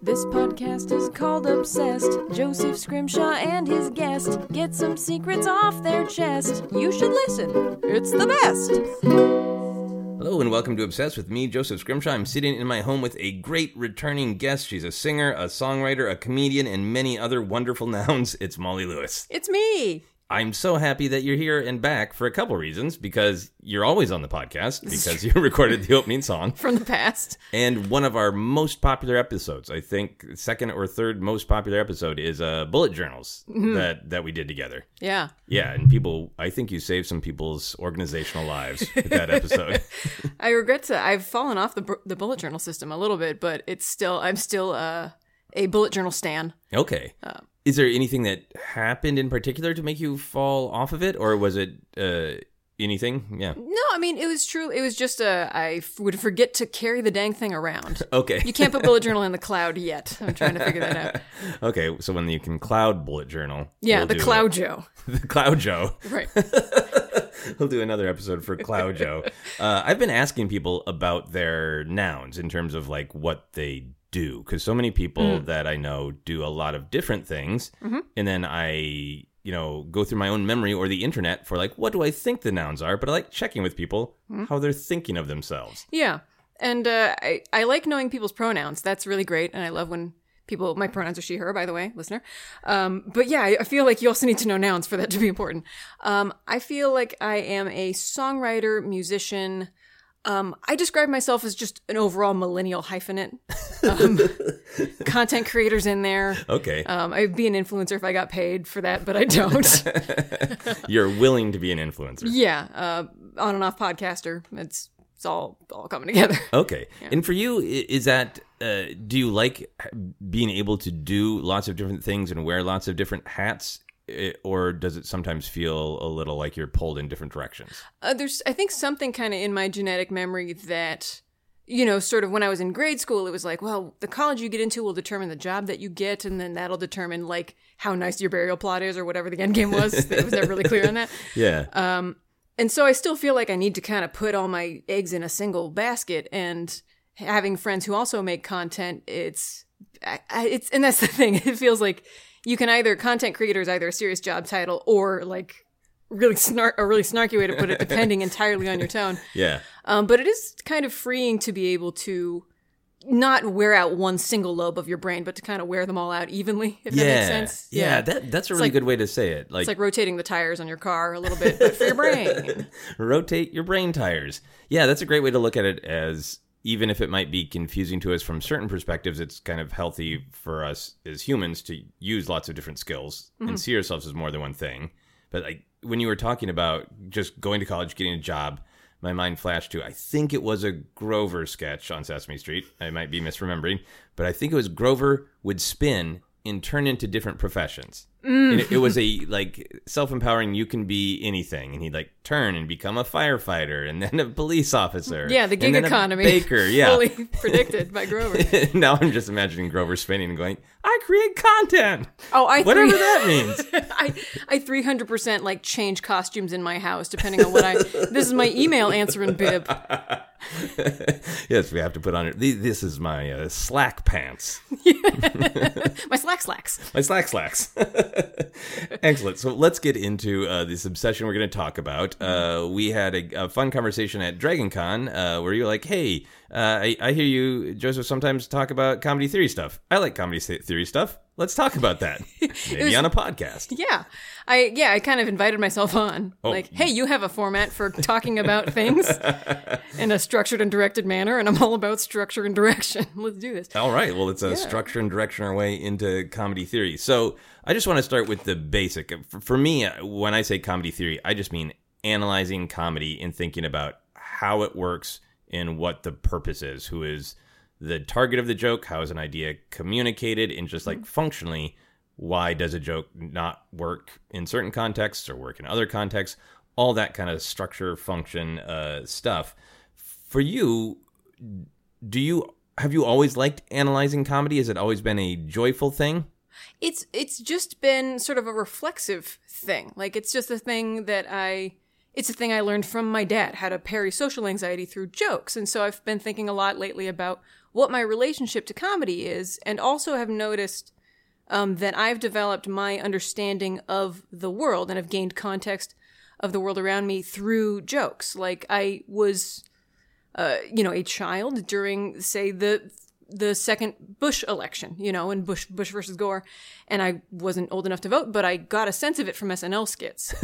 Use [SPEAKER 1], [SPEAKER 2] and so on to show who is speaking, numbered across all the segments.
[SPEAKER 1] This podcast is called Obsessed. Joseph Scrimshaw and his guest get some secrets off their chest. You should listen, it's the best.
[SPEAKER 2] Hello and welcome to Obsessed with me, Joseph Scrimshaw. I'm sitting in my home with a great returning guest. She's a singer, a songwriter, a comedian, and many other wonderful nouns. It's Molly Lewis.
[SPEAKER 1] It's me.
[SPEAKER 2] I'm so happy that you're here and back for a couple reasons because you're always on the podcast because you recorded the opening song
[SPEAKER 1] From the past.
[SPEAKER 2] and one of our most popular episodes. I think second or third most popular episode is uh bullet journals that that we did together.
[SPEAKER 1] Yeah.
[SPEAKER 2] Yeah, and people I think you saved some people's organizational lives with that episode.
[SPEAKER 1] I regret to, I've fallen off the, the bullet journal system a little bit, but it's still, I'm still uh, a bullet journal stan.
[SPEAKER 2] Okay. Is there anything that happened in particular to make you fall off of it, or was it uh, anything? Yeah.
[SPEAKER 1] No, I mean, it was true. It was just a, I f- would forget to carry the dang thing around.
[SPEAKER 2] Okay.
[SPEAKER 1] You can't put bullet journal in the cloud yet. I'm trying to figure that out.
[SPEAKER 2] okay. So when you can cloud bullet journal,
[SPEAKER 1] Yeah,
[SPEAKER 2] we'll
[SPEAKER 1] the cloud Joe.
[SPEAKER 2] the cloud Joe.
[SPEAKER 1] Right.
[SPEAKER 2] we'll do another episode for Cloud Joe. Uh, I've been asking people about their nouns in terms of like what they do, because so many people that I know do a lot of different things, and then I, you know, go through my own memory or the internet for like what do I think the nouns are, but I like checking with people how they're thinking of themselves.
[SPEAKER 1] Yeah. And uh, I, I like knowing people's pronouns. That's really great. And I love when people, my pronouns are she, her, by the way, listener. Um, but yeah, I, I feel like you also need to know nouns for that to be important. Um, I feel like I am a songwriter, musician. Um, I describe myself as just an overall millennial hyphenate. Um, content creators in there.
[SPEAKER 2] Okay,
[SPEAKER 1] Um, I'd be an influencer if I got paid for that, but I don't.
[SPEAKER 2] you're willing to be an influencer.
[SPEAKER 1] yeah, uh, on and off podcaster. It's it's all all coming together.
[SPEAKER 2] Okay. And for you, is that, uh, do you like being able to do lots of different things and wear lots of different hats? I- Or does it sometimes feel a little like you're pulled in different directions?
[SPEAKER 1] Uh, there's, I think, something kind of in my genetic memory that, you know, sort of when I was in grade school, it was like, well, the college you get into will determine the job that you get, and then that'll determine like how nice your burial plot is, or whatever the end game was. it was never really clear on that.
[SPEAKER 2] Yeah.
[SPEAKER 1] And so I still feel like I need to kind of put all my eggs in a single basket. And having friends who also make content, it's, I, I, it's, and that's the thing. It feels like you can either content creator is either a serious job title or like really snark, a really snarky way to put it, depending entirely on your tone.
[SPEAKER 2] yeah.
[SPEAKER 1] Um, but it is kind of freeing to be able to not wear out one single lobe of your brain, but to kind of wear them all out evenly. If
[SPEAKER 2] Yeah.
[SPEAKER 1] that makes sense.
[SPEAKER 2] Yeah. That, that's a really
[SPEAKER 1] like-
[SPEAKER 2] good way to say it. Like,
[SPEAKER 1] It's like rotating the tires on your car a little bit, but for your brain.
[SPEAKER 2] rotate your brain tires. Yeah. That's a great way to look at it as even if it might be confusing to us from certain perspectives, it's kind of healthy for us as humans to use lots of different skills and mm-hmm. see ourselves as more than one thing. But like when you were talking about just going to college, getting a job, my mind flashed to I think it was a Grover sketch on Sesame Street. I might be misremembering, but I think it was Grover would spin and turn into different professions. And it, it was a like self-empowering. You can be anything, and he'd like turn and become a firefighter, and then a police officer.
[SPEAKER 1] Yeah, the
[SPEAKER 2] and
[SPEAKER 1] gig economy.
[SPEAKER 2] baker. Yeah.
[SPEAKER 1] Fully predicted by Grover.
[SPEAKER 2] now I'm just imagining Grover spinning and going, "I create content."
[SPEAKER 1] Oh, I
[SPEAKER 2] Whatever
[SPEAKER 1] three-
[SPEAKER 2] that means.
[SPEAKER 1] I I three hundred percent like change costumes in my house depending on what I. This is my email answering bib.
[SPEAKER 2] yes, we have to put on it. This is my uh, slack pants.
[SPEAKER 1] My slack slacks.
[SPEAKER 2] My slack slacks. Excellent. So let's get into uh, this obsession we're going to talk about. Uh, we had a, a fun conversation at DragonCon uh, where you were like, "Hey, uh, I, I hear you, Joseph, sometimes talk about comedy theory stuff. I like comedy theory stuff. Let's talk about that. Maybe on a podcast."
[SPEAKER 1] Yeah, I yeah I kind of invited myself on.
[SPEAKER 2] Oh.
[SPEAKER 1] Like, hey, you have a format for talking about things in a structured and directed manner, and I'm all about structure and direction. Let's do this.
[SPEAKER 2] All right. Well, it's a structure and direction our way into comedy theory. So I just want to start with the basic. For, for me, uh, when I say comedy theory, I just mean analyzing comedy and thinking about how it works and what the purpose is. Who is the target of the joke? How is an idea communicated? And just like functionally, why does a joke not work in certain contexts or work in other contexts? All that kind of structure, function uh, stuff. For you, do you have you always liked analyzing comedy? Has it always been a joyful thing?
[SPEAKER 1] It's it's just been sort of a reflexive thing. Like it's just a thing that I it's a thing I learned from my dad, how to parry social anxiety through jokes. And so I've been thinking a lot lately about what my relationship to comedy is, and also have noticed um, that I've developed my understanding of the world and have gained context of the world around me through jokes. Like I was, uh, you know, a child during, say, the the second Bush election, you know, and Bush Bush versus Gore, and I wasn't old enough to vote, but I got a sense of it from SNL skits,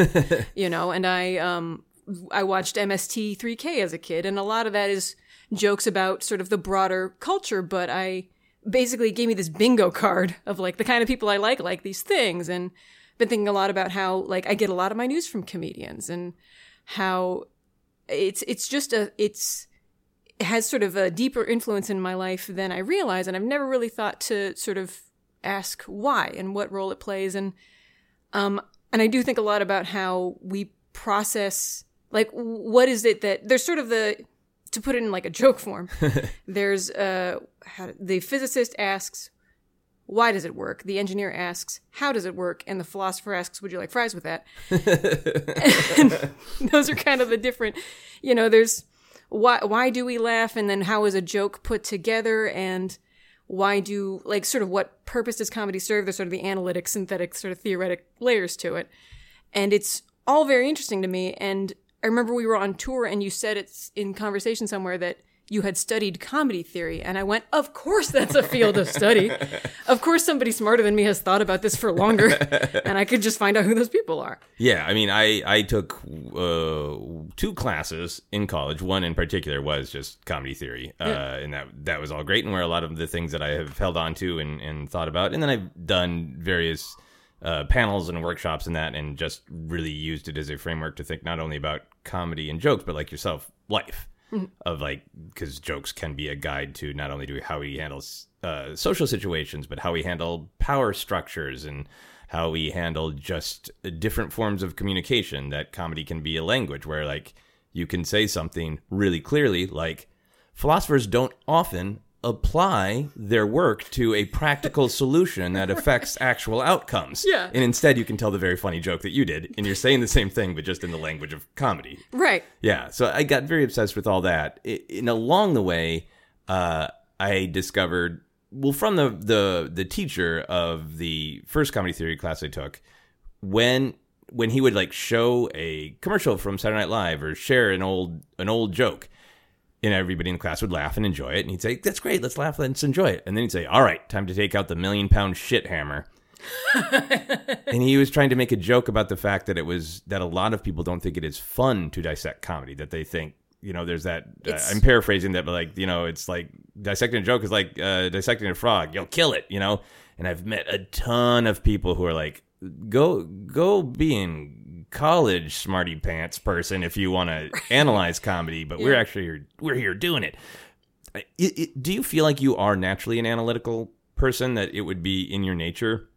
[SPEAKER 1] you know, and I um I watched MST3K as a kid, and a lot of that is jokes about sort of the broader culture, but I basically gave me this bingo card of like the kind of people I like like these things and been thinking a lot about how like I get a lot of my news from comedians and how it's it's just a it's it has sort of a deeper influence in my life than I realize and I've never really thought to sort of ask why and what role it plays. And um and I do think a lot about how we process like what is it that there's sort of the to put it in like a joke form there's uh how, the physicist asks why does it work? The engineer asks how does it work? And the philosopher asks would you like fries with that? And those are kind of the different you know there's why why do we laugh? And then how is a joke put together? And why do like sort of what purpose does comedy serve? There's sort of the analytic synthetic sort of theoretic layers to it. And it's all very interesting to me. And i remember we were on tour and you said it's in conversation somewhere that you had studied comedy theory and i went of course that's a field of study of course somebody smarter than me has thought about this for longer and i could just find out who those people are
[SPEAKER 2] Yeah, I mean, I I took uh, two classes in college. One in particular was just comedy theory, uh, and that that was all great, and where a lot of the things that I have held on to and, and thought about. And then I've done various uh, panels and workshops and that, and just really used it as a framework to think not only about comedy and jokes, but like yourself, life. Of like, because jokes can be a guide to not only do how he handles uh, social situations, but how we handle power structures and how we handle just different forms of communication. That comedy can be a language where, like, you can say something really clearly, like, philosophers don't often apply their work to a practical solution that affects actual outcomes.
[SPEAKER 1] Yeah.
[SPEAKER 2] And instead, you can tell the very funny joke that you did, and you're saying the same thing, but just in the language of comedy.
[SPEAKER 1] right
[SPEAKER 2] Yeah, so I got very obsessed with all that. And along the way, uh, I discovered well from the the the teacher of the first comedy theory class I took when when he would like show a commercial from Saturday Night Live or share an old an old joke. And everybody in the class would laugh and enjoy it. And he'd say, That's great, let's laugh, let's enjoy it. And then he'd say, All right, time to take out the million pound shit hammer and he was trying to make a joke about the fact that it was that a lot of people don't think it is fun to dissect comedy that they think you know there's that uh, i'm paraphrasing that but like you know it's like dissecting a joke is like uh, dissecting a frog you'll kill it you know and i've met a ton of people who are like go go be in college smarty pants person if you want to analyze comedy but we're actually here, we're here doing it. It, it, do you feel like you are naturally an analytical person that it would be in your nature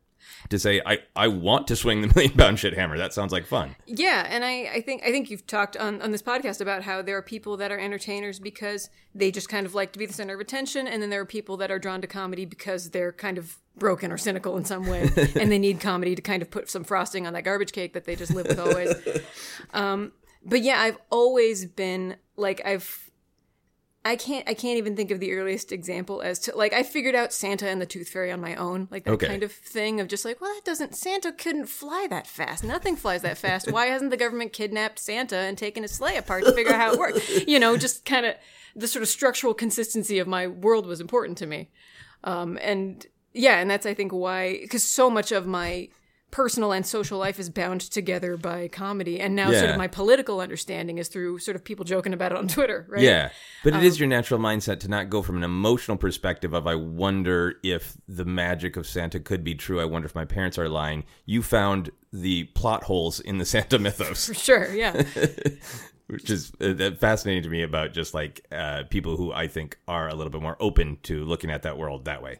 [SPEAKER 2] to say I, I want to swing the million pound shit hammer that sounds like fun
[SPEAKER 1] Yeah, and I, I think I think you've talked on, on this podcast about how there are people that are entertainers because they just kind of like to be the center of attention, and then there are people that are drawn to comedy because they're kind of broken or cynical in some way, and they need comedy to kind of put some frosting on that garbage cake that they just live with always. Um, but yeah, I've always been like I've I can't I can't even think of the earliest example as to like I figured out Santa and the Tooth Fairy on my own, like that
[SPEAKER 2] Okay.
[SPEAKER 1] kind of thing of just like, well, that doesn't Santa couldn't fly that fast. Nothing flies that fast. Why hasn't the government kidnapped Santa and taken his sleigh apart to figure out how it works? You know, just kind of the sort of structural consistency of my world was important to me. Um, and yeah, and that's I think why because so much of my personal and social life is bound together by comedy, and now sort of my political understanding is through sort of people joking about it on Twitter, right?
[SPEAKER 2] Yeah, but it
[SPEAKER 1] Um,
[SPEAKER 2] is your natural mindset to not go from an emotional perspective of I wonder if the magic of Santa could be true. I wonder if my parents are lying. You found the plot holes in the Santa mythos,
[SPEAKER 1] For sure, yeah.
[SPEAKER 2] which is uh, fascinating to me about just like uh, people who I think are a little bit more open to looking at that world that way.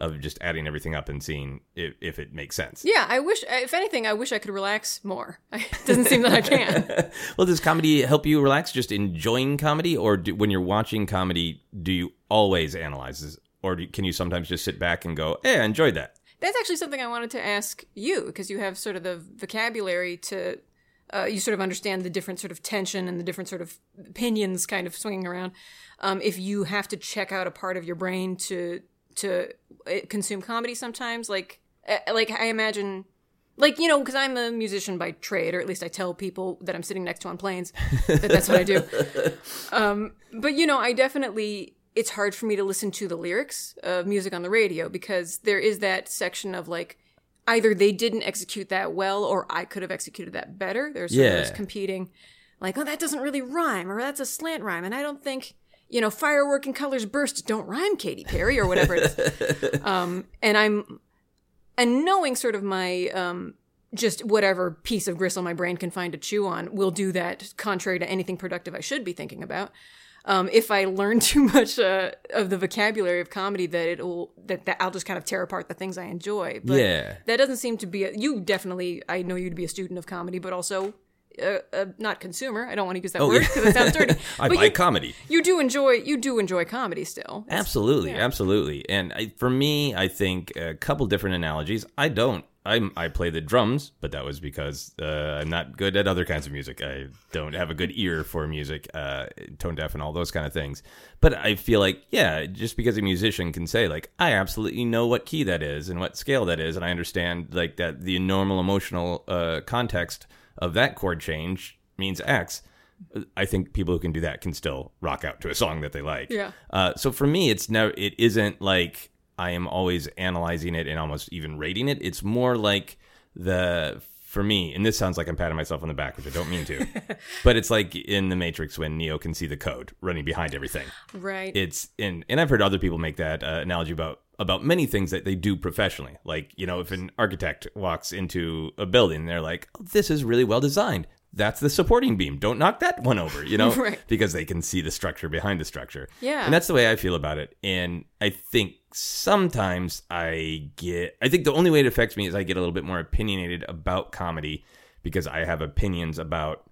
[SPEAKER 2] Of just adding everything up and seeing if, if it makes sense.
[SPEAKER 1] Yeah, I wish, if anything, I wish I could relax more. It doesn't seem that I can.
[SPEAKER 2] Well, does comedy help you relax? Just enjoying comedy, or do, when you're watching comedy, do you always analyze, this? or do, can you sometimes just sit back and go, "Hey, I enjoyed that"?
[SPEAKER 1] That's actually something I wanted to ask you because you have sort of the vocabulary to uh, you sort of understand the different sort of tension and the different sort of opinions kind of swinging around. Um, if you have to check out a part of your brain to to uh, consume comedy, sometimes like uh, like I imagine. Like you know, because I'm a musician by trade, or at least I tell people that I'm sitting next to on planes that that's what I do. Um, but you know, I definitely it's hard for me to listen to the lyrics of music on the radio because there is that section of like either they didn't execute that well or I could have executed that better. There's
[SPEAKER 2] Yeah.
[SPEAKER 1] competing, like, oh, that doesn't really rhyme or that's a slant rhyme. And I don't think, you know, firework and colors burst don't rhyme, Katy Perry, or whatever it is. um, and I'm, and knowing sort of my, um, just whatever piece of gristle my brain can find to chew on will do that contrary to anything productive I should be thinking about. Um, if I learn too much uh, of the vocabulary of comedy, that it'll that, that I'll just kind of tear apart the things I enjoy. But
[SPEAKER 2] Yeah.
[SPEAKER 1] that doesn't seem to be a, you. Definitely, I know you to be a student of comedy, but also uh, uh, not consumer. I don't want to use that word because it sounds dirty.
[SPEAKER 2] I
[SPEAKER 1] but
[SPEAKER 2] like
[SPEAKER 1] you,
[SPEAKER 2] comedy.
[SPEAKER 1] you do enjoy you do enjoy comedy still.
[SPEAKER 2] Absolutely, absolutely. And I, for me, I think a couple different analogies. I don't. I'm, I play the drums, but that was because uh, I'm not good at other kinds of music. I don't have a good ear for music, uh, tone deaf, and all those kind of things. But I feel like, yeah, just because a musician can say, like, I absolutely know what key that is and what scale that is, and I understand, like, that the normal emotional uh, context of that chord change means X. I think people who can do that can still rock out to a song that they like.
[SPEAKER 1] Yeah.
[SPEAKER 2] Uh, so for me, it's no, it isn't like I am always analyzing it and almost even rating it. It's more like the for me, and this sounds like I'm patting myself on the back, which I don't mean to, but it's like in the Matrix when Neo can see the code running behind everything.
[SPEAKER 1] Right.
[SPEAKER 2] It's and and I've heard other people make that uh, analogy about about many things that they do professionally. Like you know, if an architect walks into a building, they're like, oh, "This is really well designed." That's the supporting beam. Don't knock that one over, you know,
[SPEAKER 1] Right.
[SPEAKER 2] because they can see the structure behind the structure.
[SPEAKER 1] Yeah.
[SPEAKER 2] and that's the way I feel about it. And I think sometimes I get. I think the only way it affects me is I get a little bit more opinionated about comedy because I have opinions about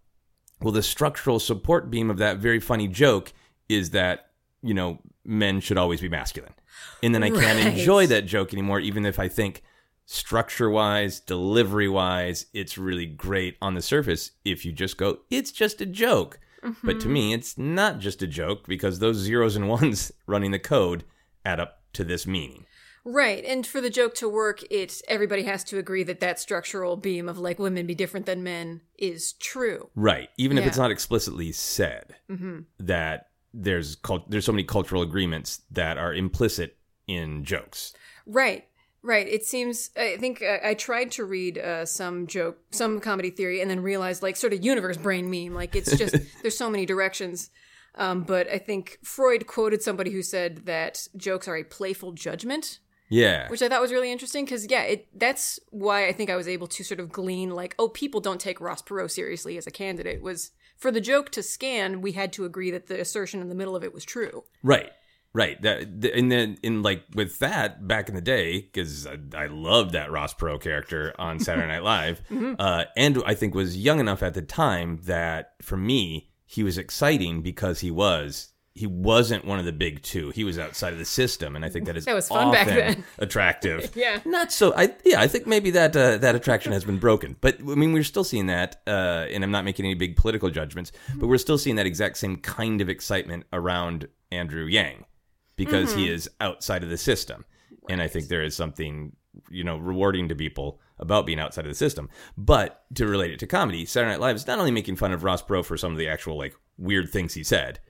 [SPEAKER 2] well, the structural support beam of that very funny joke is that, you know, men should always be masculine. And then I can't
[SPEAKER 1] Right.
[SPEAKER 2] enjoy that joke anymore, even if I think structure wise, delivery wise, it's really great on the surface. If you just go, it's just a joke. But to mm-hmm. me, it's not just a joke because those zeros and ones running the code add up to this meaning.
[SPEAKER 1] Right, and for the joke to work, it everybody has to agree that that structural beam of like women be different than men is true.
[SPEAKER 2] Right. Even if it's not explicitly said mm-hmm. that there's cult- there's so many cultural agreements that are implicit in jokes.
[SPEAKER 1] Right, right. It seems. I think uh, I tried to read uh, some joke, some comedy theory, and then realized like sort of universe brain meme. Like it's just there's so many directions. Um, but I think Freud quoted somebody who said that jokes are a playful judgment
[SPEAKER 2] Yeah.
[SPEAKER 1] which I thought was really interesting because yeah, it that's why I think I was able to sort of glean like, oh, people don't take Ross Perot seriously as a candidate. Was for the joke to scan, we had to agree that the assertion in the middle of it was true.
[SPEAKER 2] Right. Right. That th- and then in like with that back in the day because I, I loved that Ross Perot character on Saturday Night Live, uh, and I think was young enough at the time that for me he was exciting because he was he wasn't one of the big two. He was outside of the system, and I think that is
[SPEAKER 1] That was fun back then.
[SPEAKER 2] attractive.
[SPEAKER 1] Yeah.
[SPEAKER 2] not so. I yeah, I think maybe that uh, that attraction has been broken. But I mean, we're still seeing that, uh, and I'm not making any big political judgments, but we're still seeing that exact same kind of excitement around Andrew Yang because he is outside of the system, and I think there is something you know rewarding to people about being outside of the system. But to relate it to comedy, Saturday Night Live is not only making fun of Ross Perot for some of the actual like weird things he said,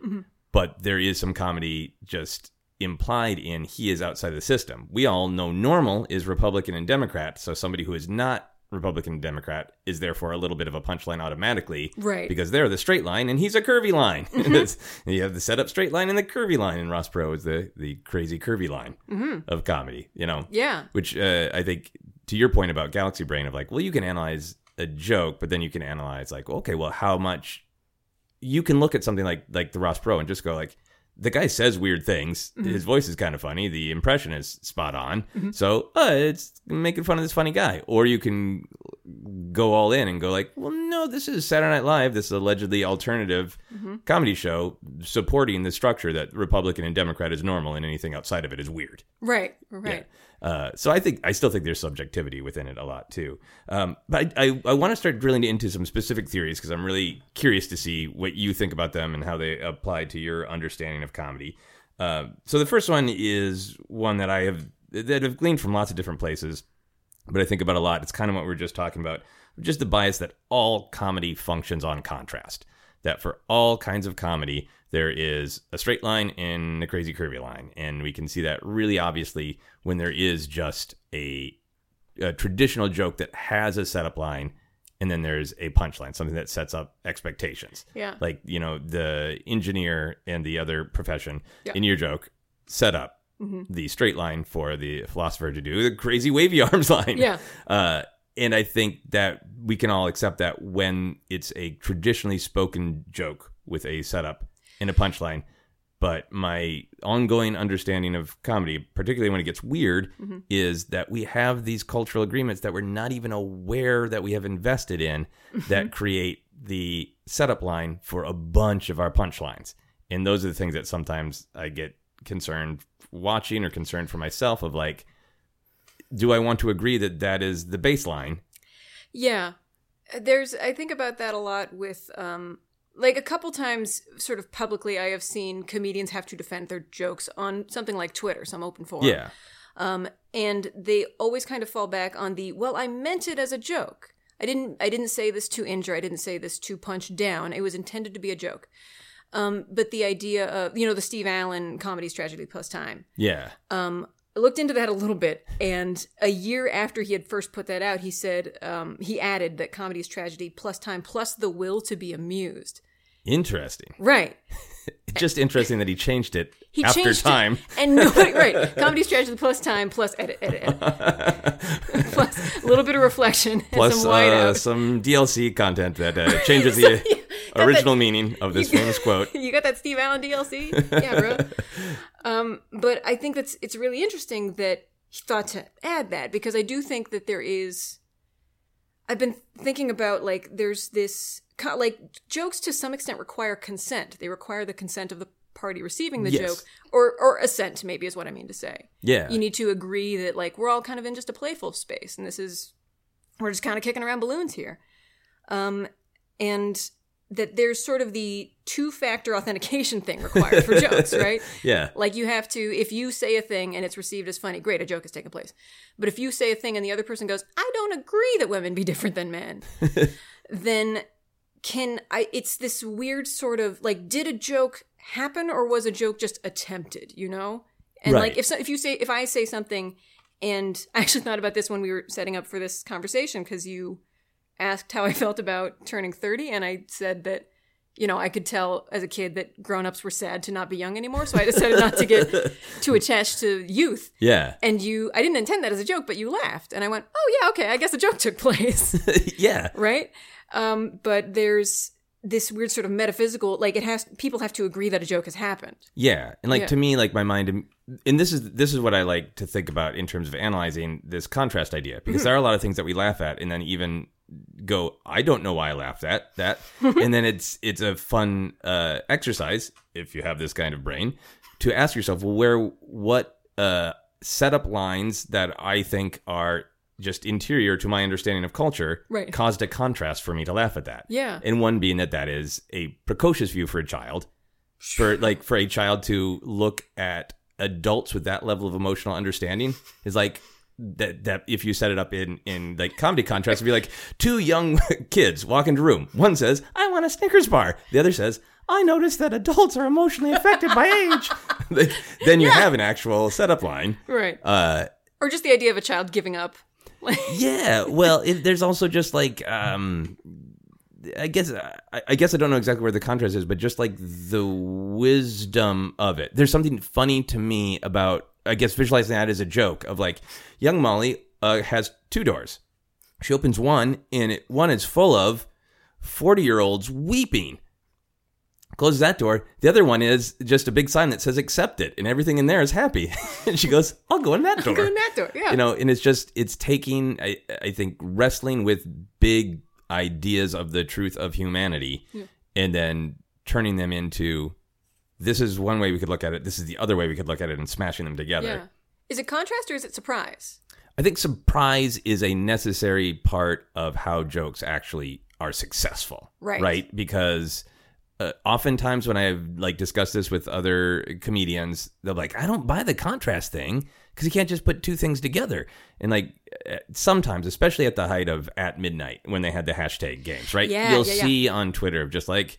[SPEAKER 2] but there is some comedy just implied in he is outside the system. We all know normal is Republican and Democrat, so somebody who is not Republican and Democrat is therefore a little bit of a punchline automatically,
[SPEAKER 1] Right.
[SPEAKER 2] Because they're the straight line and he's a curvy line. It's- you have the setup straight line and the curvy line, and Ross Perot is the the crazy curvy line of comedy. You know,
[SPEAKER 1] Yeah.
[SPEAKER 2] which uh, I think to your point about Galaxy Brain of like, well, you can analyze a joke, but then you can analyze like, okay, well, how much you can look at something like like the Ross Perot and just go like, the guy says weird things. Mm-hmm. His voice is kind of funny. The impression is spot on. Mm-hmm. So uh, it's making fun of this funny guy. Or you can go all in and go like, well, no, this is Saturday Night Live. This is allegedly alternative mm-hmm. comedy show supporting the structure that Republican and Democrat is normal, and anything outside of it is weird.
[SPEAKER 1] Right. Right.
[SPEAKER 2] Uh, so I think I still think there's subjectivity within it a lot too. Um, but I, I, I want to start drilling into some specific theories because I'm really curious to see what you think about them and how they apply to your understanding of comedy. Uh, so the first one is one that I have that I've gleaned from lots of different places, but I think about a lot. It's kind of what we are just talking about, just the bias that all comedy functions on contrast. That for all kinds of comedy, there is a straight line and a crazy curvy line, and we can see that really obviously when there is just a, a traditional joke that has a setup line, and then there's a punchline, something that sets up expectations.
[SPEAKER 1] Yeah.
[SPEAKER 2] Like you know, the engineer and the other profession
[SPEAKER 1] Yeah.
[SPEAKER 2] in your joke set up the straight line for the philosopher to do the crazy wavy arms line.
[SPEAKER 1] Yeah.
[SPEAKER 2] Uh, and I think that we can all accept that when it's a traditionally spoken joke with a setup and a punchline. But my ongoing understanding of comedy, particularly when it gets weird, is that we have these cultural agreements that we're not even aware that we have invested in that create the setup line for a bunch of our punchlines. And those are the things that sometimes I get concerned watching or concerned for myself of like, do I want to agree that that is the baseline?
[SPEAKER 1] Yeah. There's I think about that a lot with um like a couple times sort of publicly I have seen comedians have to defend their jokes on something like Twitter, some open forum.
[SPEAKER 2] Yeah.
[SPEAKER 1] Um and they always kind of fall back on the well I meant it as a joke. I didn't I didn't say this to injure, I didn't say this to punch down. It was intended to be a joke. Um but the idea of you know the Steve Allen comedy's tragedy plus time.
[SPEAKER 2] Yeah.
[SPEAKER 1] Um, I looked into that a little bit, and a year after he had first put that out, he said um, he added that comedy is tragedy plus time plus the will to be amused.
[SPEAKER 2] Interesting.
[SPEAKER 1] Right.
[SPEAKER 2] Just interesting that he changed it
[SPEAKER 1] He
[SPEAKER 2] after
[SPEAKER 1] changed
[SPEAKER 2] time.
[SPEAKER 1] it, and nobody right. Comedy strategy plus time plus edit edit edit plus a little bit of reflection and
[SPEAKER 2] Plus
[SPEAKER 1] some
[SPEAKER 2] uh, some DLC content that uh, changes the original meaning of this famous quote.
[SPEAKER 1] you got that Steve Allen DLC? Yeah, bro. um, but I think that's it's really interesting that he thought to add that because I do think that there is. I've been thinking about like there's this like jokes to some extent require consent. They require the consent of the party receiving the
[SPEAKER 2] Yes.
[SPEAKER 1] joke, or or assent maybe is what I mean to say.
[SPEAKER 2] Yeah.
[SPEAKER 1] You need to agree that like we're all kind of in just a playful space, and this is we're just kind of kicking around balloons here. Um, and that there's sort of the two factor authentication thing required for jokes, right?
[SPEAKER 2] yeah.
[SPEAKER 1] Like you have to, if you say a thing and it's received as funny, great, a joke has taken place. But if you say a thing and the other person goes, I don't agree that women be different than men, then can I, it's this weird sort of like, did a joke happen or was a joke just attempted, you know? And
[SPEAKER 2] Right.
[SPEAKER 1] like if, so, if you say, if I say something and I actually thought about this when we were setting up for this conversation because you asked how I felt about turning 30 and I said that you know, I could tell as a kid that grown-ups were sad to not be young anymore, so I decided not to get too attached to youth.
[SPEAKER 2] Yeah.
[SPEAKER 1] And you I didn't intend that as a joke, but you laughed. And I went, "Oh yeah, okay, I guess a joke took place."
[SPEAKER 2] yeah.
[SPEAKER 1] right? Um, but there's this weird sort of metaphysical like it has people have to agree that a joke has happened.
[SPEAKER 2] Yeah, and like
[SPEAKER 1] Yeah.
[SPEAKER 2] to me, like my mind, and this is this is what I like to think about in terms of analyzing this contrast idea, because there are a lot of things that we laugh at, and then even go, I don't know why I laughed at that, and then it's it's a fun uh, exercise if you have this kind of brain to ask yourself, well, where what uh, setup lines that I think are just interior to my understanding of culture
[SPEAKER 1] Right.
[SPEAKER 2] caused a contrast for me to laugh at that.
[SPEAKER 1] Yeah.
[SPEAKER 2] And one being that that is a precocious view for a child for like for a child to look at adults with that level of emotional understanding is like that that if you set it up in in like comedy contrast it'd be like two young kids walk into a room one says i want a snickers bar the other says i noticed that adults are emotionally affected by age then you have an actual setup line
[SPEAKER 1] Right.
[SPEAKER 2] uh
[SPEAKER 1] or just the idea of a child giving up.
[SPEAKER 2] Yeah well it, there's also just like um i guess I, I guess i don't know exactly where the contrast is but just like the wisdom of it there's something funny to me about i guess visualizing that as a joke of like young molly uh, has two doors she opens one and it, one is full of 40 year olds weeping Closes that door. The other one is just a big sign that says accept it, and everything in there is happy. and she goes, I'll go in that door.
[SPEAKER 1] Go in that door. Yeah.
[SPEAKER 2] You know, and it's just, it's taking, I, I think, wrestling with big ideas of the truth of humanity and then turning them into this is one way we could look at it, this is the other way we could look at it, and smashing them together.
[SPEAKER 1] yeah. Is it contrast or is it surprise?
[SPEAKER 2] I think surprise is a necessary part of how jokes actually are successful.
[SPEAKER 1] Right.
[SPEAKER 2] Right. Because uh, oftentimes when I have like discussed this with other comedians, they're like, I don't buy the contrast thing because you can't just put two things together. And like uh, sometimes, especially at the height of at midnight when they had the hashtag games, right?
[SPEAKER 1] Yeah,
[SPEAKER 2] You'll
[SPEAKER 1] yeah, yeah.
[SPEAKER 2] see on Twitter of just like,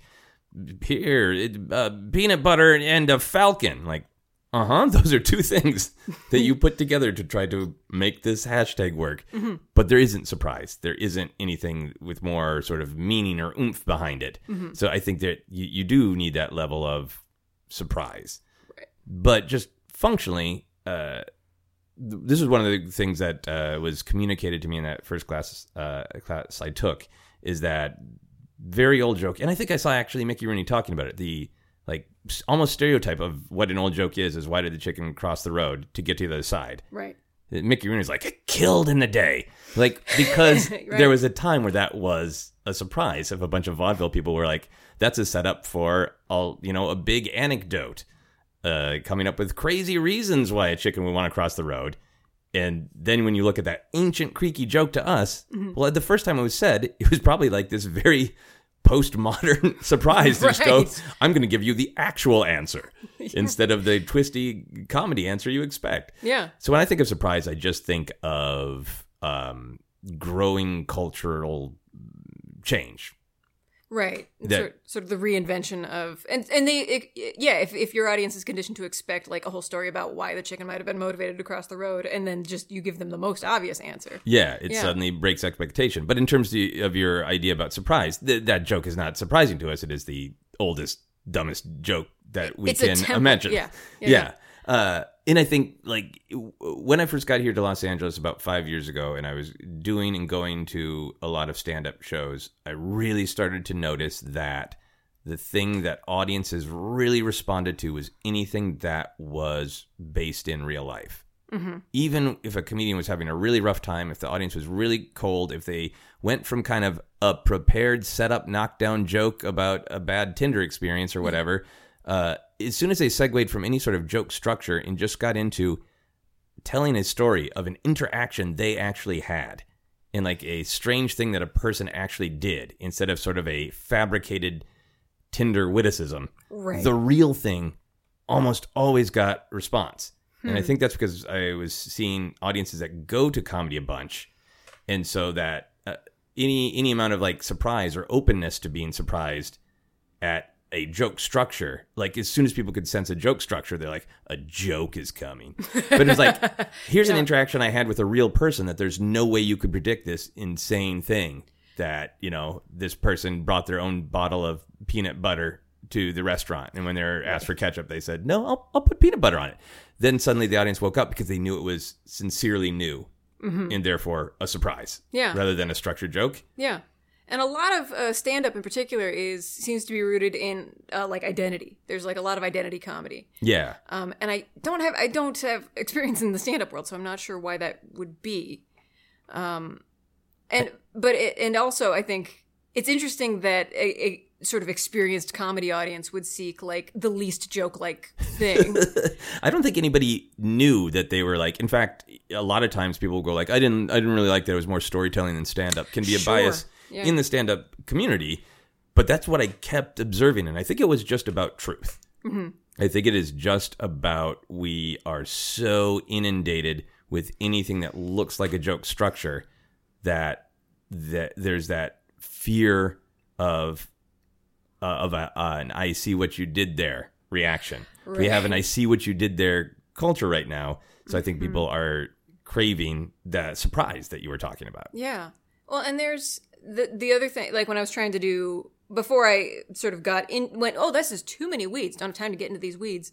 [SPEAKER 2] here, it, uh, peanut butter and a falcon. Like, uh huh. Those are two things that you put together to try to make this hashtag work.
[SPEAKER 1] Mm-hmm.
[SPEAKER 2] But there isn't surprise. There isn't anything with more sort of meaning or oomph behind it.
[SPEAKER 1] Mm-hmm.
[SPEAKER 2] So I think that you, you do need that level of surprise. But just functionally, uh, this is one of the things that uh, was communicated to me in that first class uh, class I took is that very old joke, and I think I saw actually Mickey Rooney talking about it. The like almost stereotype of what an old joke is is why did the chicken cross the road to get to the other side?
[SPEAKER 1] Right.
[SPEAKER 2] Mickey Rooney's like it killed in the day, like because
[SPEAKER 1] Right.
[SPEAKER 2] there was a time where that was a surprise. If a bunch of vaudeville people were like, "That's a setup for all you know, a big anecdote, uh, coming up with crazy reasons why a chicken would want to cross the road." And then when you look at that ancient creaky joke to us, well, the first time it was said, it was probably like this very postmodern surprise to just go, I'm going to give you the actual answer instead of the twisty comedy answer you expect.
[SPEAKER 1] Yeah.
[SPEAKER 2] So when I think of surprise, I just think of um, growing cultural change.
[SPEAKER 1] Right.
[SPEAKER 2] That-
[SPEAKER 1] sort, sort of the reinvention of and and they it, yeah, if if your audience is conditioned to expect like a whole story about why the chicken might have been motivated to cross the road and then just you give them the most obvious answer.
[SPEAKER 2] Yeah, it
[SPEAKER 1] Yeah.
[SPEAKER 2] suddenly breaks expectation. But in terms of, your idea about surprise, th- that joke is not surprising to us. It is the oldest, dumbest joke that we
[SPEAKER 1] It's
[SPEAKER 2] can
[SPEAKER 1] template.
[SPEAKER 2] imagine.
[SPEAKER 1] Yeah.
[SPEAKER 2] yeah.
[SPEAKER 1] Yeah.
[SPEAKER 2] Uh, and I think like when I first got here to Los Angeles about five years ago, and I was doing and going to a lot of stand-up shows, I really started to notice that the thing that audiences really responded to was anything that was based in real life. Mm-hmm. Even if a comedian was having a really rough time, if the audience was really cold, if they went from kind of a prepared setup knockdown joke about a bad Tinder experience or whatever, uh, as soon as they segued from any sort of joke structure and just got into telling a story of an interaction they actually had and like a strange thing that a person actually did instead of sort of a fabricated Tinder witticism,
[SPEAKER 1] Right.
[SPEAKER 2] the real thing almost always got response. And I think that's because I was seeing audiences that go to comedy a bunch, and so that uh, any any amount of like surprise or openness to being surprised at a joke structure, like as soon as people could sense a joke structure, they're like, a joke is coming. But it's like, here's an interaction I had with a real person that there's no way you could predict this insane thing that you know this person brought their own bottle of peanut butter to the restaurant and when they were asked for ketchup they said no I'll, I'll put peanut butter on it then suddenly the audience woke up because they knew it was sincerely new mm-hmm. and therefore a surprise
[SPEAKER 1] Yeah.
[SPEAKER 2] rather than a structured joke
[SPEAKER 1] Yeah. And a lot of uh, stand up in particular is seems to be rooted in uh, like identity. There's like a lot of identity comedy.
[SPEAKER 2] yeah
[SPEAKER 1] Um, and I don't have I don't have experience in the stand up world, so I'm not sure why that would be. Um, and but it, and also I think it's interesting that a, a sort of experienced comedy audience would seek like the least joke like thing.
[SPEAKER 2] I don't think anybody knew that they were like. In fact, a lot of times people go like, "I didn't, I didn't really like that. It was more storytelling than stand up." Can be a
[SPEAKER 1] Sure.
[SPEAKER 2] bias
[SPEAKER 1] Yeah.
[SPEAKER 2] in the stand up community, but that's what I kept observing, and I think it was just about truth. I think it is just about we are so inundated with anything that looks like a joke structure that that there's that fear of uh, of a, uh, an "I see what you did there" reaction. We have an "I see what you did there" culture right now, so I think people are craving that surprise that you were talking about.
[SPEAKER 1] Yeah. Well, and there's the the other thing. Like when I was trying to do before I sort of got in, went, oh, this is too many weeds. Don't have time to get into these weeds.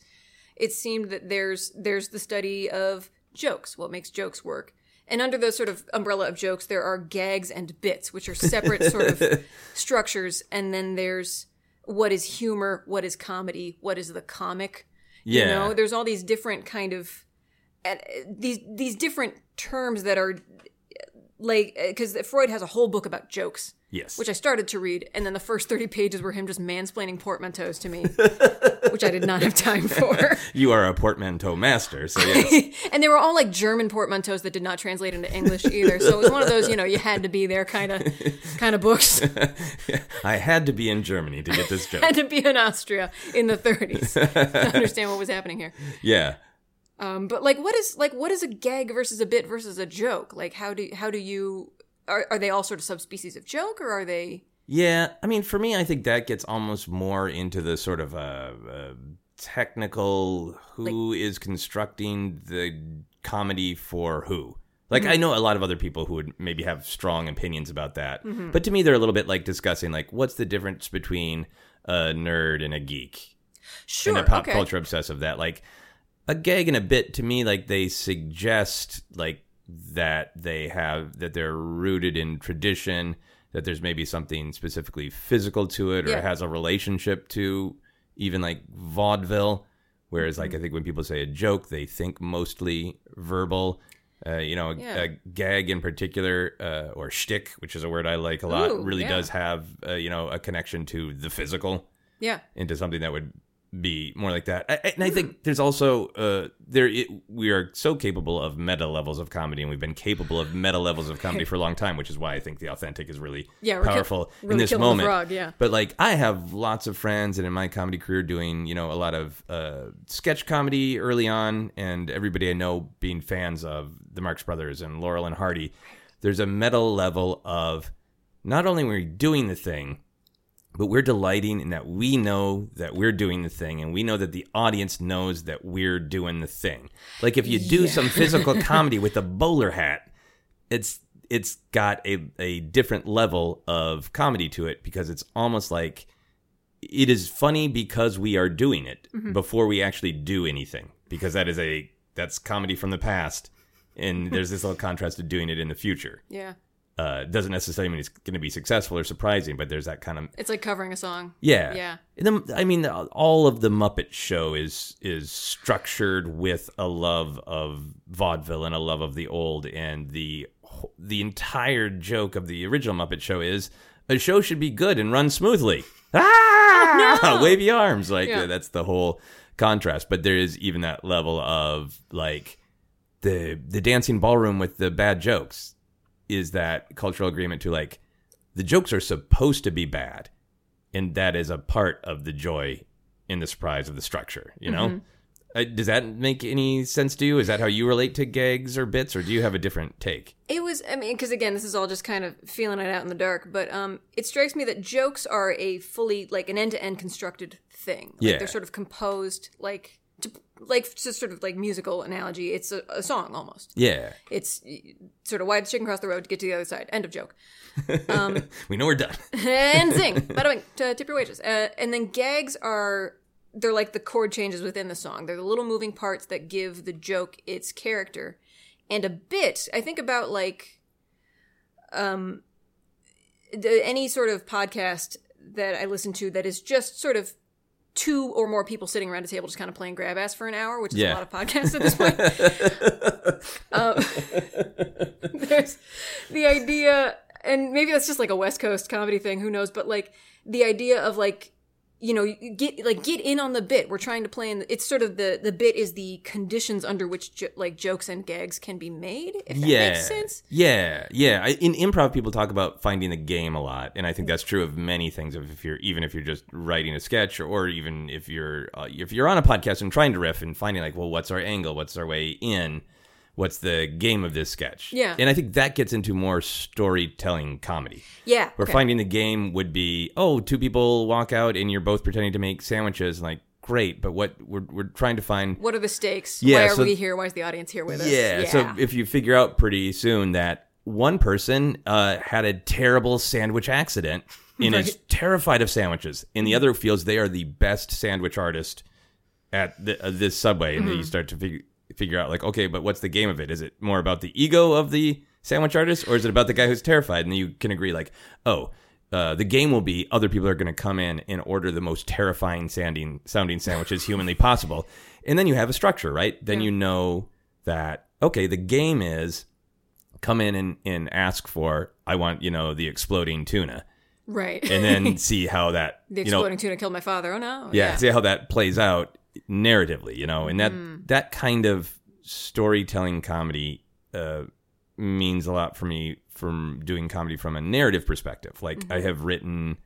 [SPEAKER 1] It seemed that there's there's the study of jokes. What makes jokes work? And under the sort of umbrella of jokes, there are gags and bits, which are separate sort of structures. And then there's what is humor, what is comedy, what is the comic.
[SPEAKER 2] Yeah.
[SPEAKER 1] You know, there's all these different kind of uh, these these different terms that are like eh, because Freud has a whole book about jokes,
[SPEAKER 2] Yes.
[SPEAKER 1] which I started to read, and then the first thirty pages were him just mansplaining portmanteaus to me, which I did not have time for.
[SPEAKER 2] you are a portmanteau master, so yes.
[SPEAKER 1] and they were all like German portmanteaus that did not translate into English either. So it was one of those, you know, you had to be there kind of kind of books.
[SPEAKER 2] I had to be in Germany to get this joke.
[SPEAKER 1] had to be in Austria in the 30s to understand what was happening here.
[SPEAKER 2] yeah.
[SPEAKER 1] Um, but like, what is like what is a gag versus a bit versus a joke? Like, how do how do you are are they all sort of subspecies of joke or are they?
[SPEAKER 2] Yeah, I mean, for me, I think that gets almost more into the sort of uh, uh, technical who is constructing the comedy for who. Like, I know a lot of other people who would maybe have strong opinions about that, but to me, they're a little bit like discussing like what's the difference between a nerd and a geek
[SPEAKER 1] Sure.
[SPEAKER 2] and a pop
[SPEAKER 1] okay.
[SPEAKER 2] culture obsessed of that. Like a gag and a bit to me, like they suggest like that they have that they're rooted in tradition, that there's maybe something specifically physical to it, or
[SPEAKER 1] Yeah.
[SPEAKER 2] has a relationship to even like vaudeville. Whereas,
[SPEAKER 1] Mm-hmm.
[SPEAKER 2] like I think when people say a joke, they think mostly verbal. Uh, you know, a,
[SPEAKER 1] Yeah.
[SPEAKER 2] a gag in particular, uh, or shtick, which is a word I like a lot,
[SPEAKER 1] Ooh,
[SPEAKER 2] really
[SPEAKER 1] yeah.
[SPEAKER 2] does have uh, you know a connection to the physical
[SPEAKER 1] Yeah.
[SPEAKER 2] into something that would be more like that. I, and I think there's also uh, there it, we are so capable of meta levels of comedy, and we've been capable of meta levels of comedy for a long time, which is why I think the authentic is really
[SPEAKER 1] Yeah, we're ki-
[SPEAKER 2] powerful in this moment.
[SPEAKER 1] frog, yeah.
[SPEAKER 2] But like I have lots of friends, and in my comedy career, doing you know a lot of uh, sketch comedy early on, and everybody I know being fans of the Marx Brothers and Laurel and Hardy. There's a meta level of not only we're doing the thing, but we're delighting in that we know that we're doing the thing and we know that the audience knows that we're doing the thing. Like if you do
[SPEAKER 1] Yeah.
[SPEAKER 2] some physical comedy with a bowler hat, it's it's got a, a different level of comedy to it because it's almost like it is funny because we are doing it mm-hmm. before we actually do anything because that is a that's comedy from the past and there's this little contrast to doing it in the future
[SPEAKER 1] Yeah.
[SPEAKER 2] Uh, doesn't necessarily mean it's going to be successful or surprising, but there's that kind of
[SPEAKER 1] It's like covering a song.
[SPEAKER 2] yeah,
[SPEAKER 1] Yeah.
[SPEAKER 2] And then, I mean, all of the Muppet Show is is structured with a love of vaudeville and a love of the old, and the the entire joke of the original Muppet Show is a show should be good and run smoothly. Ah, wavy arms, like
[SPEAKER 1] Yeah.
[SPEAKER 2] that's the whole contrast. But there is even that level of like the the dancing ballroom with the bad jokes is that cultural agreement to like the jokes are supposed to be bad and that is a part of the joy in the surprise of the structure you know uh, does that make any sense to you is that how you relate to gags or bits or do you have a different take
[SPEAKER 1] It was, I mean, because again, this is all just kind of feeling it out in the dark, but um, it strikes me that jokes are a fully, like, an end to end constructed thing. Like,
[SPEAKER 2] Yeah.
[SPEAKER 1] They're sort of composed, like, like, just sort of like musical analogy. It's a, a song almost.
[SPEAKER 2] yeah
[SPEAKER 1] It's sort of why the chicken cross the road to get to the other side. End of joke.
[SPEAKER 2] Um, we know we're done
[SPEAKER 1] and zing. Bada bing. To tip your wages. Uh, and then gags are they're like the chord changes within the song. They're the little moving parts that give the joke its character. And a bit, I think about like um the, any sort of podcast that I listen to that is just sort of two or more people sitting around a table just kind of playing grab ass for an hour, which is
[SPEAKER 2] Yeah.
[SPEAKER 1] a lot of podcasts at this point. um, there's the idea, and maybe that's just like a West Coast comedy thing. Who knows? But like the idea of like you know you get like get in on the bit. We're trying to play in. The, it's sort of the the bit is the conditions under which jo- like jokes and gags can be made. If that
[SPEAKER 2] yeah
[SPEAKER 1] makes sense.
[SPEAKER 2] yeah yeah I, in improv people talk about finding the game a lot and i think that's true of many things of if you're even if you're just writing a sketch or, or even if you're uh, if you're on a podcast and trying to riff and finding like well what's our angle what's our way in what's the game of this sketch
[SPEAKER 1] Yeah.
[SPEAKER 2] and i think that gets into more storytelling comedy
[SPEAKER 1] Yeah.
[SPEAKER 2] where
[SPEAKER 1] okay.
[SPEAKER 2] finding the game would be oh two people walk out and you're both pretending to make sandwiches like great but what we're, we're trying to find
[SPEAKER 1] What are the stakes?
[SPEAKER 2] Yeah,
[SPEAKER 1] Why are
[SPEAKER 2] so-
[SPEAKER 1] we here? Why is the audience here with us?
[SPEAKER 2] yeah, so if you figure out pretty soon that one person uh, had a terrible sandwich accident and is terrified of sandwiches, and the other feels they are the best sandwich artist at the, uh, this subway, and then you start to figure figure out like, okay, but what's the game of it? Is it more about the ego of the sandwich artist, or is it about the guy who's terrified? And then you can agree like, oh. uh, the game will be other people are going to come in and order the most terrifying sounding sounding sandwiches humanly possible, and then you have a structure, right? Then you know that okay, the game is come in and, and ask for I want you know the exploding tuna,
[SPEAKER 1] Right.
[SPEAKER 2] and then see how that
[SPEAKER 1] the
[SPEAKER 2] you know
[SPEAKER 1] exploding tuna killed my father. Oh no.
[SPEAKER 2] yeah, see how that plays out narratively, you know, and that that kind of storytelling comedy uh, means a lot for me from doing comedy from a narrative perspective. Like I have written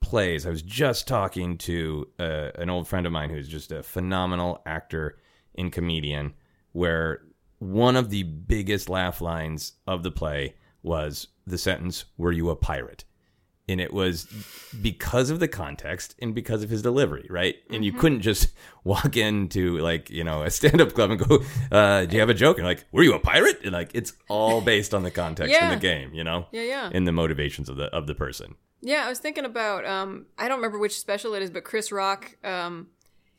[SPEAKER 2] plays. I was just talking to uh, an old friend of mine who's just a phenomenal actor and comedian, where one of the biggest laugh lines of the play was the sentence, "Were you a pirate?" And it was because of the context and because of his delivery, right? And you couldn't just walk into like you know a stand-up club and go, uh, "Do you have a joke?" And like, "Were you a pirate?" And like, it's all based on the context
[SPEAKER 1] Yeah.
[SPEAKER 2] in the game, you know,
[SPEAKER 1] Yeah, yeah.
[SPEAKER 2] and the motivations of the of the person.
[SPEAKER 1] Yeah, I was thinking about um I don't remember which special it is, but Chris Rock um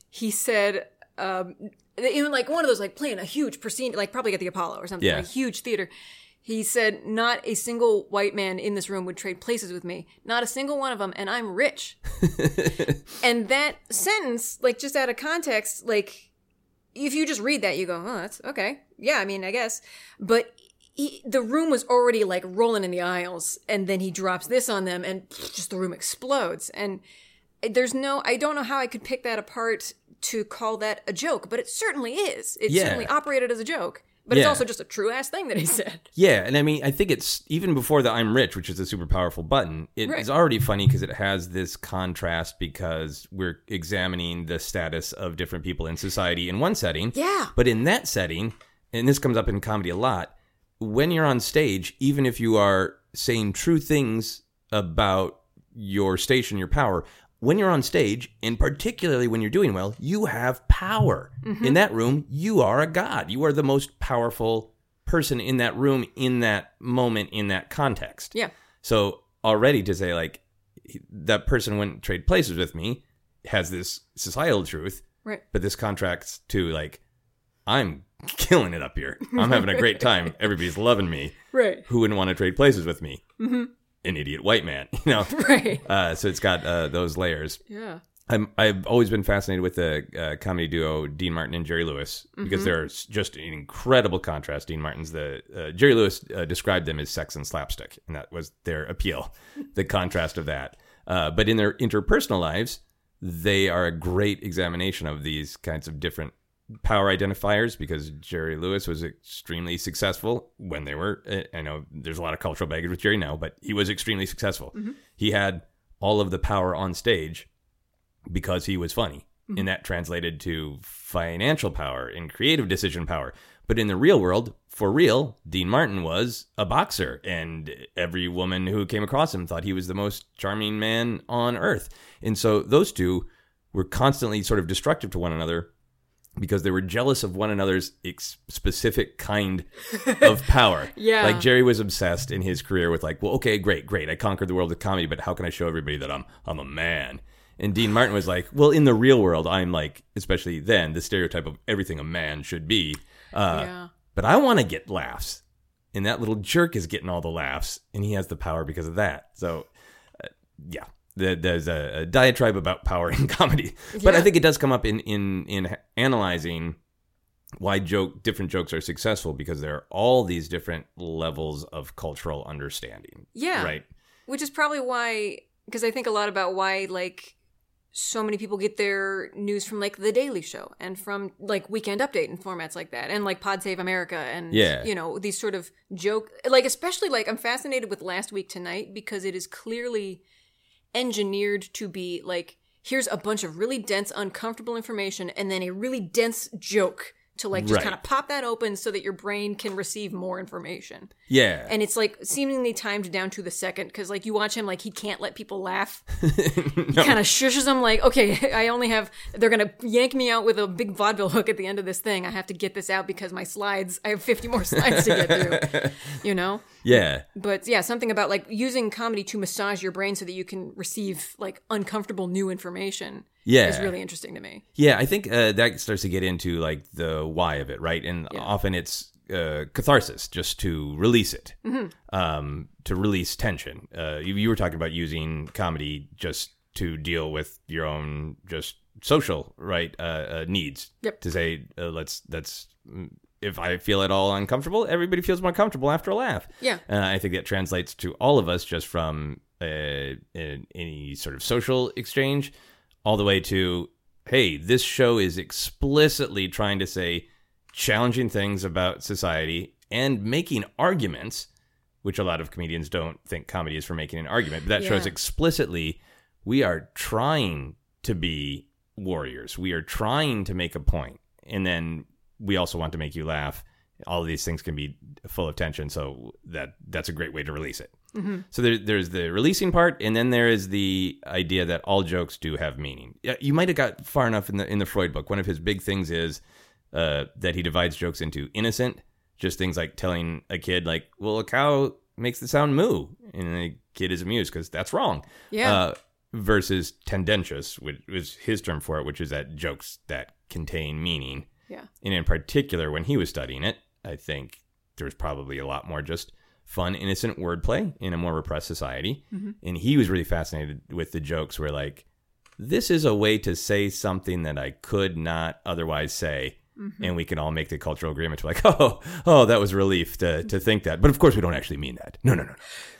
[SPEAKER 1] he said um in like one of those like playing a huge pristine like probably at the Apollo or something,
[SPEAKER 2] Yeah.
[SPEAKER 1] a huge theater. He said not a single white man in this room would trade places with me. Not a single one of them and I'm rich. and that sentence like just out of context like if you just read that you go, "Oh, that's okay." Yeah, I mean, I guess. But he, the room was already like rolling in the aisles and then he drops this on them and just the room explodes and there's no i don't know how i could pick that apart to call that a joke but it certainly is it
[SPEAKER 2] Yeah.
[SPEAKER 1] certainly operated as a joke but it's also just a true ass thing that he said
[SPEAKER 2] Yeah, and I mean, I think it's even before the "I'm rich," which is a super powerful button. It is
[SPEAKER 1] Right.
[SPEAKER 2] already funny because it has this contrast because we're examining the status of different people in society in one setting.
[SPEAKER 1] Yeah.
[SPEAKER 2] But in that setting, and this comes up in comedy a lot, when you're on stage, even if you are saying true things about your station, your power, when you're on stage, and particularly when you're doing well, you have power. In that room, you are a god. You are the most powerful person in that room, in that moment, in that context.
[SPEAKER 1] yeah
[SPEAKER 2] So already to say like that person wouldn't trade places with me has this societal truth,
[SPEAKER 1] right
[SPEAKER 2] but this contracts to like I'm killing it up here. I'm having a great time. Everybody's loving me.
[SPEAKER 1] right
[SPEAKER 2] Who wouldn't want to trade places with me? Mm-hmm. An idiot white man, you know.
[SPEAKER 1] right
[SPEAKER 2] Uh, so it's got uh, those layers.
[SPEAKER 1] yeah
[SPEAKER 2] I'm, I've always been fascinated with the uh, comedy duo Dean Martin and Jerry Lewis because they're s- just an incredible contrast. Dean Martin's the uh, Jerry Lewis uh, described them as sex and slapstick, and that was their appeal, the contrast of that. Uh, but in their interpersonal lives, they are a great examination of these kinds of different power identifiers because Jerry Lewis was extremely successful when they were. Eh, I know there's a lot of cultural baggage with Jerry now, but he was extremely successful. Mm-hmm. He had all of the power on stage because he was funny. Mm-hmm. And that translated to financial power and creative decision power. But in the real world, for real, Dean Martin was a boxer, and every woman who came across him thought he was the most charming man on earth. And so those two were constantly sort of destructive to one another because they were jealous of one another's ex- specific kind of power.
[SPEAKER 1] Yeah.
[SPEAKER 2] Like Jerry was obsessed in his career with like, well, okay, great, great. I conquered the world of comedy, but how can I show everybody that I'm I'm a man? And Dean Martin was like, well, in the real world, I'm like, especially then, the stereotype of everything a man should be. Uh,
[SPEAKER 1] yeah
[SPEAKER 2] But I want to get laughs. And that little jerk is getting all the laughs, and he has the power because of that. So, uh, yeah, there's a, a diatribe about power in comedy, but I think it does come up in in in analyzing why joke different jokes are successful because there are all these different levels of cultural understanding.
[SPEAKER 1] Yeah.
[SPEAKER 2] right.
[SPEAKER 1] which is probably why because i think a lot about why like so many people get their news from like the daily show and from like weekend update and formats like that and like pod save america and
[SPEAKER 2] Yeah.
[SPEAKER 1] you know these sort of joke like especially like i'm fascinated with last week tonight because it is clearly engineered to be like here's a bunch of really dense uncomfortable information and then a really dense joke to like just
[SPEAKER 2] Right.
[SPEAKER 1] kind of pop that open so that your brain can receive more information
[SPEAKER 2] Yeah,
[SPEAKER 1] and it's like seemingly timed down to the second because like you watch him like he can't let people laugh. He kind of shushes them like okay i only have they're gonna yank me out with a big vaudeville hook at the end of this thing. I have to get this out because my slides i have 50 more slides to get through you know?
[SPEAKER 2] Yeah,
[SPEAKER 1] but yeah something about like using comedy to massage your brain so that you can receive like uncomfortable new information
[SPEAKER 2] yeah.
[SPEAKER 1] is really interesting to me.
[SPEAKER 2] Yeah, I think uh, that starts to get into like the why of it, right? And often it's uh, catharsis, just to release it, um, to release tension. Uh, you, you were talking about using comedy just to deal with your own just social right uh, uh, needs.
[SPEAKER 1] Yep.
[SPEAKER 2] To say uh, let's let's if I feel at all uncomfortable, everybody feels more comfortable after a laugh.
[SPEAKER 1] Yeah.
[SPEAKER 2] Uh, I think that translates to all of us just from uh, in, any sort of social exchange all the way to, hey, this show is explicitly trying to say challenging things about society and making arguments, which a lot of comedians don't think comedy is for making an argument. But that shows explicitly we are trying to be warriors. We are trying to make a point, and then we also want to make you laugh. All of these things can be full of tension, so that that's a great way to release it. Mm-hmm. So there, there's the releasing part, and then there is the idea that all jokes do have meaning. Yeah, You might have got far enough in the in the Freud book. One of his big things is uh, that he divides jokes into innocent, just things like telling a kid like, "Well, a cow makes the sound moo," and the kid is amused because that's wrong.
[SPEAKER 1] Yeah.
[SPEAKER 2] Uh, versus tendentious, which was his term for it, which is that jokes that contain meaning.
[SPEAKER 1] Yeah.
[SPEAKER 2] And in particular, when he was studying it, I think there was probably a lot more just fun, innocent wordplay in a more repressed society. And he was really fascinated with the jokes where, like, this is a way to say something that I could not otherwise say. Mm-hmm. And we can all make the cultural agreement to like, oh, oh, that was relief to, to think that. But of course, we don't actually mean that. No, no, no, no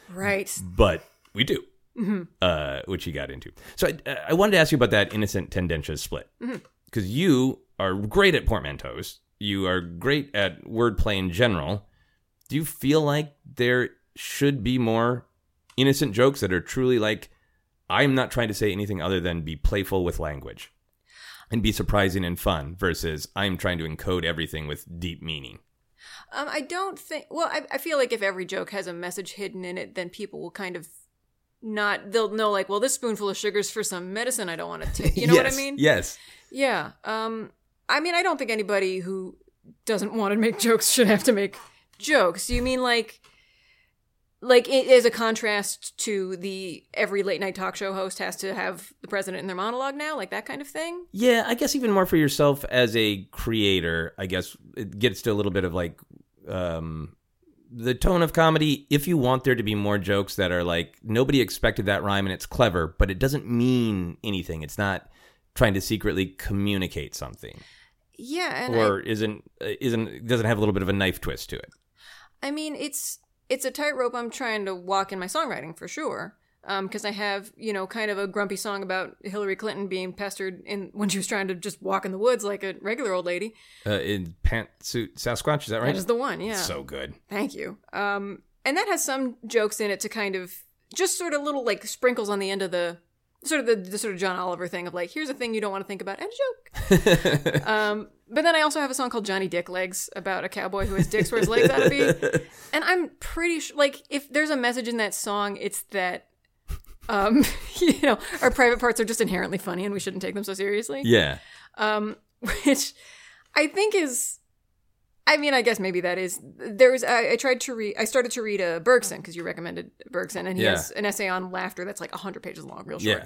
[SPEAKER 1] Right.
[SPEAKER 2] but we do, mm-hmm. uh, which he got into. So I, uh, I wanted to ask you about that innocent tendentious split mm-hmm. because you are great at portmanteaus. You are great at wordplay in general. Do you feel like there should be more innocent jokes that are truly like, I'm not trying to say anything other than be playful with language and be surprising and fun versus I'm trying to encode everything with deep meaning?
[SPEAKER 1] Um, I don't think. Well, I, I feel like if every joke has a message hidden in it, then people will kind of not. They'll know, like, well, this spoonful of sugar's for some medicine I don't want to take. You know what I mean?
[SPEAKER 2] Yes.
[SPEAKER 1] Yeah. Um. I mean, I don't think anybody who doesn't want to make jokes should have to make jokes. You mean like, like it as a contrast to the every late night talk show host has to have the president in their monologue now, like that kind of thing?
[SPEAKER 2] Yeah, I guess even more for yourself as a creator, I guess it gets to a little bit of like um the tone of comedy if you want there to be more jokes that are like nobody expected that rhyme and it's clever, but it doesn't mean anything. It's not trying to secretly communicate something
[SPEAKER 1] Yeah. And I-
[SPEAKER 2] or isn't uh, isn't doesn't have a little bit of a knife twist to it.
[SPEAKER 1] I mean, it's it's a tightrope I'm trying to walk in my songwriting for sure. Because I have, you know, kind of a grumpy song about Hillary Clinton being pestered in when she was trying to just walk in the woods like a regular old lady.
[SPEAKER 2] Uh, in pantsuit Sasquatch, is that right?
[SPEAKER 1] That is the one, yeah.
[SPEAKER 2] So good.
[SPEAKER 1] Thank you. Um, and that has some jokes in it to kind of just sort of little like sprinkles on the end of the sort of the, the sort of John Oliver thing of like, here's a thing you don't want to think about and a joke. um, but then I also have a song called Johnny Dick Legs about a cowboy who has dicks where his legs ought to be. And I'm pretty sure, like, if there's a message in that song, it's that, um, you know, our private parts are just inherently funny and we shouldn't take them so seriously
[SPEAKER 2] Yeah.
[SPEAKER 1] um, which I think is. I mean, I guess maybe that is. There was. I, I tried to read. I started to read uh, Bergson because you recommended Bergson, and he
[SPEAKER 2] Yeah.
[SPEAKER 1] has an essay on laughter that's like hundred pages long, real short.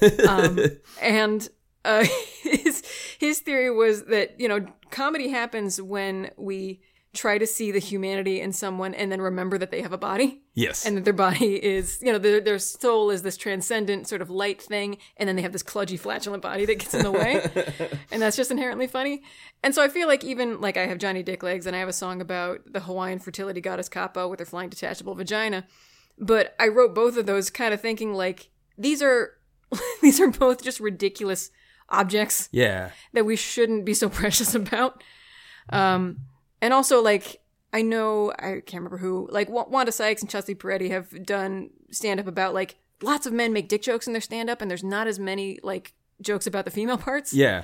[SPEAKER 2] Yeah.
[SPEAKER 1] Um, and uh, his his theory was that you know comedy happens when we try to see the humanity in someone and then remember that they have a body.
[SPEAKER 2] Yes.
[SPEAKER 1] and that their body is you know their, their soul is this transcendent sort of light thing and then they have this kludgy flatulent body that gets in the way. And that's just inherently funny. And so i feel like even like i have johnny dick legs and i have a song about the hawaiian fertility goddess Kapo with her flying detachable vagina. But i wrote both of those kind of thinking like these are these are both just ridiculous objects
[SPEAKER 2] yeah.
[SPEAKER 1] that we shouldn't be so precious about. Um, and also, like, I know, I can't remember who, like, Wa- Wanda Sykes and Chelsea Peretti have done stand up about, like, lots of men make dick jokes in their stand up, and there's not as many, like, jokes about the female parts.
[SPEAKER 2] Yeah.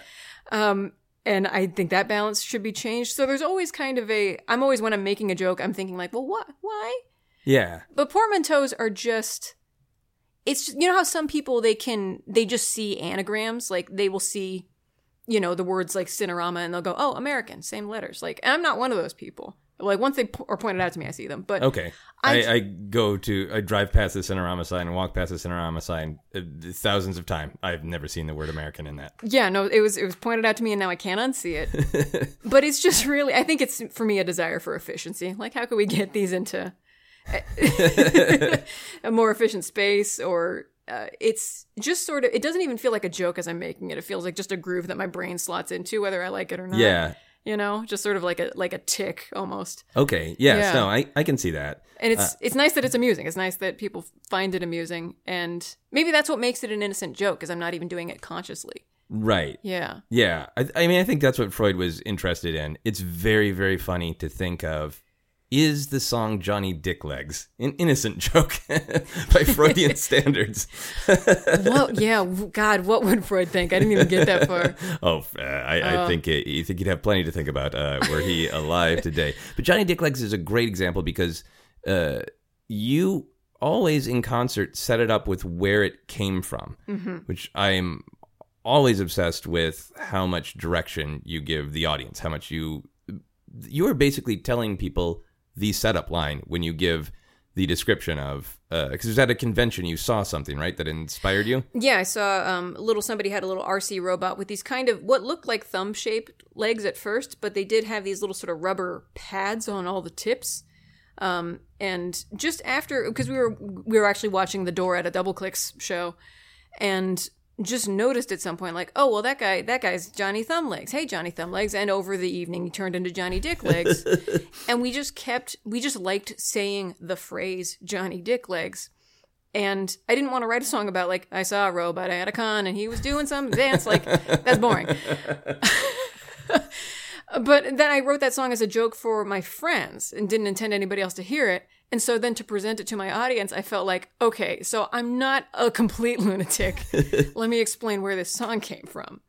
[SPEAKER 1] Um, and I think that balance should be changed. So there's always kind of a, I'm always, when I'm making a joke, I'm thinking, like, well, what? Why?
[SPEAKER 2] Yeah.
[SPEAKER 1] But portmanteaus are just it's just, you know how some people they can they just see anagrams like they will see you know the words like cinerama and they'll go oh American same letters like I'm not one of those people Like once they po- are pointed out to me, I see them. But
[SPEAKER 2] Okay.
[SPEAKER 1] I-
[SPEAKER 2] I, I go to I drive past the Cinerama sign and walk past the Cinerama sign uh, thousands of times. I've never seen the word American in that.
[SPEAKER 1] yeah, no, it was it was pointed out to me, and now I can't unsee it. but it's just really, I think it's for me a desire for efficiency. Like, how can we get these into a more efficient space or uh, it's just sort of it doesn't even feel like a joke as i'm making it it feels like just a groove that my brain slots into whether i like it or not
[SPEAKER 2] Yeah.
[SPEAKER 1] you know just sort of like a like a tick almost
[SPEAKER 2] Okay. Yes.
[SPEAKER 1] Yeah.
[SPEAKER 2] No, I, I can see that.
[SPEAKER 1] and it's
[SPEAKER 2] Uh.
[SPEAKER 1] it's nice that it's amusing it's nice that people find it amusing and maybe that's what makes it an innocent joke because i'm not even doing it consciously
[SPEAKER 2] Right.
[SPEAKER 1] yeah
[SPEAKER 2] Yeah. I, I mean, I think that's what Freud was interested in. It's very, very funny to think of. Is the song Johnny Dicklegs, an innocent joke by Freudian standards?
[SPEAKER 1] well yeah god what would freud think? I didn't even get that far.
[SPEAKER 2] Oh, uh, I, I think it, you think you'd have plenty to think about uh, were he alive today. But Johnny Dicklegs is a great example because uh, you always in concert set it up with where it came from, which I am always obsessed with how much direction you give the audience, how much you you are basically telling people the setup line when you give the description of because it was at a convention you saw something right that inspired you
[SPEAKER 1] Yeah, I saw um, little somebody had a little RC robot with these kind of what looked like thumb shaped legs at first, but they did have these little sort of rubber pads on all the tips. Um, and just after, because we were we were actually watching the door at a Double Clicks show, and just noticed at some point like, oh well, that guy that guy's Johnny Thumblegs. Hey, Johnny Thumblegs. And over the evening, he turned into Johnny Dicklegs, and we just kept we just liked saying the phrase Johnny Dicklegs, And I didn't want to write a song about like I saw a robot at a con and he was doing some dance like that's boring. but then I wrote that song as a joke for my friends and didn't intend anybody else to hear it. And so then to present it to my audience, I felt like, okay, so I'm not a complete lunatic. Let me explain where this song came from.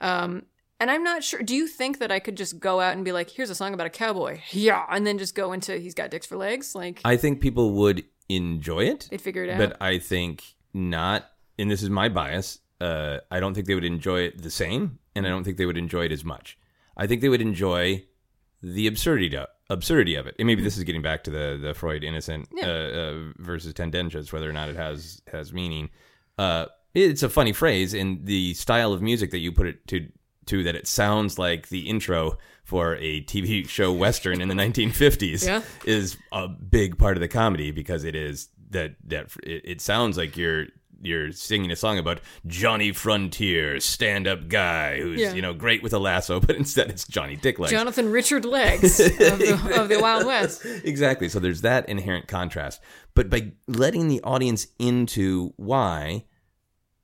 [SPEAKER 1] Um, and I'm not sure. Do you think that I could just go out and be like, here's a song about a cowboy? Yeah. And then just go into he's got dicks for legs? Like,
[SPEAKER 2] I think people would enjoy it.
[SPEAKER 1] they'd figure it out.
[SPEAKER 2] but I think not. And this is my bias. Uh, I don't think they would enjoy it the same, and I don't think they would enjoy it as much. I think they would enjoy the absurdity absurdity of it. And maybe this is getting back to the the Freud innocent
[SPEAKER 1] Yeah.
[SPEAKER 2] uh, uh, versus tendentious, whether or not it has has meaning. Uh, it's a funny phrase, and the style of music that you put it to to that it sounds like the intro for a TV show western in the 1950s
[SPEAKER 1] Yeah.
[SPEAKER 2] is a big part of the comedy because it is that that it, it sounds like you're you're singing a song about Johnny Frontier, stand up guy who's
[SPEAKER 1] Yeah.
[SPEAKER 2] you know great with a lasso, but instead it's Johnny Dicklegs.
[SPEAKER 1] Jonathan Richard Legs of the, of the Wild West.
[SPEAKER 2] exactly. So there's that inherent contrast. But by letting the audience into why,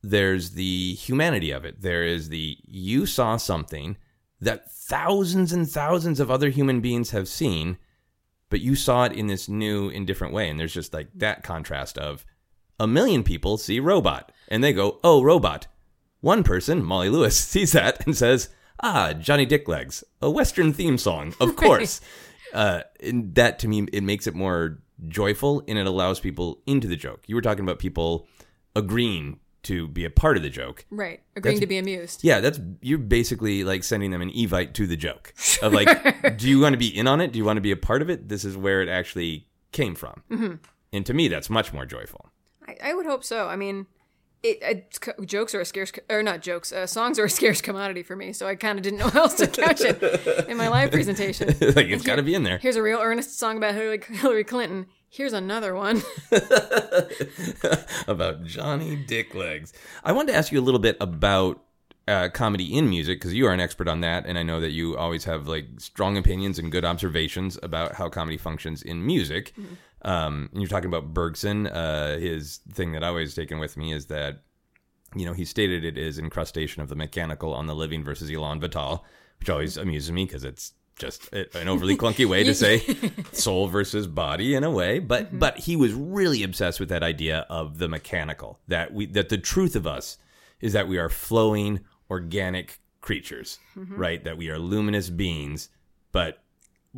[SPEAKER 2] there's the humanity of it. There is the you saw something that thousands and thousands of other human beings have seen, but you saw it in this new and different way. And there's just like that contrast of a million people see robot and they go, oh, robot. One person, Molly Lewis, sees that and says, ah, Johnny Dicklegs, a Western theme song, of course. uh, and that to me, it makes it more joyful and it allows people into the joke. You were talking about people agreeing to be a part of the joke.
[SPEAKER 1] Right. Agreeing
[SPEAKER 2] That's-
[SPEAKER 1] to be amused.
[SPEAKER 2] Yeah, that's you're basically like sending them an evite to the joke of like, do you want to be in on it? Do you want to be a part of it? This is where it actually came from, mm-hmm. and to me, that's much more joyful.
[SPEAKER 1] I, I would hope so. I mean, it, it, jokes are a scarce or not jokes, uh, songs are a scarce commodity for me, so I kind of didn't know how else to couch it in my live presentation.
[SPEAKER 2] like it's got to be in there.
[SPEAKER 1] Here's a real earnest song about Hillary, Hillary Clinton. Here's another one.
[SPEAKER 2] about Johnny Dicklegs. I wanted to ask you a little bit about uh, comedy in music because you are an expert on that, and I know that you always have like strong opinions and good observations about how comedy functions in music. Um, and you're talking about Bergson. Uh, his thing that I always taken with me is that you know he stated it is incrustation of the mechanical on the living versus Elan Vital, which always amuses me because it's just an overly clunky way to say soul versus body in a way. But but he was really obsessed with that idea of the mechanical that we that the truth of us is that we are flowing organic creatures right? That we are luminous beings but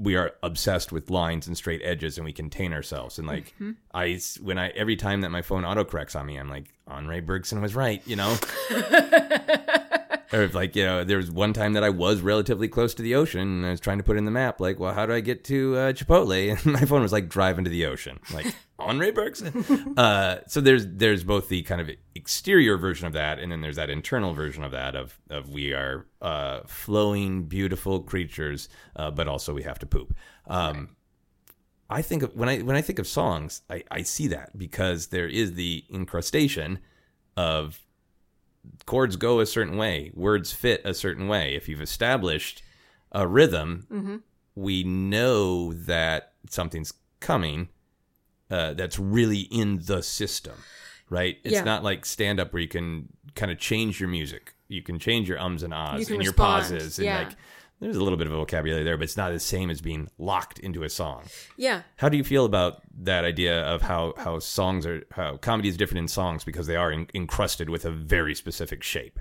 [SPEAKER 2] we are obsessed with lines and straight edges and we contain ourselves. And like mm-hmm. i when i every time that my phone autocorrects on me i'm like henri bergson was right you know or if like you know, there was one time that I was relatively close to the ocean, and I was trying to put in the map, like, well, how do I get to uh, Chipotle? And my phone was like, driving to the ocean, like on Henri Bergson. uh, so there's there's both the kind of exterior version of that, and then there's that internal version of that of of we are uh, flowing, beautiful creatures, uh, but also we have to poop. Um, I think of, when I when I think of songs, I, I see that because there is the incrustation of chords go a certain way, words fit a certain way. If you've established a rhythm,
[SPEAKER 1] Mm-hmm.
[SPEAKER 2] we know that something's coming uh, that's really in the system, right? It's
[SPEAKER 1] Yeah.
[SPEAKER 2] not like stand up where you can kind of change your music. You can change your ums and ahs
[SPEAKER 1] You
[SPEAKER 2] and your pauses and
[SPEAKER 1] Yeah.
[SPEAKER 2] like there's a little bit of vocabulary there, but it's not the same as being locked into a song.
[SPEAKER 1] Yeah.
[SPEAKER 2] How do you feel about that idea of how how songs are how comedy is different in songs because they are en- encrusted with a very specific shape?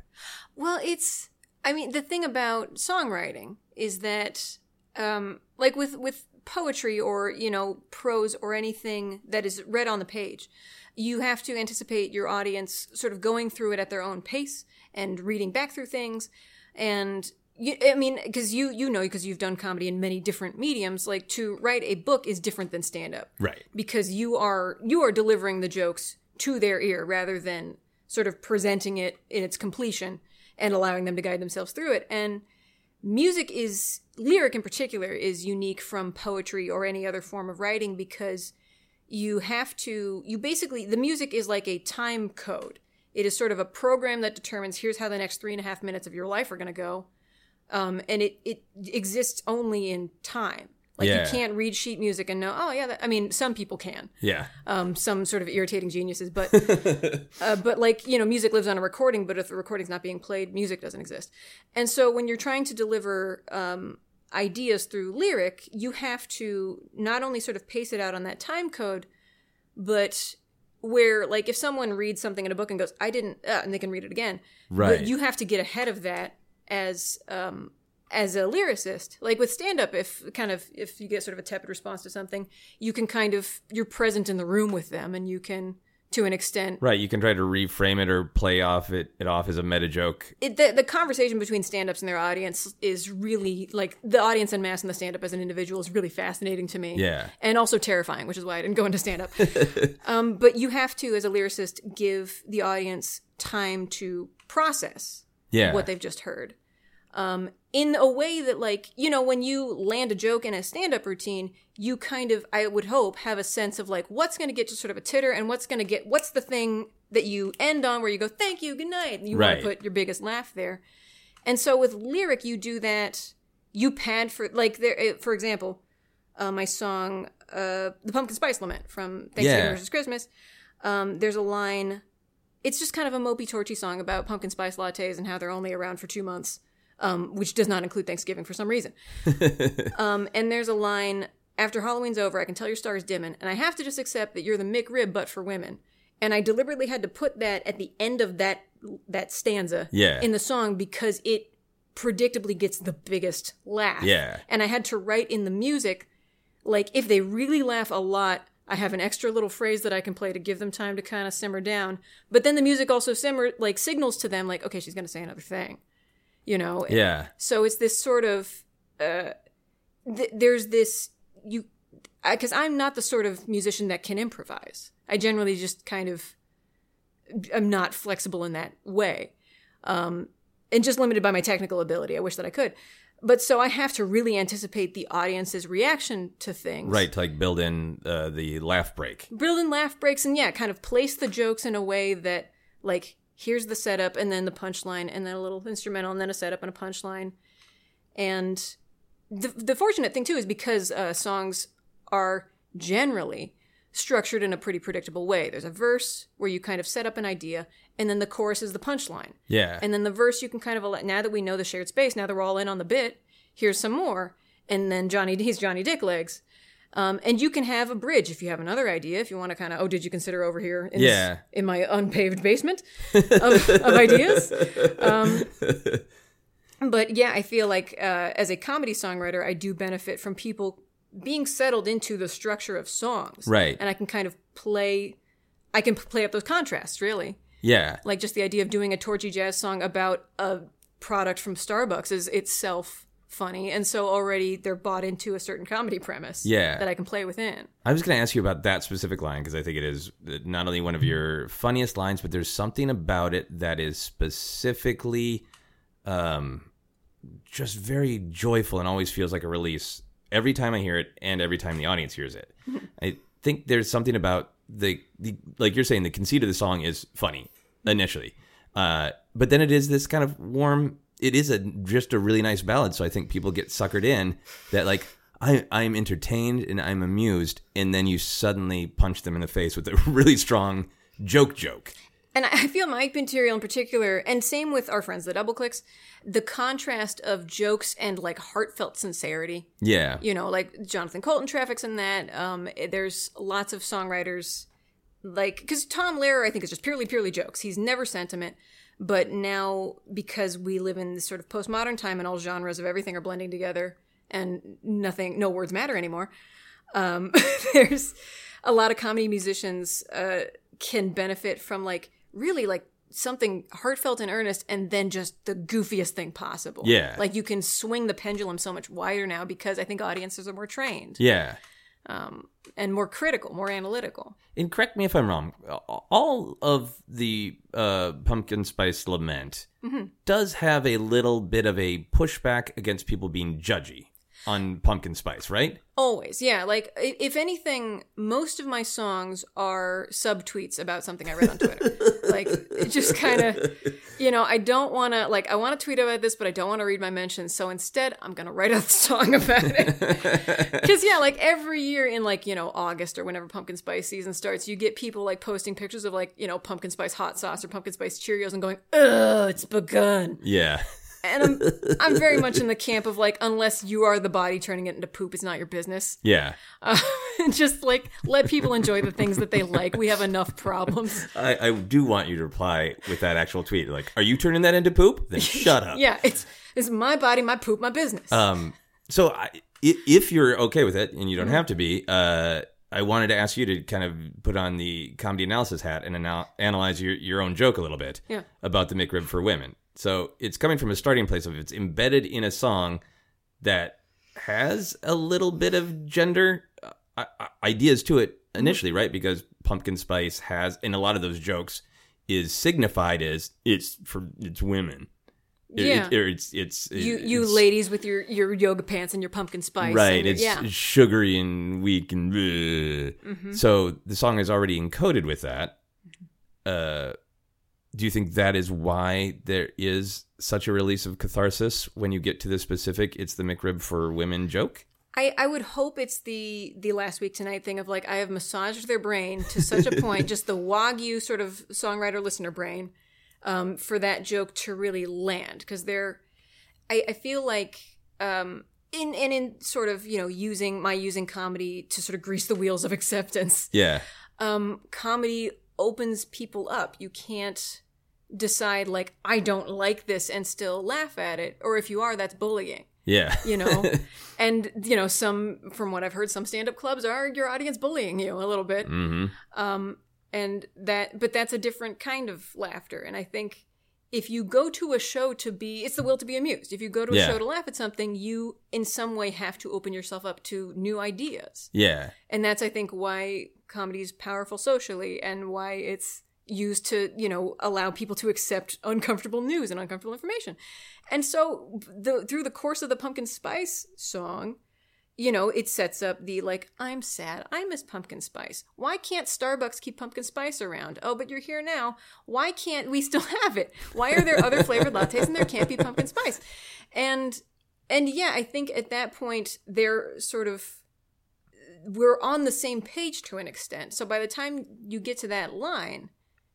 [SPEAKER 1] Well, it's. I mean, the thing about songwriting is that, um, like with with poetry or you know prose or anything that is read on the page, you have to anticipate your audience sort of going through it at their own pace and reading back through things, and. You, I mean, because you you know because you've done comedy in many different mediums. Like to write a book is different than stand up
[SPEAKER 2] Right.
[SPEAKER 1] because you are you are delivering the jokes to their ear rather than sort of presenting it in its completion and allowing them to guide themselves through it and music is lyric in particular is unique from poetry or any other form of writing because you have to you basically the music is like a time code it is sort of a program that determines here's how the next three and a half minutes of your life are going to go um, and it, it exists only in time like
[SPEAKER 2] Yeah.
[SPEAKER 1] you can't read sheet music and know oh yeah that, i mean some people can
[SPEAKER 2] Yeah.
[SPEAKER 1] um, some sort of irritating geniuses, but uh, but like you know, music lives on a recording. But if the recording's not being played, music doesn't exist. And so when you're trying to deliver um, ideas through lyric, you have to not only sort of pace it out on that time code, but where like if someone reads something in a book and goes, "I didn't," uh, and they can read it again,
[SPEAKER 2] Right.
[SPEAKER 1] You have to get ahead of that as um, as a lyricist like with stand up if kind of if you get sort of a tepid response to something you can kind of you're present in the room with them and you can to an extent
[SPEAKER 2] Right. You can try to reframe it or play off it, it off as a meta joke.
[SPEAKER 1] it, the, the conversation between stand-ups and their audience is really like the audience and mass and the stand-up as an individual is really fascinating to me
[SPEAKER 2] Yeah.
[SPEAKER 1] and also terrifying which is why i didn't go into stand-up um, but you have to as a lyricist give the audience time to process
[SPEAKER 2] Yeah.
[SPEAKER 1] what they've just heard um, in a way that like you know when you land a joke in a stand-up routine you kind of i would hope have a sense of like what's going to get to sort of a titter and what's going to get what's the thing that you end on where you go thank you good night and you want to put your biggest laugh there and so with lyric you do that you pad for like there eh, for example uh, my song uh, the pumpkin spice lament from thanksgiving
[SPEAKER 2] Yeah.
[SPEAKER 1] versus christmas um, there's a line it's just kind of a mopey torchy song about pumpkin spice lattes and how they're only around for two months um, which does not include thanksgiving for some reason um, and there's a line after halloween's over i can tell your star is dimming and i have to just accept that you're the mcrib but for women and i deliberately had to put that at the end of that that stanza
[SPEAKER 2] Yeah.
[SPEAKER 1] in the song because it predictably gets the biggest laugh
[SPEAKER 2] Yeah.
[SPEAKER 1] and i had to write in the music like if they really laugh a lot i have an extra little phrase that i can play to give them time to kind of simmer down but then the music also simmer like signals to them like okay she's going to say another thing you know?
[SPEAKER 2] Yeah.
[SPEAKER 1] so it's this sort of uh th- there's this you because i'm not the sort of musician that can improvise. I generally just kind of I'm not flexible in that way. Um and just limited by my technical ability. I wish that i could but so i have to really anticipate the audience's reaction to things
[SPEAKER 2] Right. To like build in uh, the laugh break.
[SPEAKER 1] build in laugh breaks and yeah kind of place the jokes in a way that like here's the setup and then the punchline and then a little instrumental and then a setup and a punchline and the, the fortunate thing too is because uh, songs are generally structured in a pretty predictable way there's a verse where you kind of set up an idea and then the chorus is the punchline
[SPEAKER 2] Yeah.
[SPEAKER 1] and then the verse you can kind of ele- now that we know the shared space, now that we're all in on the bit, here's some more. And then Johnny he's Johnny Dick legs. Um, and you can have a bridge if you have another idea. If you want to kind of, oh, did you consider over here in, this-
[SPEAKER 2] Yeah.
[SPEAKER 1] in my unpaved basement of, of ideas? Um, but yeah, I feel like uh, as a comedy songwriter, I do benefit from people being settled into the structure of songs,
[SPEAKER 2] Right.
[SPEAKER 1] And I can kind of play, I can play up those contrasts, really
[SPEAKER 2] yeah.
[SPEAKER 1] like just the idea of doing a torchy jazz song about a product from Starbucks is itself funny, and so already they're bought into a certain comedy premise.
[SPEAKER 2] Yeah.
[SPEAKER 1] that I can play within.
[SPEAKER 2] I was going to ask you about that specific line because I think it is not only one of your funniest lines, but there's something about it that is specifically um, just very joyful and always feels like a release every time I hear it and every time the audience hears it. I think there's something about the, the like you're saying the conceit of the song is funny initially, uh, but then it is this kind of warm. It is a just a really nice ballad, so I think people get suckered in that like I I'm entertained and I'm amused, and then you suddenly punch them in the face with a really strong joke joke.
[SPEAKER 1] And I feel Mike Material in particular, and same with our friends, the Double Clicks, the contrast of jokes and like heartfelt sincerity.
[SPEAKER 2] Yeah,
[SPEAKER 1] You know, like Jonathan Coulton traffics in that. Um, there's lots of songwriters, like, because Tom Lehrer, I think, is just purely, purely jokes. He's never sentiment. But now, because we live in this sort of postmodern time and all genres of everything are blending together and nothing, no words matter anymore, um, there's a lot of comedy musicians uh, can benefit from like really like something heartfelt and earnest and then just the goofiest thing possible.
[SPEAKER 2] Yeah.
[SPEAKER 1] Like you can swing the pendulum so much wider now because I think audiences are more trained
[SPEAKER 2] yeah.
[SPEAKER 1] And more critical, more analytical.
[SPEAKER 2] And correct me if I'm wrong. All of the uh, pumpkin spice lament does have a little bit of a pushback against people being judgy on pumpkin spice, right?
[SPEAKER 1] Always, yeah. Like, if anything, most of my songs are subtweets about something I read on Twitter. like, it just kind of, you know, I don't want to, like, I want to tweet about this, but I don't want to read my mentions. So instead, I'm going to write a song about it. Because, yeah, like, every year in, like, you know, August or whenever pumpkin spice season starts, you get people, like, posting pictures of, like, you know, pumpkin spice hot sauce or pumpkin spice Cheerios and going, ugh, it's begun.
[SPEAKER 2] Yeah.
[SPEAKER 1] And I'm, I'm very much in the camp of, like, unless you are the body turning it into poop, it's not your business.
[SPEAKER 2] Yeah.
[SPEAKER 1] Uh, just like let people enjoy the things that they like. We have enough problems.
[SPEAKER 2] I, I do want you to reply with that actual tweet. Like, are you turning that into poop? Then shut up.
[SPEAKER 1] Yeah, it's it's my body, my poop, my business.
[SPEAKER 2] Um, so I, if you're okay with it, and you don't have to be, uh, I wanted to ask you to kind of put on the comedy analysis hat and anal- analyze your, your own joke a little bit
[SPEAKER 1] Yeah.
[SPEAKER 2] about the McRib for women. So it's coming from a starting place of it's embedded in a song that has a little bit of gender uh, ideas to it initially, right? Because pumpkin spice has, in a lot of those jokes, is signified as it's for it's women.
[SPEAKER 1] Yeah.
[SPEAKER 2] it- or it's it's
[SPEAKER 1] you you
[SPEAKER 2] it's-
[SPEAKER 1] ladies with your your yoga pants and your pumpkin spice.
[SPEAKER 2] right it's
[SPEAKER 1] yeah.
[SPEAKER 2] sugary and weak and.
[SPEAKER 1] Mm-hmm.
[SPEAKER 2] so the song is already encoded with that uh do you think that is why there is such a release of catharsis when you get to the specific it's the mcrib for women joke?
[SPEAKER 1] I, I would hope it's the the last week tonight thing of like I have massaged their brain to such a point, just the wagyu sort of songwriter listener brain, um, for that joke to really land. Because they're, I, I feel like um, in and in sort of you know using my using comedy to sort of grease the wheels of acceptance.
[SPEAKER 2] yeah.
[SPEAKER 1] Um, comedy opens people up. You can't decide like I don't like this and still laugh at it, or if you are, that's bullying.
[SPEAKER 2] yeah
[SPEAKER 1] You know, and you know some from what I've heard, some stand-up clubs are your audience bullying you a little bit,
[SPEAKER 2] hmm
[SPEAKER 1] um, and that but that's a different kind of laughter. And I think if you go to a show to be, it's the will to be amused. If you go to a
[SPEAKER 2] Yeah.
[SPEAKER 1] show to laugh at something, you in some way have to open yourself up to new ideas
[SPEAKER 2] yeah
[SPEAKER 1] and that's i think why comedy is powerful socially and why it's used to you know allow people to accept uncomfortable news and uncomfortable information. And so the through the course of the pumpkin spice song you know it sets up the like i'm sad i miss pumpkin spice. Why can't starbucks keep pumpkin spice around? Oh but you're here now. Why can't we still have it? Why are there other flavored lattes and there can't be pumpkin spice? And and yeah i think at that point they're sort of we're on the same page to an extent. So by the time you get to that line,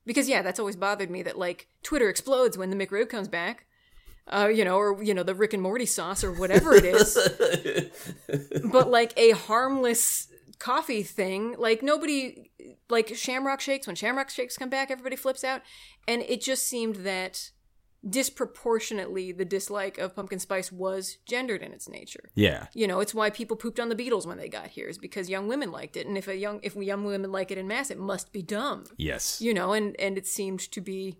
[SPEAKER 1] because yeah, that's always bothered me that like Twitter explodes when the McRib comes back, uh, you know, or you know the Rick and Morty sauce or whatever it is. but like a harmless coffee thing, like nobody, like Shamrock Shakes. When Shamrock Shakes come back, everybody flips out, and it just seemed that disproportionately the dislike of pumpkin spice was gendered in its nature.
[SPEAKER 2] Yeah.
[SPEAKER 1] You know it's why people pooped on the beatles when they got here is because young women liked it. And if a young if young women like it in mass it must be dumb.
[SPEAKER 2] Yes.
[SPEAKER 1] You know and and it seemed to be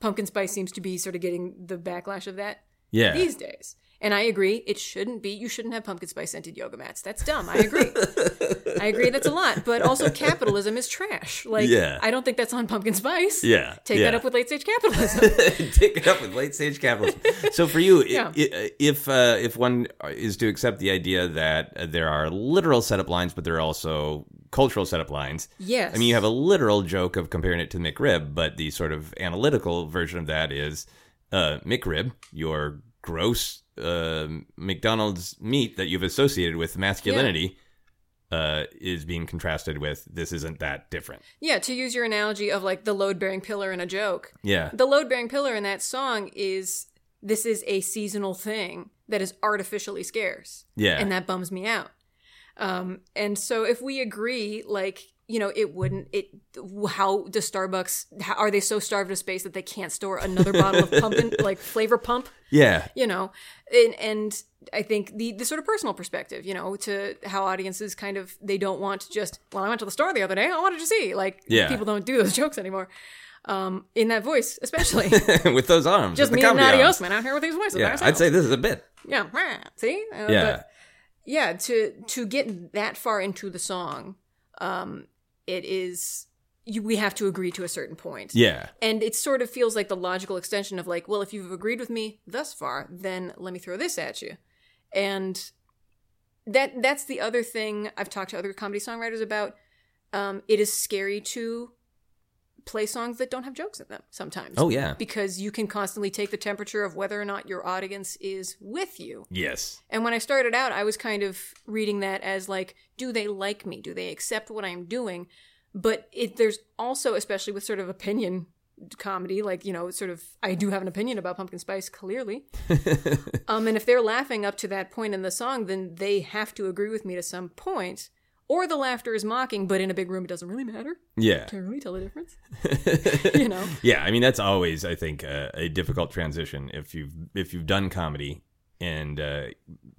[SPEAKER 1] pumpkin spice seems to be sort of getting the backlash of that
[SPEAKER 2] Yeah.
[SPEAKER 1] these days. And I agree, it shouldn't be. You shouldn't have pumpkin spice scented yoga mats. That's dumb. I agree. I agree. That's a lot. But also, capitalism is trash. Like,
[SPEAKER 2] Yeah.
[SPEAKER 1] I don't think that's on pumpkin spice.
[SPEAKER 2] Yeah,
[SPEAKER 1] Take
[SPEAKER 2] yeah.
[SPEAKER 1] that up with late stage capitalism.
[SPEAKER 2] Take it up with late stage capitalism. So for you,
[SPEAKER 1] Yeah.
[SPEAKER 2] if uh, if one is to accept the idea that uh, there are literal setup lines, but there are also cultural setup lines.
[SPEAKER 1] yes.
[SPEAKER 2] I mean, you have a literal joke of comparing it to McRib, but the sort of analytical version of that is uh, McRib, your gross uh, McDonald's meat that you've associated with masculinity, uh, is being contrasted with this isn't that different.
[SPEAKER 1] Yeah, to use your analogy of like the load bearing pillar in a joke,
[SPEAKER 2] Yeah.
[SPEAKER 1] the load bearing pillar in that song is this is a seasonal thing that is artificially scarce.
[SPEAKER 2] Yeah.
[SPEAKER 1] And that bums me out. Um, and so if we agree, like, you know, it wouldn't, it, how does Starbucks, how, are they so starved of space that they can't store another bottle of pumpkin, like flavor pump?
[SPEAKER 2] yeah.
[SPEAKER 1] you know and, and i think the the sort of personal perspective you know to how audiences kind of they don't want just well i went to the store the other day i wanted to see like
[SPEAKER 2] Yeah.
[SPEAKER 1] people don't do those jokes anymore um in that voice especially
[SPEAKER 2] with those arms.
[SPEAKER 1] just me and Natty
[SPEAKER 2] arms.
[SPEAKER 1] Osman out here with these voices
[SPEAKER 2] Yeah. I'd say this is a bit.
[SPEAKER 1] yeah see Uh,
[SPEAKER 2] Yeah.
[SPEAKER 1] but yeah to to get that far into the song um it is you, we have to agree to a certain point
[SPEAKER 2] Yeah.
[SPEAKER 1] and it sort of feels like the logical extension of like, well, if you've agreed with me thus far, then let me throw this at you. And that that's the other thing I've talked to other comedy songwriters about. Um, it is scary to play songs that don't have jokes in them sometimes.
[SPEAKER 2] Oh, yeah.
[SPEAKER 1] Because you can constantly take the temperature of whether or not your audience is with you.
[SPEAKER 2] Yes.
[SPEAKER 1] And when I started out, I was kind of reading that as like, do they like me? Do they accept what I'm doing? But it, there's also, especially with sort of opinion comedy, like, you know, sort of, I do have an opinion about pumpkin spice, clearly. um, and if they're laughing up to that point in the song, then they have to agree with me to some point. Or the laughter is mocking, but in a big room, it doesn't really matter.
[SPEAKER 2] Yeah.
[SPEAKER 1] Can't really tell the difference. you know?
[SPEAKER 2] Yeah, I mean that's always I think uh, a difficult transition if you've if you've done comedy and uh,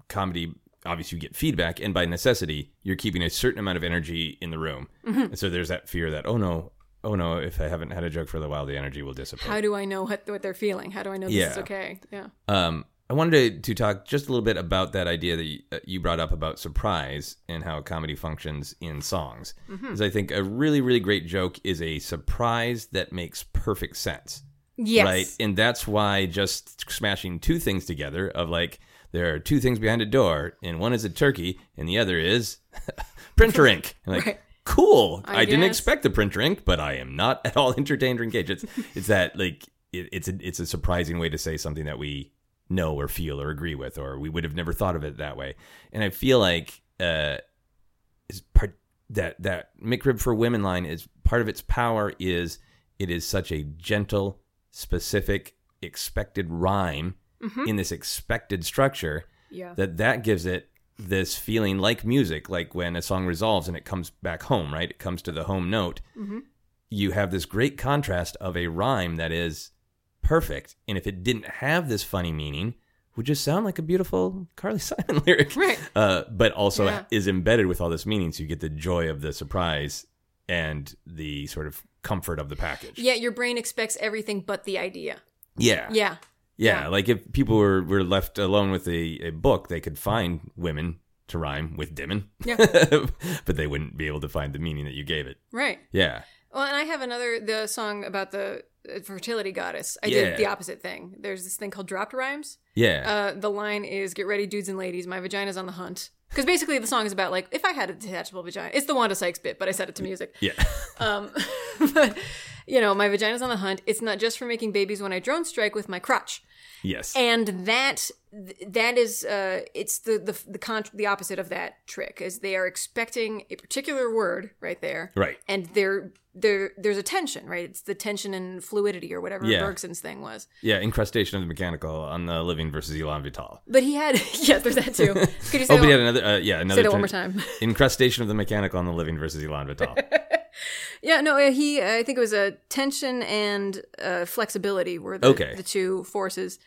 [SPEAKER 2] comedy obviously you get feedback and by necessity you're keeping a certain amount of energy in the room.
[SPEAKER 1] Mm-hmm.
[SPEAKER 2] And so there's that fear that oh no, oh no, if I haven't had a joke for a while the energy will dissipate.
[SPEAKER 1] How do I know what, what they're feeling? How do I know this is okay? Yeah.
[SPEAKER 2] Um, I wanted to, to talk just a little bit about that idea that you, uh, you brought up about surprise and how comedy functions in songs. Because I think a really, really great joke is a surprise that makes perfect sense.
[SPEAKER 1] Yes.
[SPEAKER 2] Right. And that's why just smashing two things together of like, there are two things behind a door, and one is a turkey, and the other is printer ink. And like,
[SPEAKER 1] Right.
[SPEAKER 2] cool.
[SPEAKER 1] I
[SPEAKER 2] I, didn't expect the printer ink, but I am not at all entertained or engaged. It's it's that like it, it's a it's a surprising way to say something that we know or feel or agree with, or we would have never thought of it that way. And I feel like uh, is part that that McRib for Women line is part of its power is it is such a gentle, specific, expected rhyme in this expected structure
[SPEAKER 1] Yeah.
[SPEAKER 2] that that gives it this feeling like music like when a song resolves and it comes back home right it comes to the home note you have this great contrast of a rhyme that is perfect and if it didn't have this funny meaning would just sound like a beautiful carly simon lyric
[SPEAKER 1] Right.
[SPEAKER 2] uh, but also
[SPEAKER 1] Yeah.
[SPEAKER 2] is embedded with all this meaning so you get the joy of the surprise and the sort of comfort of the package
[SPEAKER 1] Yeah, your brain expects everything but the idea.
[SPEAKER 2] yeah
[SPEAKER 1] Yeah.
[SPEAKER 2] yeah,
[SPEAKER 1] Yeah.
[SPEAKER 2] like if people were, were left alone with a, a book, they could find women to rhyme with Dimon.
[SPEAKER 1] Yeah.
[SPEAKER 2] but they wouldn't be able to find the meaning that you gave it.
[SPEAKER 1] Right.
[SPEAKER 2] Yeah.
[SPEAKER 1] Well, and I have another the song about the uh, fertility goddess. I
[SPEAKER 2] Yeah.
[SPEAKER 1] did the opposite thing. There's this thing called dropped rhymes.
[SPEAKER 2] Yeah.
[SPEAKER 1] Uh, the line is "Get ready, dudes and ladies. My vagina's on the hunt." Because basically, the song is about like if I had a detachable vagina. It's the Wanda Sykes bit, but I set it to music.
[SPEAKER 2] yeah.
[SPEAKER 1] Um, but you know, my vagina's on the hunt. It's not just for making babies when I drone strike with my crotch.
[SPEAKER 2] Yes.
[SPEAKER 1] and that that is uh it's the the the con- the opposite of that trick is they are expecting a particular word right there
[SPEAKER 2] right.
[SPEAKER 1] and there there there's a tension right it's the tension and fluidity or whatever
[SPEAKER 2] Yeah.
[SPEAKER 1] bergson's thing was
[SPEAKER 2] Yeah. Incrustation of the mechanical on the living versus Elan Vital.
[SPEAKER 1] but he had yeah there's that too could you say
[SPEAKER 2] Oh, but
[SPEAKER 1] that,
[SPEAKER 2] he had another. Uh, yeah, another.
[SPEAKER 1] say that one more time
[SPEAKER 2] Incrustation of the mechanical on the living versus Elan Vital.
[SPEAKER 1] yeah no uh, he i think it was a tension and uh flexibility were the,
[SPEAKER 2] Okay.
[SPEAKER 1] the two forces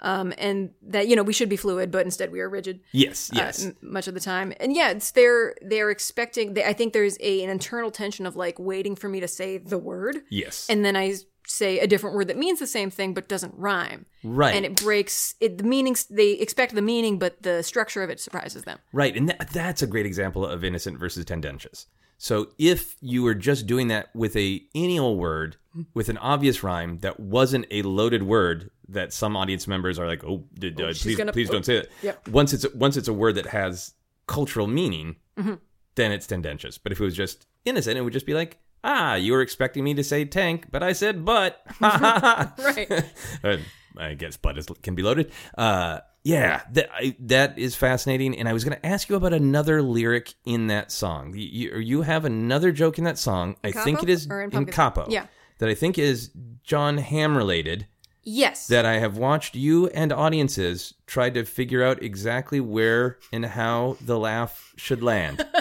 [SPEAKER 1] um, and that you know we should be fluid, but instead we are rigid.
[SPEAKER 2] Yes,
[SPEAKER 1] uh,
[SPEAKER 2] yes.
[SPEAKER 1] m- much of the time. And yeah, it's they're they're expecting. They, I think there's a an internal tension of like waiting for me to say the word,
[SPEAKER 2] yes.
[SPEAKER 1] and then I say a different word that means the same thing but doesn't rhyme,
[SPEAKER 2] right.
[SPEAKER 1] and it breaks it. The meanings they expect the meaning, but the structure of it surprises them.
[SPEAKER 2] Right, and that, that's a great example of innocent versus tendentious. So if you were just doing that with a any old word with an obvious rhyme that wasn't a loaded word that some audience members are like, oh, did, uh,
[SPEAKER 1] she's
[SPEAKER 2] please,
[SPEAKER 1] gonna-
[SPEAKER 2] please
[SPEAKER 1] oh,
[SPEAKER 2] don't say that.
[SPEAKER 1] yep.
[SPEAKER 2] Once it's once it's a word that has cultural meaning,
[SPEAKER 1] Mm-hmm.
[SPEAKER 2] then it's tendentious. But if it was just innocent, it would just be like, ah, you were expecting me to say tank, but I said butt.
[SPEAKER 1] Right.
[SPEAKER 2] I guess butt is, can be loaded. Uh, yeah, that I, that is fascinating. And I was going to ask you about another lyric in that song. You, you, have another joke in that song. I think it is
[SPEAKER 1] or in
[SPEAKER 2] in, Kapo.
[SPEAKER 1] Yeah.
[SPEAKER 2] That I think is Jon Hamm related.
[SPEAKER 1] Yes.
[SPEAKER 2] That I have watched you and audiences try to figure out exactly where and how the laugh should land.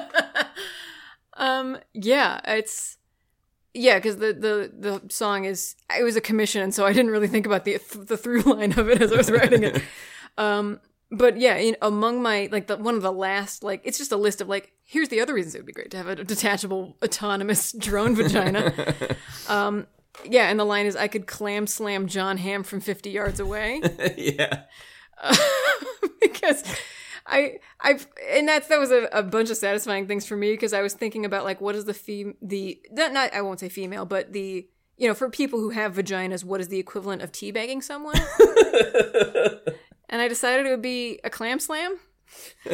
[SPEAKER 1] Um. Yeah. It's. Yeah, because the, the the song is it was a commission, and so I didn't really think about the the through line of it as I was writing it. Um. But yeah, in, among my like the one of the last like it's just a list of like here's the other reasons it would be great to have a detachable autonomous drone vagina. um. Yeah, and the line is I could clam slam Jon Hamm from fifty yards away.
[SPEAKER 2] yeah.
[SPEAKER 1] because I I've and that's that was a, a bunch of satisfying things for me because I was thinking about like what is the fem the not, not I won't say female but the you know for people who have vaginas what is the equivalent of teabagging someone and I decided it would be a clam slam.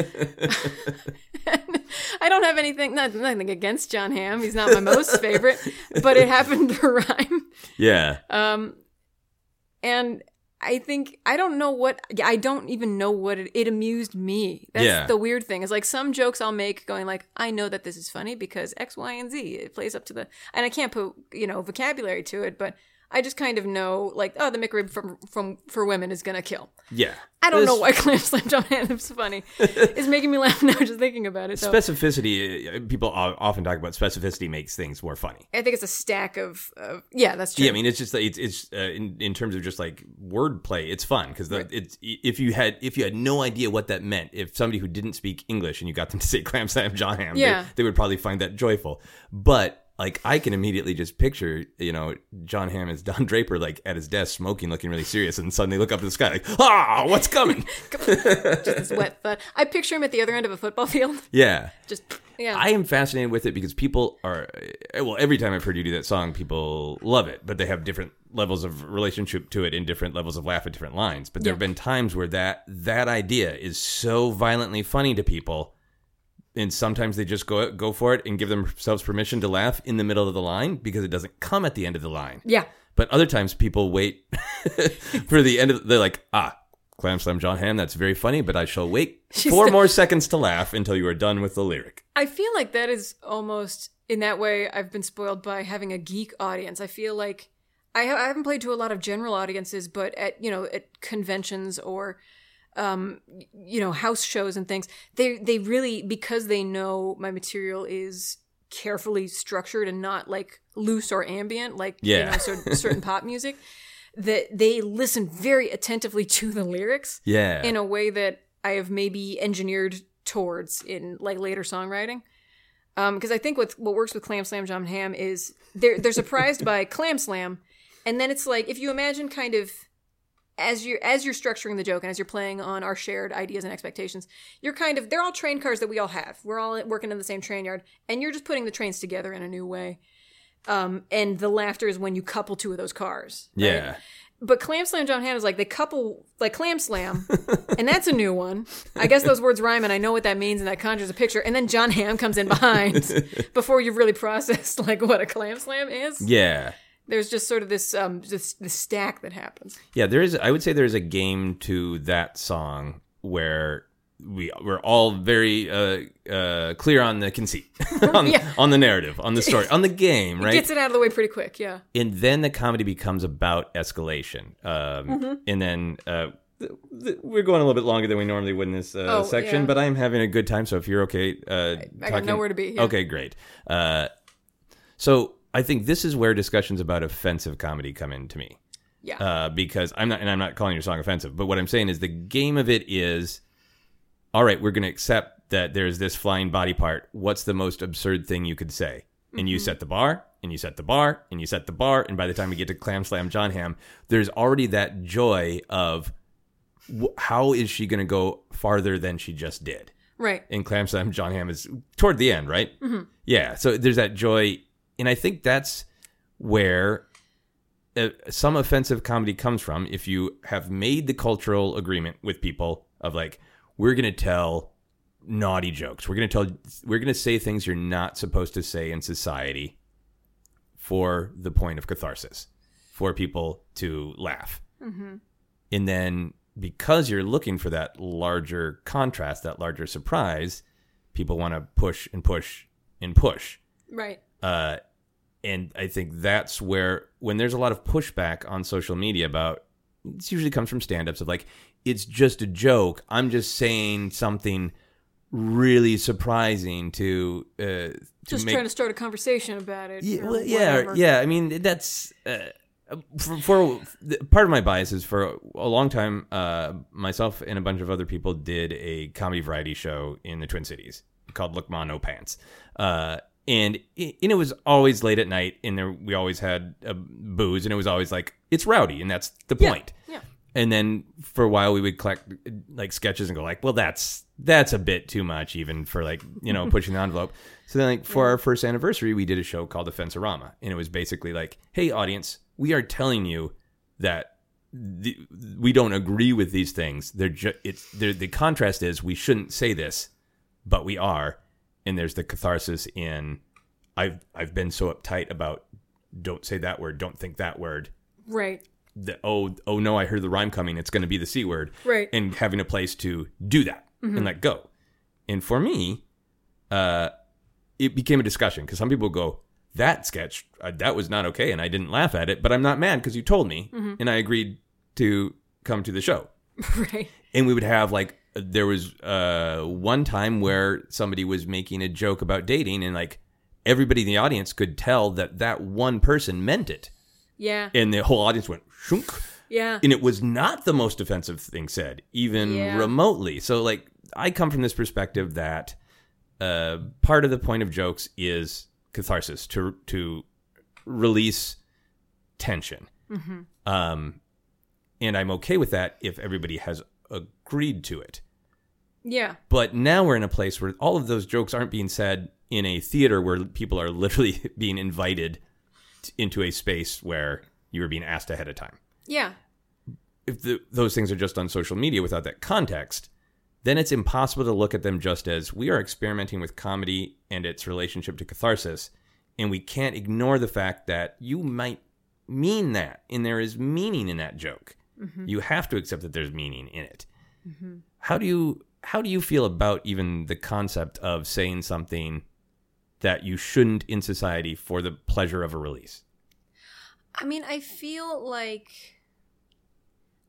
[SPEAKER 1] I don't have anything not, nothing against Jon Hamm he's not my most favorite but it happened to rhyme
[SPEAKER 2] Yeah.
[SPEAKER 1] um, and I think I don't know what I don't even know what it, it amused me. That's
[SPEAKER 2] Yeah.
[SPEAKER 1] the weird thing. Is like some jokes I'll make going like I know that this is funny because X, Y, and Z. It plays up to the and I can't put you know vocabulary to it, but I just kind of know like oh the McRib from from for women is gonna kill.
[SPEAKER 2] Yeah.
[SPEAKER 1] I don't know why Clam Slam Jon Hamm's funny. it's making me laugh now just thinking about it. So
[SPEAKER 2] Specificity, uh, people often talk about specificity makes things more funny.
[SPEAKER 1] I think it's a stack of, of yeah, that's true.
[SPEAKER 2] Yeah, I mean, it's just it's it's uh, in in terms of just like wordplay, it's fun because it's if you had if you had no idea what that meant, if somebody who didn't speak English and you got them to say clam slam Jon Hamm, they-
[SPEAKER 1] Yeah.
[SPEAKER 2] they, would probably find that joyful. But like I can immediately just picture, you know, Jon Hamm as Don Draper like at his desk smoking, looking really serious, and suddenly look up at the sky like, ah, what's coming?
[SPEAKER 1] just this wet thud. I picture him at the other end of a football field.
[SPEAKER 2] yeah.
[SPEAKER 1] Just yeah.
[SPEAKER 2] I am fascinated with it because people are well. Every time I've heard you do that song, people love it, but they have different levels of relationship to it and different levels of laugh at different lines. But there
[SPEAKER 1] Yeah.
[SPEAKER 2] have been times where that that idea is so violently funny to people, and sometimes they just go go for it and give themselves permission to laugh in the middle of the line because it doesn't come at the end of the line.
[SPEAKER 1] yeah.
[SPEAKER 2] But other times people wait for the end of. They're like, ah. Clam Slam Jon Hamm, that's very funny, but I shall wait
[SPEAKER 1] She's
[SPEAKER 2] four more seconds to laugh until you are done with the lyric.
[SPEAKER 1] I feel like that is almost in that way. I've been spoiled by having a geek audience. I feel like I, ha- I haven't played to a lot of general audiences, but at you know at conventions or um you know house shows and things, they they really because they know my material is carefully structured and not like loose or ambient like you
[SPEAKER 2] Yeah.
[SPEAKER 1] know certain, certain pop music that they listen very attentively to the lyrics
[SPEAKER 2] Yeah.
[SPEAKER 1] in a way that I have maybe engineered towards in like later songwriting. Um, because I think what what works with Clam Slam Jon Hamm is they're they're surprised by Clam Slam, and then it's like if you imagine kind of as you're as you're structuring the joke and as you're playing on our shared ideas and expectations, you're kind of they're all train cars that we all have. We're all working in the same train yard, and you're just putting the trains together in a new way. Um, and the laughter is when you couple two of those cars. right?
[SPEAKER 2] yeah.
[SPEAKER 1] But Clam Slam Jon Hamm is like they couple like Clam Slam, and that's a new one. I guess those words rhyme, and I know what that means, and that conjures a picture. And then Jon Hamm comes in behind before you've really processed like what a Clam Slam is.
[SPEAKER 2] Yeah.
[SPEAKER 1] There's just sort of this um this stack that happens.
[SPEAKER 2] Yeah, there is I would say there's a game to that song where we we're all very uh, uh, clear on the conceit, on,
[SPEAKER 1] Yeah.
[SPEAKER 2] on the narrative, on the story, on the game, right?
[SPEAKER 1] Gets it out of the way pretty quick. Yeah.
[SPEAKER 2] and then the comedy becomes about escalation. Um,
[SPEAKER 1] Mm-hmm.
[SPEAKER 2] And then uh, th- th- we're going a little bit longer than we normally would in this uh,
[SPEAKER 1] Oh,
[SPEAKER 2] section,
[SPEAKER 1] yeah.
[SPEAKER 2] but I'm having a good time. So if you're okay, uh,
[SPEAKER 1] I got nowhere to be.
[SPEAKER 2] Okay, great. Uh, so I think this is where discussions about offensive comedy come in to me.
[SPEAKER 1] Yeah.
[SPEAKER 2] Uh, because I'm not, and I'm not calling your song offensive, but what I'm saying is the game of it is, all right, we're going to accept that there's this flying body part. What's the most absurd thing you could say? And you set the bar, and you set the bar, and you set the bar, and by the time we get to Clam Slam Jon Hamm, there's already that joy of wh- how is she going to go farther than she just did?
[SPEAKER 1] Right.
[SPEAKER 2] and Clam Slam Jon Hamm is toward the end, right? Mm-hmm. Yeah. So there's that joy, and I think that's where uh, some offensive comedy comes from. If you have made the cultural agreement with people of like, we're gonna tell naughty jokes, we're gonna tell, we're gonna say things you're not supposed to say in society for the point of catharsis, for people to laugh, and then because you're looking for that larger contrast, that larger surprise, people want to push and push and push.
[SPEAKER 1] Right.
[SPEAKER 2] Uh, and I think that's where, when there's a lot of pushback on social media about, it usually comes from stand ups of like, it's just a joke. I'm just saying something really surprising to, uh, to
[SPEAKER 1] Just
[SPEAKER 2] make
[SPEAKER 1] trying to start a conversation about it.
[SPEAKER 2] yeah, well, yeah, yeah. I mean, that's uh, for, for part of my bias is for a long time. Uh, myself and a bunch of other people did a comedy variety show in the Twin Cities called Look Ma No Pants, uh, and it, and it was always late at night, and there we always had uh, booze, and it was always like it's rowdy, and that's the point.
[SPEAKER 1] Yeah. yeah.
[SPEAKER 2] And then for a while we would collect like sketches and go like, well, that's that's a bit too much even for like you know pushing the envelope. So then like for our first anniversary, we did a show called Offensorama, and it was basically like, hey audience, we are telling you that the, we don't agree with these things. They're ju- it's they're, the contrast is we shouldn't say this, but we are, and there's the catharsis in I've I've been so uptight about don't say that word, don't think that word
[SPEAKER 1] Right.
[SPEAKER 2] the oh oh no i heard the rhyme coming it's going to be the c word
[SPEAKER 1] Right.
[SPEAKER 2] and having a place to do that and let go and for me uh it became a discussion because some people go that sketch uh, that was not okay and i didn't laugh at it but i'm not mad because you told me and i agreed to come to the show
[SPEAKER 1] Right.
[SPEAKER 2] and we would have like there was uh one time where somebody was making a joke about dating and like everybody in the audience could tell that that one person meant it
[SPEAKER 1] Yeah.
[SPEAKER 2] and the whole audience went shunk
[SPEAKER 1] Yeah.
[SPEAKER 2] and it was not the most offensive thing said even
[SPEAKER 1] Yeah.
[SPEAKER 2] remotely so like i come from this perspective that uh, part of the point of jokes is catharsis to to release tension
[SPEAKER 1] Mm-hmm.
[SPEAKER 2] um, and i'm okay with that if everybody has agreed to it
[SPEAKER 1] Yeah.
[SPEAKER 2] but now we're in a place where all of those jokes aren't being said in a theater where people are literally being invited t- into a space where you were being asked ahead of time
[SPEAKER 1] Yeah.
[SPEAKER 2] if the, those things are just on social media without that context, then it's impossible to look at them just as we are experimenting with comedy and its relationship to catharsis, and we can't ignore the fact that you might mean that, and there is meaning in that joke. Mm-hmm. You have to accept that there's meaning in it. Mm-hmm. How do you how do you feel about even the concept of saying something that you shouldn't in society for the pleasure of a release?
[SPEAKER 1] I mean, I feel like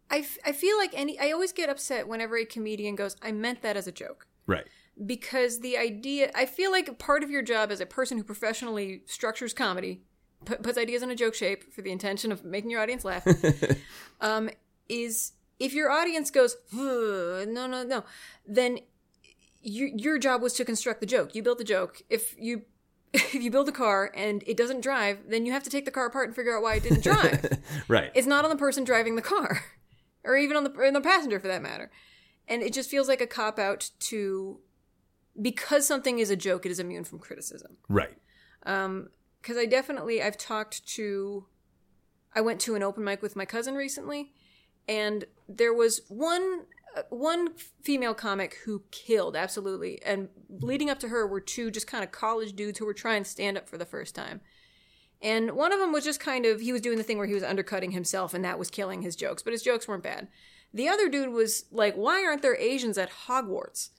[SPEAKER 1] I, f- I feel like any I always get upset whenever a comedian goes, "I meant that as a joke."
[SPEAKER 2] Right.
[SPEAKER 1] Because the idea, I feel like part of your job as a person who professionally structures comedy, pu- puts ideas in a joke shape for the intention of making your audience laugh, um, is if your audience goes, no, no, no, then your your job was to construct the joke. You built the joke. If you if you build a car and it doesn't drive, then you have to take the car apart and figure out why it didn't drive.
[SPEAKER 2] Right.
[SPEAKER 1] it's not on the person driving the car, or even on the on the passenger for that matter. And it just feels like a cop out to because something is a joke, it is immune from criticism.
[SPEAKER 2] right.
[SPEAKER 1] Um, because I definitely I've talked to, I went to an open mic with my cousin recently, and there was one uh, one female comic who killed absolutely, and leading up to her were two just kind of college dudes who were trying to stand up for the first time. And one of them was just kind of he was doing the thing where he was undercutting himself, and that was killing his jokes, but his jokes weren't bad. The other dude was like, "Why aren't there Asians at Hogwarts?"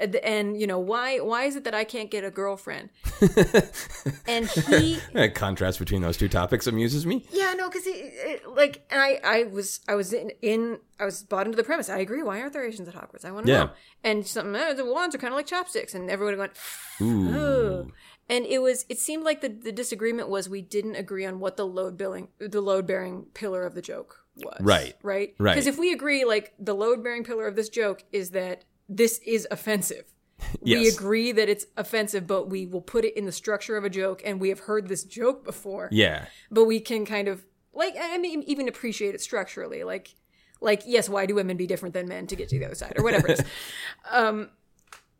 [SPEAKER 1] And, and you know why? Why is it that I can't get a girlfriend? and he
[SPEAKER 2] That contrast between those two topics amuses me.
[SPEAKER 1] yeah, no, because he like, I, I was, I was in, in, I was bought into the premise. I agree. Why aren't there Asians at Hogwarts? I want to
[SPEAKER 2] Yeah.
[SPEAKER 1] know. And something, oh, eh, the wands are kind of like chopsticks, and everyone went,
[SPEAKER 2] Ooh.
[SPEAKER 1] And it was it seemed like the, the disagreement was we didn't agree on what the load billing the load bearing pillar of the joke was
[SPEAKER 2] Right.
[SPEAKER 1] right
[SPEAKER 2] Right.
[SPEAKER 1] because if we agree like the load bearing pillar of this joke is that this is offensive. We agree that it's offensive but we will put it in the structure of a joke and we have heard this joke before.
[SPEAKER 2] Yeah.
[SPEAKER 1] but we can kind of like i mean even appreciate it structurally. Like like yes why do women be different than men to get to the other side or whatever it is? Um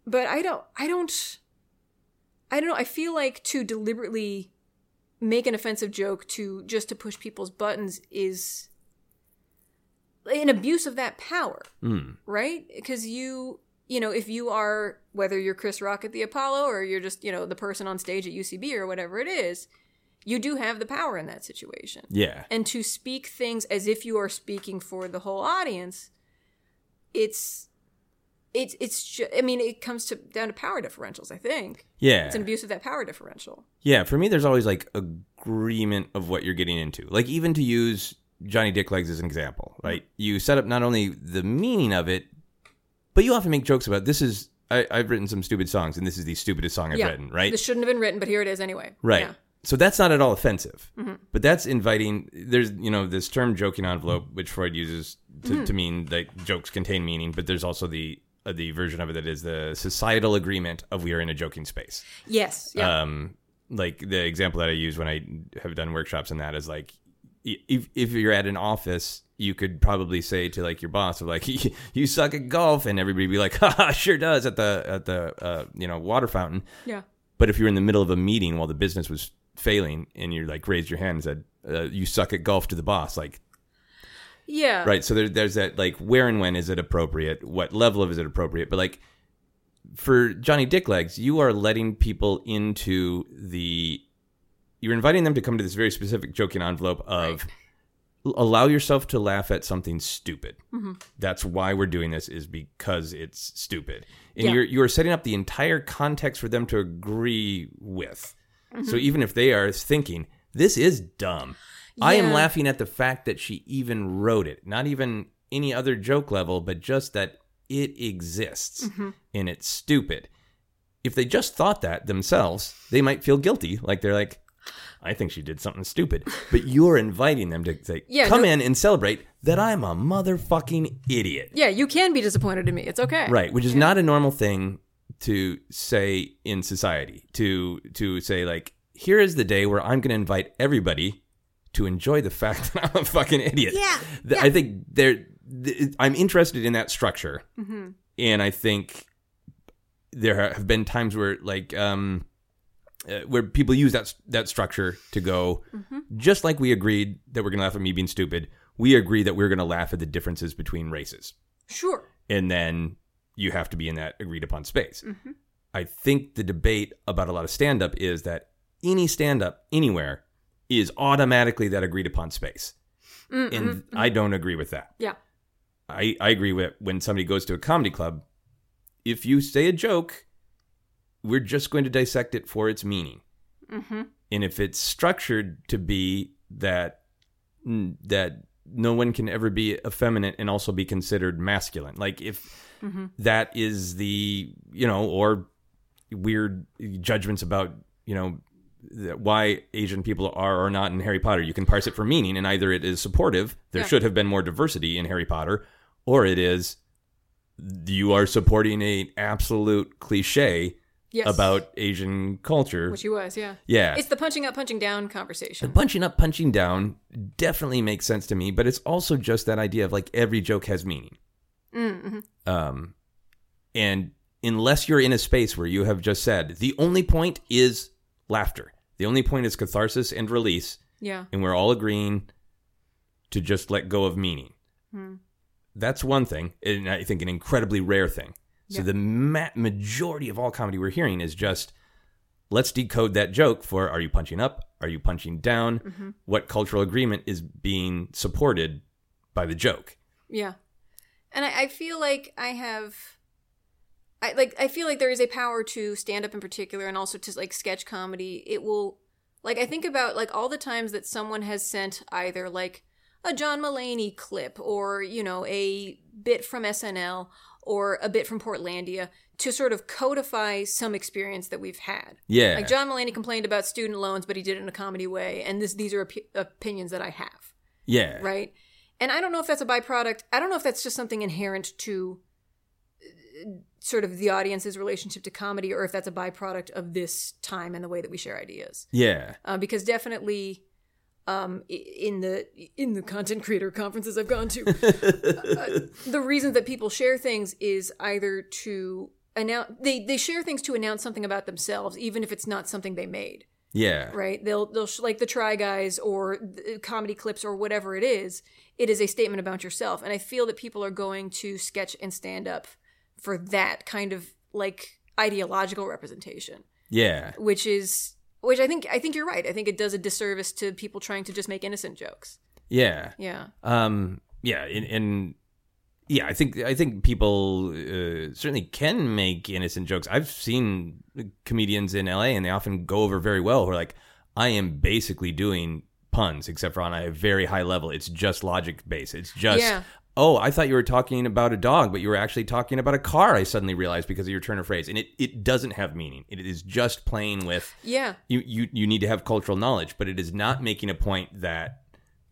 [SPEAKER 1] but i don't i don't i don't know. I feel like to deliberately make an offensive joke to just to push people's buttons is an abuse of that power
[SPEAKER 2] Mm.
[SPEAKER 1] right because you you know if you are whether you're chris rock at the apollo or you're just you know the person on stage at ucb or whatever it is you do have the power in that situation
[SPEAKER 2] Yeah.
[SPEAKER 1] and to speak things as if you are speaking for the whole audience it's it's it's ju- i mean it comes to down to power differentials i think
[SPEAKER 2] Yeah.
[SPEAKER 1] it's an abuse of that power differential
[SPEAKER 2] Yeah, for me, there's always like agreement of what you're getting into. Like even to use Johnny Dick Legs as an example, right? You set up not only the meaning of it, but you often make jokes about this is I, I've written some stupid songs, and this is the stupidest song I've
[SPEAKER 1] yeah
[SPEAKER 2] written, right?
[SPEAKER 1] this shouldn't have been written but here it is anyway
[SPEAKER 2] Right.
[SPEAKER 1] yeah.
[SPEAKER 2] So that's not at all offensive. But that's inviting there's you know this term joking envelope which Freud uses to, to mean that jokes contain meaning, but there's also the uh, the version of it that is the societal agreement of we are in a joking space.
[SPEAKER 1] yes yeah
[SPEAKER 2] Um like the example that I use when I have done workshops in that is like if if you're at an office you could probably say to like your boss of like you suck at golf and everybody be like haha sure does at the at the uh, you know water fountain
[SPEAKER 1] yeah
[SPEAKER 2] but if you're in the middle of a meeting while the business was failing and you're like raised your hand and said, uh, "You suck at golf" to the boss, like
[SPEAKER 1] yeah
[SPEAKER 2] right. So there, there's that like where and when is it appropriate? What level of is it appropriate? But like for Johnny Dicklegs, you are letting people into the. You're inviting them to come to this very specific joking envelope of l- allow yourself to laugh at something stupid. Mm-hmm. That's why we're doing this is because it's stupid. And
[SPEAKER 1] Yeah.
[SPEAKER 2] you're you're setting up the entire context for them to agree with. So mm-hmm. even if they are thinking this is dumb, I am laughing at the fact that she even wrote it. Not even any other joke level, but just that it exists mm-hmm. and it's stupid. If they just thought that themselves, they might feel guilty. Like they're like, I think she did something stupid. But you're inviting them to say,
[SPEAKER 1] Yeah,
[SPEAKER 2] come
[SPEAKER 1] no-
[SPEAKER 2] in and celebrate that I'm a motherfucking idiot.
[SPEAKER 1] yeah you can be disappointed in me it's okay
[SPEAKER 2] Right, which is not a normal thing to say in society. To to say like, here is the day where I'm going to invite everybody to enjoy the fact that I'm a fucking idiot.
[SPEAKER 1] Yeah,
[SPEAKER 2] Th- I think there. th- I'm interested in that structure, and I think there have been times where like um uh, where people use that that structure to go mm-hmm. just like we agreed that we're going to laugh at me being stupid we agree that we're going to laugh at the differences between races.
[SPEAKER 1] Sure.
[SPEAKER 2] And then you have to be in that agreed upon space. Mm-hmm. I think the debate about a lot of stand up is that any stand up anywhere is automatically that agreed upon space. Mm-hmm. And I don't agree with that.
[SPEAKER 1] yeah.
[SPEAKER 2] I, I agree with when somebody goes to a comedy club, if you say a joke, we're just going to dissect it for its meaning. Mm-hmm. And if it's structured to be that that no one can ever be effeminate and also be considered masculine, like if mm-hmm. that is the you know or weird judgments about you know why Asian people are or not in Harry Potter. You can parse it for meaning, and either it is supportive, there
[SPEAKER 1] Yeah.
[SPEAKER 2] should have been more diversity in Harry Potter, or it is you are supporting a absolute cliche
[SPEAKER 1] yes
[SPEAKER 2] about Asian culture.
[SPEAKER 1] which he was yeah
[SPEAKER 2] yeah,
[SPEAKER 1] it's the punching up punching down conversation The
[SPEAKER 2] punching up, punching down definitely makes sense to me, but it's also just that idea of like every joke has meaning.
[SPEAKER 1] mm-hmm.
[SPEAKER 2] Um, and unless you're in a space where you have just said the only point is laughter, the only point is catharsis and release,
[SPEAKER 1] yeah
[SPEAKER 2] and we're all agreeing to just let go of meaning. That's one thing, and I think an incredibly rare thing. So
[SPEAKER 1] Yeah.
[SPEAKER 2] the ma- majority of all comedy we're hearing is just let's decode that joke for are you punching up? Are you punching down? Mm-hmm. What cultural agreement is being supported by the joke?
[SPEAKER 1] Yeah. And I, I feel like I have I like I feel like there is a power to stand up in particular and also to like sketch comedy. It will like I think about like all the times that someone has sent either like a John Mulaney clip or, you know, a bit from SNL or a bit from Portlandia to sort of codify some experience that we've had.
[SPEAKER 2] Yeah.
[SPEAKER 1] Like John Mulaney complained about student loans, but he did it in a comedy way, and this these are op- opinions that I have,
[SPEAKER 2] yeah.
[SPEAKER 1] right? And I don't know if that's a byproduct. I don't know if that's just something inherent to uh, sort of the audience's relationship to comedy, or if that's a byproduct of this time and the way that we share ideas.
[SPEAKER 2] Yeah.
[SPEAKER 1] Uh, because definitely, um, in the in the content creator conferences I've gone to, uh, the reason that people share things is either to announce they they share things to announce something about themselves, even if it's not something they made.
[SPEAKER 2] Yeah.
[SPEAKER 1] Right? They'll they'll sh- like the Try Guys or the comedy clips or whatever it is. It is a statement about yourself, and I feel that people are going to sketch and stand up for that kind of like ideological representation
[SPEAKER 2] Yeah.
[SPEAKER 1] which is which I think I think you're right. I think it does a disservice to people trying to just make innocent jokes.
[SPEAKER 2] Yeah.
[SPEAKER 1] Yeah.
[SPEAKER 2] Um. Yeah. And, and yeah, I think I think people uh, certainly can make innocent jokes. I've seen comedians in LA, and they often go over very well. Who are like, I am basically doing puns, except for on a very high level. It's just logic based. It's just.
[SPEAKER 1] Yeah.
[SPEAKER 2] Oh, I thought you were talking about a dog, but you were actually talking about a car. I suddenly realized because of your turn of phrase, and it, it doesn't have meaning. It is just playing with
[SPEAKER 1] Yeah.
[SPEAKER 2] you, you you need to have cultural knowledge, but it is not making a point that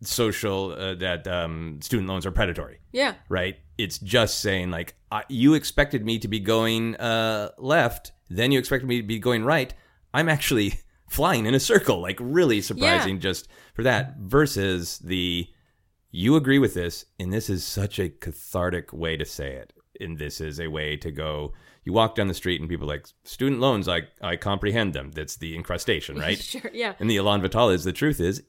[SPEAKER 2] social uh, that um, student loans are predatory,
[SPEAKER 1] Yeah.
[SPEAKER 2] right? It's just saying like I, you expected me to be going uh, left, then you expected me to be going right. I'm actually flying in a circle, like really surprising just for that. Versus the you agree with this, and this is such a cathartic way to say it, and this is a way to go. You walk down the street and people are like student loans. I I comprehend them. That's the incrustation, right?
[SPEAKER 1] Sure. Yeah.
[SPEAKER 2] And the Elan Vital is the truth is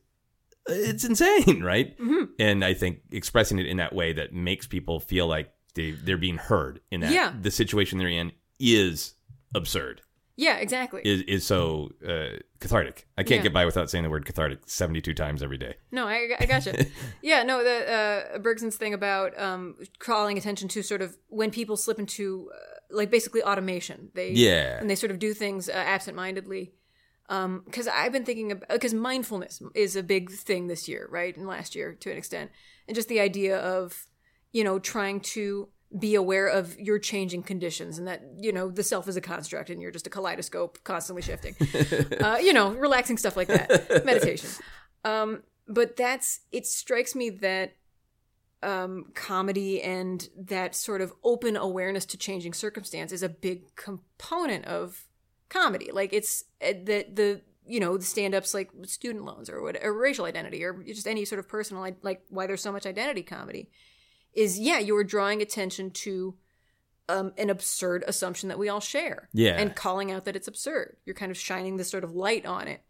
[SPEAKER 2] it's insane, right?
[SPEAKER 1] Mm-hmm.
[SPEAKER 2] And I think expressing it in that way that makes people feel like they they're being heard in that
[SPEAKER 1] Yeah.
[SPEAKER 2] the situation they're in is absurd.
[SPEAKER 1] Yeah. Exactly.
[SPEAKER 2] Is is so uh, cathartic. I can't
[SPEAKER 1] Yeah.
[SPEAKER 2] get by without saying the word cathartic seventy two times every day.
[SPEAKER 1] No, I, I gotcha. yeah, no, the uh, Bergson's thing about um, calling attention to sort of when people slip into uh, like basically automation. They
[SPEAKER 2] Yeah.
[SPEAKER 1] and they sort of do things uh, absentmindedly. Because I've been thinking because mindfulness is a big thing this year, right, and last year to an extent, and just the idea of you know trying to be aware of your changing conditions and that you know the self is a construct and you're just a kaleidoscope constantly shifting. Uh, you know relaxing stuff like that meditation. Um, but that's it strikes me that um, comedy and that sort of open awareness to changing circumstance is a big component of comedy. Like it's uh, the the you know the stand-ups like student loans or what or racial identity or just any sort of personal like why there's so much identity comedy is yeah you're drawing attention to um, an absurd assumption that we all share
[SPEAKER 2] Yeah.
[SPEAKER 1] and calling out that it's absurd you're kind of shining this sort of light on it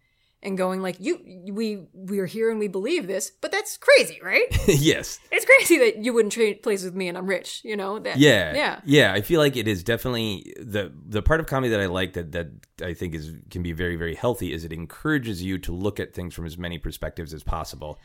[SPEAKER 1] and going like you we we're here and we believe this but that's crazy right
[SPEAKER 2] yes.
[SPEAKER 1] it's crazy that you wouldn't trade places with me and I'm rich, you know? That
[SPEAKER 2] Yeah,
[SPEAKER 1] Yeah.
[SPEAKER 2] yeah. I feel like it is definitely the the part of comedy that I like that that I think is can be very very healthy is it encourages you to look at things from as many perspectives as possible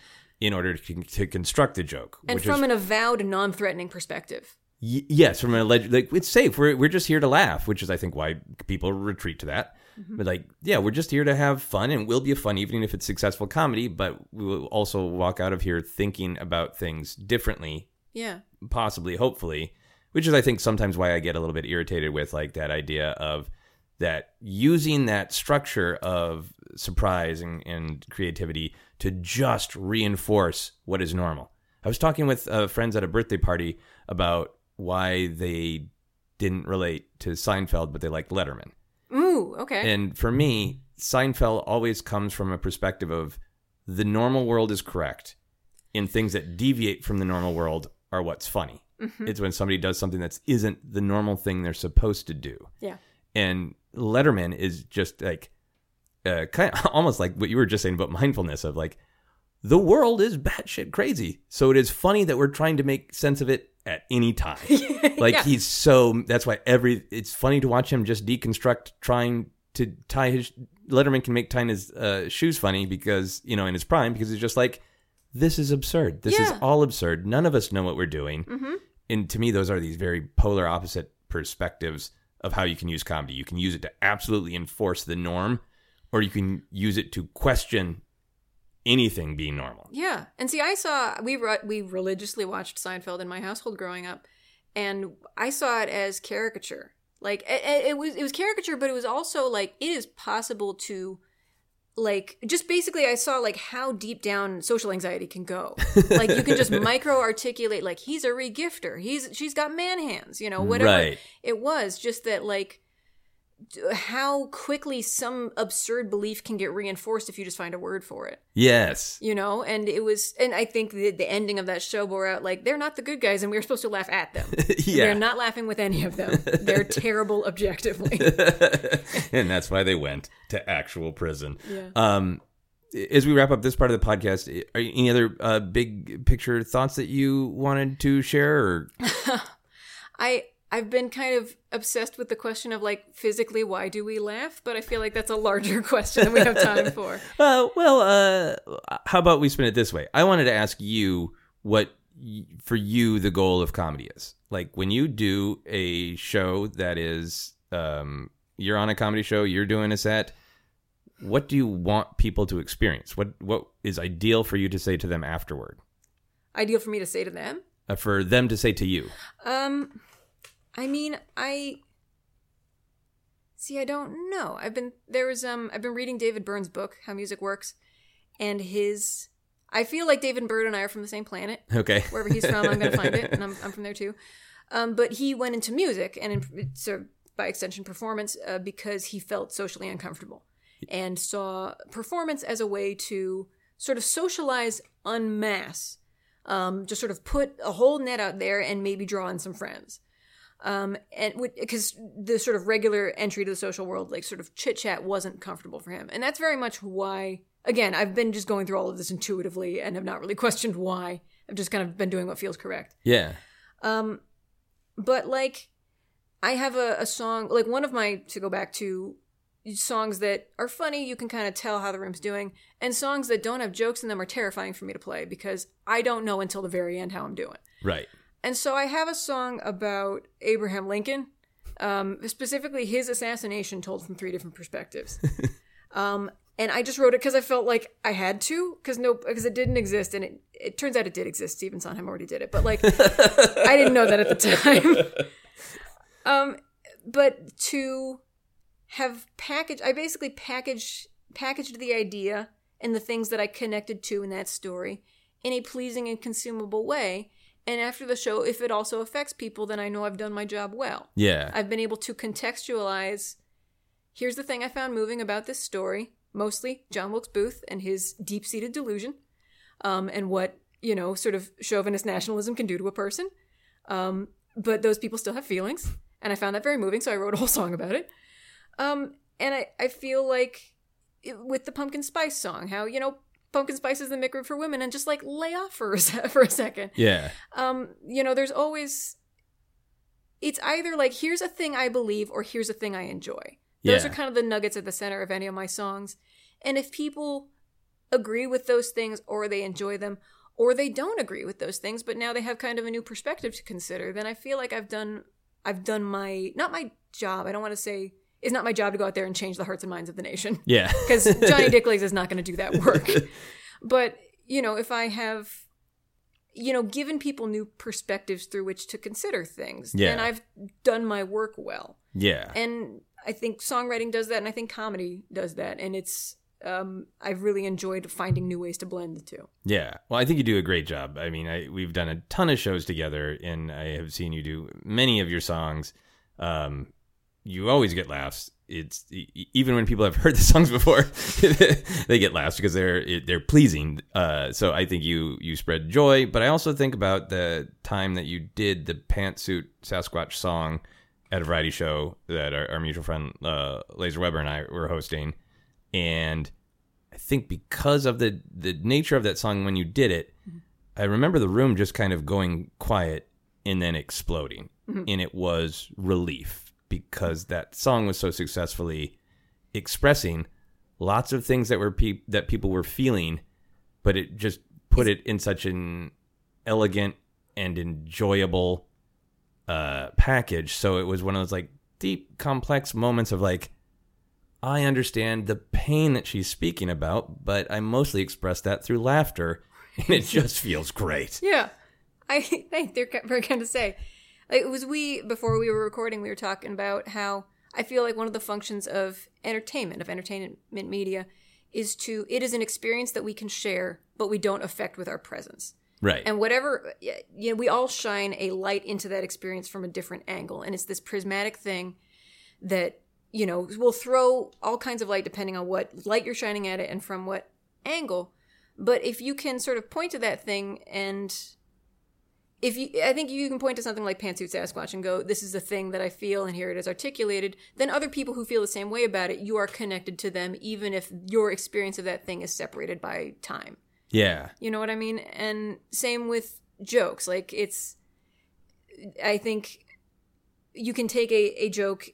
[SPEAKER 2] in order to, to construct the joke.
[SPEAKER 1] And from
[SPEAKER 2] is,
[SPEAKER 1] an avowed non-threatening perspective.
[SPEAKER 2] y- yes, from an alleged like it's safe. We're we're just here to laugh, which is I think why people retreat to that.
[SPEAKER 1] Mm-hmm.
[SPEAKER 2] But like, yeah, we're just here to have fun, and will be a fun evening if it's successful comedy. But we will also walk out of here thinking about things differently
[SPEAKER 1] Yeah.
[SPEAKER 2] possibly hopefully which is i think sometimes why i get a little bit irritated with like that idea of that using that structure of surprise and, and creativity to just reinforce what is normal i was talking with uh, friends at a birthday party about why they didn't relate to seinfeld but they liked letterman
[SPEAKER 1] Ooh, okay.
[SPEAKER 2] and for me, Seinfeld always comes from a perspective of the normal world is correct, and things that deviate from the normal world are what's funny. It's when somebody does something that isn't the normal thing they're supposed to do.
[SPEAKER 1] yeah.
[SPEAKER 2] And Letterman is just like, uh, kind of almost like what you were just saying about mindfulness of like, the world is batshit crazy. So it is funny that we're trying to make sense of it at any time. like
[SPEAKER 1] Yeah.
[SPEAKER 2] he's so that's why every it's funny to watch him just deconstruct trying to tie his Letterman can make tying his uh, shoes funny because you know in his prime because he's just like this is absurd. This is all absurd. None of us know what we're doing.
[SPEAKER 1] Mm-hmm.
[SPEAKER 2] And to me, those are these very polar opposite perspectives of how you can use comedy. You can use it to absolutely enforce the norm, or you can use it to question anything being normal.
[SPEAKER 1] Yeah. And see, I saw we re- we religiously watched Seinfeld in my household growing up, and I saw it as caricature. Like it, it was it was caricature, but it was also like it is possible to like just basically I saw like how deep down social anxiety can go. like you can just micro articulate like he's a regifter. He's she's got man hands, you know, whatever
[SPEAKER 2] Right.
[SPEAKER 1] it was just that like how quickly some absurd belief can get reinforced if you just find a word for it
[SPEAKER 2] Yes.
[SPEAKER 1] you know and it was and i think the, the ending of that show bore out like they're not the good guys and we were supposed to laugh at them
[SPEAKER 2] Yeah.
[SPEAKER 1] we're not laughing with any of them they're terrible objectively
[SPEAKER 2] and that's why they went to actual prison.
[SPEAKER 1] Yeah.
[SPEAKER 2] Um, as we wrap up this part of the podcast, are any other uh, big picture thoughts that you wanted to share? Or
[SPEAKER 1] i i've been kind of obsessed with the question of like physically why do we laugh but i feel like that's a larger question than we have time for
[SPEAKER 2] uh, well, uh, how about we spin it this way? I wanted to ask you what y- for you the goal of comedy is. Like when you do a show that is, um, you're on a comedy show, you're doing a set. What do you want people to experience? What what is ideal for you to say to them afterward?
[SPEAKER 1] ideal for me to say to them
[SPEAKER 2] Uh, for them to say to you.
[SPEAKER 1] Um, I mean, I see. I don't know. I've been there was um. I've been reading David Byrne's book, How Music Works, and his. I feel like David Byrne and I are from the same planet.
[SPEAKER 2] Okay.
[SPEAKER 1] Wherever he's from, I'm going to find it, and I'm, I'm from there too. Um, but he went into music and in, so by extension performance uh, because he felt socially uncomfortable and saw performance as a way to sort of socialize en masse um, just sort of put a whole net out there and maybe draw in some friends. Um, and because the sort of regular entry to the social world, like sort of chit chat, wasn't comfortable for him, and that's very much why. Again, I've been just going through all of this intuitively and have not really questioned why. I've just kind of been doing what feels correct.
[SPEAKER 2] Yeah.
[SPEAKER 1] Um, but like, I have a, a song like one of my to go back to songs that are funny. You can kind of tell how the room's doing, and songs that don't have jokes in them are terrifying for me to play because I don't know until the very end how I'm doing.
[SPEAKER 2] Right.
[SPEAKER 1] And so I have a song about Abraham Lincoln, um, specifically his assassination told from three different perspectives. um, and I just wrote it because I felt like I had to, because no, because it didn't exist, and it it turns out it did exist. Stephen Sondheim already did it, but like I didn't know that at the time. um, but to have packaged, I basically packaged packaged the idea and the things that I connected to in that story in a pleasing and consumable way. And after the show, if it also affects people, then I know I've done my job well.
[SPEAKER 2] Yeah.
[SPEAKER 1] I've been able to contextualize here's the thing I found moving about this story mostly John Wilkes Booth and his deep seated delusion, um, and what, you know, sort of chauvinist nationalism can do to a person. Um, but those people still have feelings. And I found that very moving, so I wrote a whole song about it. Um, and I, I feel like it, with the pumpkin spice song, how, you know, pumpkin spice is the McRib for women, and just like lay off for a, se- for a second
[SPEAKER 2] yeah.
[SPEAKER 1] um, you know, there's always it's either like here's a thing I believe or here's a thing I enjoy. Those
[SPEAKER 2] Yeah.
[SPEAKER 1] are kind of the nuggets at the center of any of my songs. And if people agree with those things or they enjoy them or they don't agree with those things, but now they have kind of a new perspective to consider, then I feel like I've done I've done my not my job. I don't want to say it's not my job to go out there and change the hearts and minds of the nation
[SPEAKER 2] Yeah.
[SPEAKER 1] because Johnny Dicklegs is not going to do that work. but you know, if I have, you know, given people new perspectives through which to consider things, then I've done my work well.
[SPEAKER 2] yeah.
[SPEAKER 1] And I think songwriting does that, and I think comedy does that, and it's. Um, I've really enjoyed finding new ways to blend the two.
[SPEAKER 2] Yeah. Well, I think you do a great job. I mean, I, we've done a ton of shows together, and I have seen you do many of your songs. Um, you always get laughs. It's even when people have heard the songs before, they get laughs because they're they're pleasing. Uh, so I think you you spread joy. But I also think about the time that you did the pantsuit Sasquatch song at a variety show that our, our mutual friend uh, Laser Weber and I were hosting, and I think because of the the nature of that song when you did it, I remember the room just kind of going quiet and then exploding, and it was relief because that song was so successfully expressing lots of things that were pe- that people were feeling, but it just put it in such an elegant and enjoyable uh, package. So it was one of those like deep, complex moments of like, I understand the pain that she's speaking about, but I mostly express that through laughter, and it just feels great.
[SPEAKER 1] Yeah, I think they're very kind to say. It was we before we were recording. We were talking about how I feel like one of the functions of entertainment, of entertainment media, is to it is an experience that we can share, but we don't affect with our presence.
[SPEAKER 2] Right.
[SPEAKER 1] And whatever, you know, we all shine a light into that experience from a different angle, and it's this prismatic thing that you know will throw all kinds of light depending on what light you're shining at it and from what angle. But if you can sort of point to that thing and if you i think you can point to something like pantsuit sasquatch and go this is the thing that i feel and here it is articulated. Then other people who feel the same way about it you are connected to them even if your experience of that thing is separated by time.
[SPEAKER 2] Yeah.
[SPEAKER 1] you know what i mean? And same with jokes. Like it's i think you can take a, a joke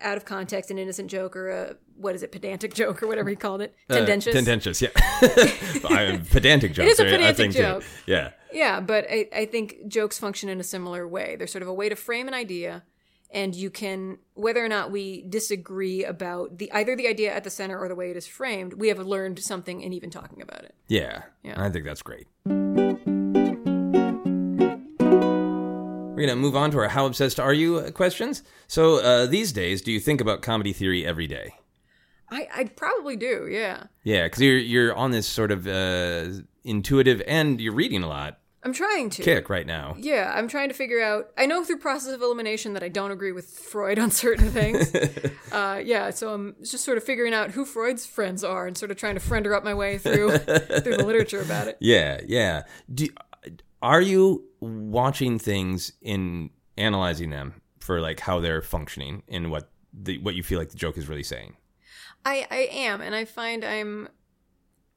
[SPEAKER 1] out of context an innocent joke or a what is it pedantic joke or whatever he called it
[SPEAKER 2] Uh,
[SPEAKER 1] tendentious
[SPEAKER 2] tendentious, yeah. Pedantic joke.
[SPEAKER 1] is a pedantic
[SPEAKER 2] think, too.
[SPEAKER 1] joke.
[SPEAKER 2] Yeah.
[SPEAKER 1] Yeah, but I, I think jokes function in a similar way. They're sort of a way to frame an idea, and you can, whether or not we disagree about the either the idea at the center or the way it is framed, we have learned something in even talking about it.
[SPEAKER 2] Yeah.
[SPEAKER 1] Yeah.
[SPEAKER 2] I think that's great. We're going to move on to our How Obsessed Are You uh, questions. So, uh, these days, do you think about comedy theory every day?
[SPEAKER 1] I, I probably do, yeah.
[SPEAKER 2] Yeah, because you're, you're on this sort of uh, intuitive and you're reading a lot
[SPEAKER 1] I'm trying to.
[SPEAKER 2] kick right now.
[SPEAKER 1] Yeah, I'm trying to figure out. I know through process of elimination that I don't agree with Freud on certain things. uh, yeah, so I'm just sort of figuring out who Freud's friends are and sort of trying to friend her up my way through through the literature about it.
[SPEAKER 2] Yeah, yeah. Do, are you watching things in analyzing them for like how they're functioning and what the what you feel like the joke is really saying?
[SPEAKER 1] I I am, and I find I'm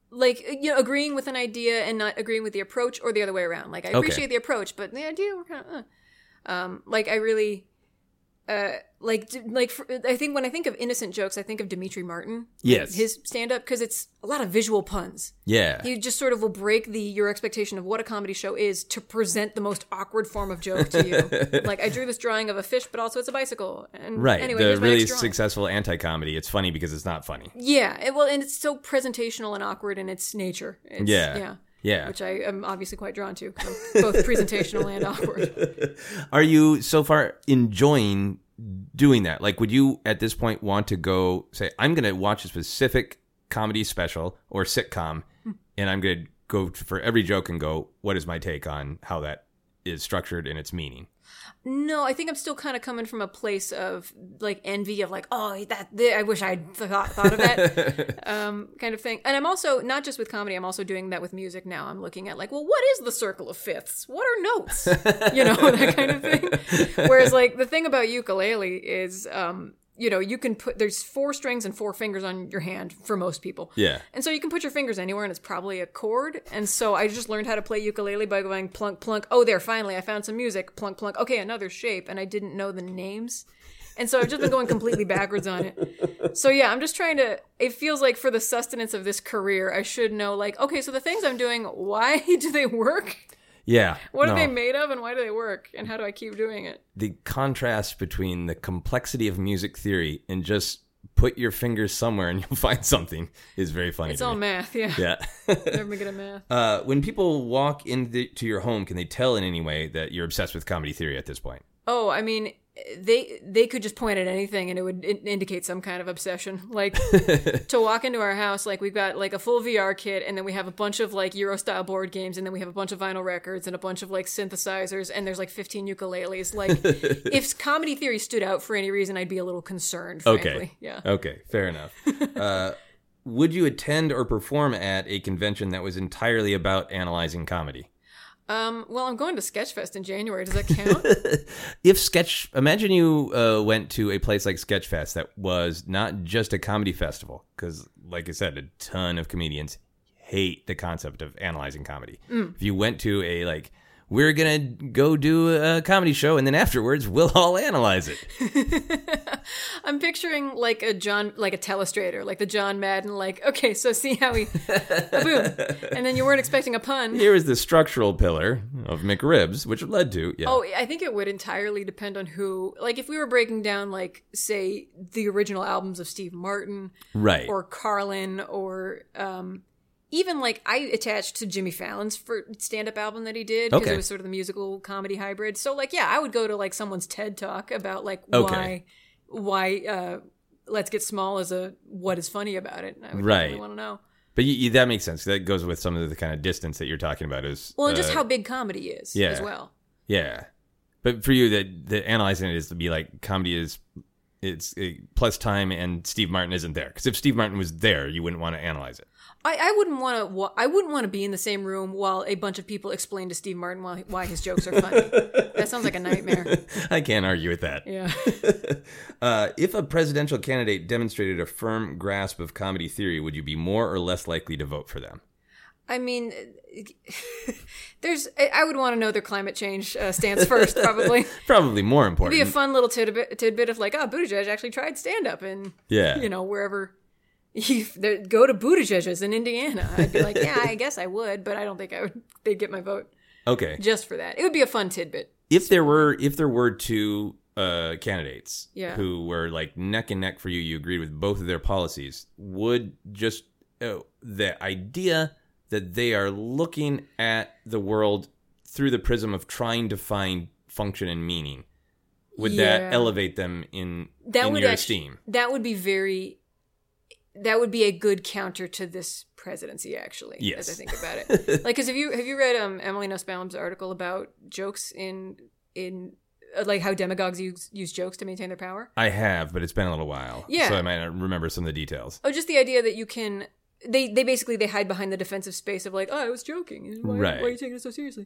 [SPEAKER 1] like you know agreeing with an idea and not agreeing with the approach, or the other way around. Like I
[SPEAKER 2] Okay.
[SPEAKER 1] appreciate the approach, but the idea we're kind of uh. um like I really. Uh, like, like for, I think when I think of innocent jokes, I think of Demetri Martin.
[SPEAKER 2] Yes.
[SPEAKER 1] his stand-up because it's a lot of visual puns.
[SPEAKER 2] Yeah.
[SPEAKER 1] He just sort of will break the your expectation of what a comedy show is to present the most awkward form of joke to you. like I drew this drawing of a fish, but also it's a bicycle. And
[SPEAKER 2] Right.
[SPEAKER 1] Anyway,
[SPEAKER 2] the really successful anti-comedy. It's funny because it's not funny.
[SPEAKER 1] Yeah, it, well, and it's so presentational and awkward in its nature. It's,
[SPEAKER 2] Yeah.
[SPEAKER 1] yeah,
[SPEAKER 2] Yeah.
[SPEAKER 1] which I am obviously quite drawn to, both presentational and awkward.
[SPEAKER 2] Are you so far enjoying doing that? Like, would you at this point want to go say, I'm going to watch a specific comedy special or sitcom, hmm. and I'm going to go for every joke and go, what is my take on how that is structured and its meaning?
[SPEAKER 1] No, I think I'm still kind of coming from a place of like envy of like, oh, that th- I wish I'd thought thought of that, um, kind of thing. And I'm also not just with comedy. I'm also doing that with music now. I'm looking at like, well, what is the circle of fifths? What are notes? you know, that kind of thing. Whereas like the thing about ukulele is, um, you know, you can put there's four strings and four fingers on your hand for most people.
[SPEAKER 2] Yeah.
[SPEAKER 1] And so you can put your fingers anywhere and it's probably a chord. And so I just learned how to play ukulele by going plunk, plunk. Oh, there, finally, I found some music. Plunk, plunk. Okay, another shape. And I didn't know the names. And so I've just been going completely backwards on it. So yeah, I'm just trying to, it feels like for the sustenance of this career, I should know, like, okay, so the things I'm doing, why do they work?
[SPEAKER 2] Yeah.
[SPEAKER 1] What
[SPEAKER 2] no.
[SPEAKER 1] are they made of and why do they work? And how do I keep doing it?
[SPEAKER 2] the contrast between the complexity of music theory and just put your fingers somewhere and you'll find something is very funny.
[SPEAKER 1] It's all
[SPEAKER 2] me.
[SPEAKER 1] math, yeah.
[SPEAKER 2] Yeah.
[SPEAKER 1] Never good at math.
[SPEAKER 2] uh, when people walk into your home, can they tell in any way that you're obsessed with comedy theory at this point?
[SPEAKER 1] Oh, I mean, they they could just point at anything and it would in- indicate some kind of obsession. Like to walk into our house, like we've got like a full VR kit, and then we have a bunch of like Euro style board games, and then we have a bunch of vinyl records and a bunch of like synthesizers, and there's like 15 ukuleles. Like if comedy theory stood out for any reason, I'd be a little concerned. Frankly.
[SPEAKER 2] Okay.
[SPEAKER 1] Yeah.
[SPEAKER 2] Okay, fair enough. uh, would you attend or perform at a convention that was entirely about analyzing comedy?
[SPEAKER 1] Um. Well, I'm going to Sketchfest in January. Does that count?
[SPEAKER 2] If Sketch, imagine you uh, went to a place like Sketchfest that was not just a comedy festival, because, like I said, a ton of comedians hate the concept of analyzing comedy. If you went to a like, we're gonna go do a comedy show, and then afterwards we'll all analyze it.
[SPEAKER 1] I'm picturing like a John, like a telestrator, like the John Madden. Like, okay, so see how he, boom, and then you weren't expecting a pun.
[SPEAKER 2] Here is the structural pillar of McRibs, which led to yeah.
[SPEAKER 1] Oh, I think it would entirely depend on who. Like, if we were breaking down, like, say, the original albums of Steve Martin
[SPEAKER 2] right.
[SPEAKER 1] or Carlin or, um, even like I attached to Jimmy Fallon's for stand up album that he did because
[SPEAKER 2] Okay.
[SPEAKER 1] it was sort of the musical comedy hybrid. So like yeah, I would go to like someone's TED talk about like
[SPEAKER 2] Okay.
[SPEAKER 1] why why uh Let's Get Small is a what is funny about it. I would
[SPEAKER 2] Right.
[SPEAKER 1] want to know.
[SPEAKER 2] But you, you, that makes sense. That goes with some of the kind of distance that you're talking about. Is
[SPEAKER 1] Well, and just
[SPEAKER 2] uh,
[SPEAKER 1] how big comedy is
[SPEAKER 2] yeah.
[SPEAKER 1] as well.
[SPEAKER 2] Yeah, but for you, that the analyzing it is to be like comedy is it's uh, plus time, and Steve Martin isn't there. Because if Steve Martin was there, you wouldn't want to analyze it.
[SPEAKER 1] I, I wouldn't want to. I wouldn't want to be in the same room while a bunch of people explain to Steve Martin why, why his jokes are funny. that sounds like a nightmare.
[SPEAKER 2] I can't argue with that.
[SPEAKER 1] Yeah.
[SPEAKER 2] Uh, if a presidential candidate demonstrated a firm grasp of comedy theory, would you be more or less likely to vote for them?
[SPEAKER 1] I mean, there's. I- would want to know their climate change uh, stance first, probably.
[SPEAKER 2] Probably more
[SPEAKER 1] It'd
[SPEAKER 2] important.
[SPEAKER 1] be a fun little tidbit, tidbit of like, oh, Buttigieg actually tried stand up and
[SPEAKER 2] yeah,
[SPEAKER 1] you know wherever. You there- go to Buttigieg's in Indiana. I'd be like, yeah, I guess I would, but I don't think I would. They'd get my vote
[SPEAKER 2] okay.
[SPEAKER 1] just for that. It would be a fun tidbit.
[SPEAKER 2] If there were if there were two uh, candidates
[SPEAKER 1] Yeah.
[SPEAKER 2] who were like neck and neck for you, you agreed with both of their policies, would just uh, the idea that they are looking at the world through the prism of trying to find function and meaning, would
[SPEAKER 1] Yeah.
[SPEAKER 2] that elevate them in
[SPEAKER 1] That
[SPEAKER 2] in
[SPEAKER 1] would
[SPEAKER 2] your
[SPEAKER 1] actu-
[SPEAKER 2] esteem?
[SPEAKER 1] That would be very. That would be a good counter to this presidency, actually.
[SPEAKER 2] Yes.
[SPEAKER 1] as I think about it. like, because have you have you read um, Emily Nussbaum's article about jokes in in uh, like how demagogues use use jokes to maintain their power?
[SPEAKER 2] I have, but it's been a little while,
[SPEAKER 1] Yeah.
[SPEAKER 2] so I might not remember some of the details.
[SPEAKER 1] Oh, just the idea that you can. They they basically they hide behind the defensive space of like, oh, I was joking. Why,
[SPEAKER 2] Right.
[SPEAKER 1] why are you taking it so seriously?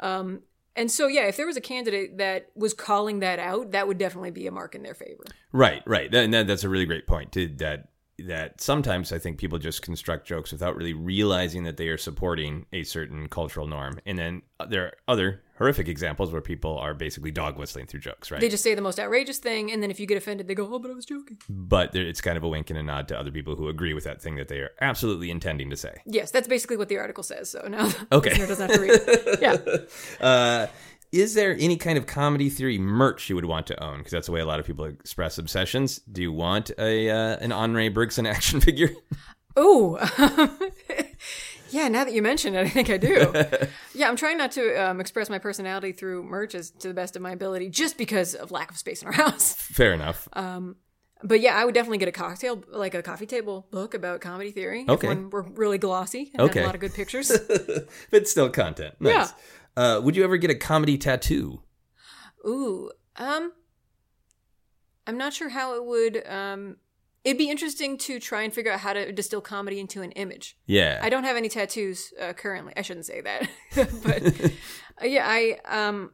[SPEAKER 1] Um, and so yeah, if there was a candidate that was calling that out, that would definitely be a mark in their favor.
[SPEAKER 2] Right, right. That, that, that's a really great point. To, that that sometimes I think people just construct jokes without really realizing that they are supporting a certain cultural norm, and then there are other horrific examples where people are basically dog whistling through jokes, right?
[SPEAKER 1] They just say the most outrageous thing, and then if you get offended, they go, "Oh, but I was joking."
[SPEAKER 2] but there, it's kind of a wink and a nod to other people who agree with that thing that they are absolutely intending to say.
[SPEAKER 1] Yes, that's basically what the article says. So now
[SPEAKER 2] Okay.
[SPEAKER 1] doesn't have to read it. Yeah.
[SPEAKER 2] Uh, is there any kind of comedy theory merch you would want to own? Because that's the way a lot of people express obsessions. Do you want a uh, an Henri Bergson action figure?
[SPEAKER 1] Oh, yeah. Now that you mention it, I think I do. Yeah, I'm trying not to um, express my personality through merch as to the best of my ability, just because of lack of space in our house.
[SPEAKER 2] Fair enough.
[SPEAKER 1] But yeah, I would definitely get a cocktail, like a coffee table book about comedy theory.
[SPEAKER 2] Okay.
[SPEAKER 1] If one were really glossy and
[SPEAKER 2] Okay.
[SPEAKER 1] had a lot of good pictures.
[SPEAKER 2] but still content. Nice. Uh, would you ever get a comedy tattoo?
[SPEAKER 1] Ooh, um, I'm not sure how it would. Um, it'd be interesting to try and figure out how to distill comedy into an image.
[SPEAKER 2] Yeah.
[SPEAKER 1] I don't have any tattoos uh, currently. I shouldn't say that, but uh, yeah, I um,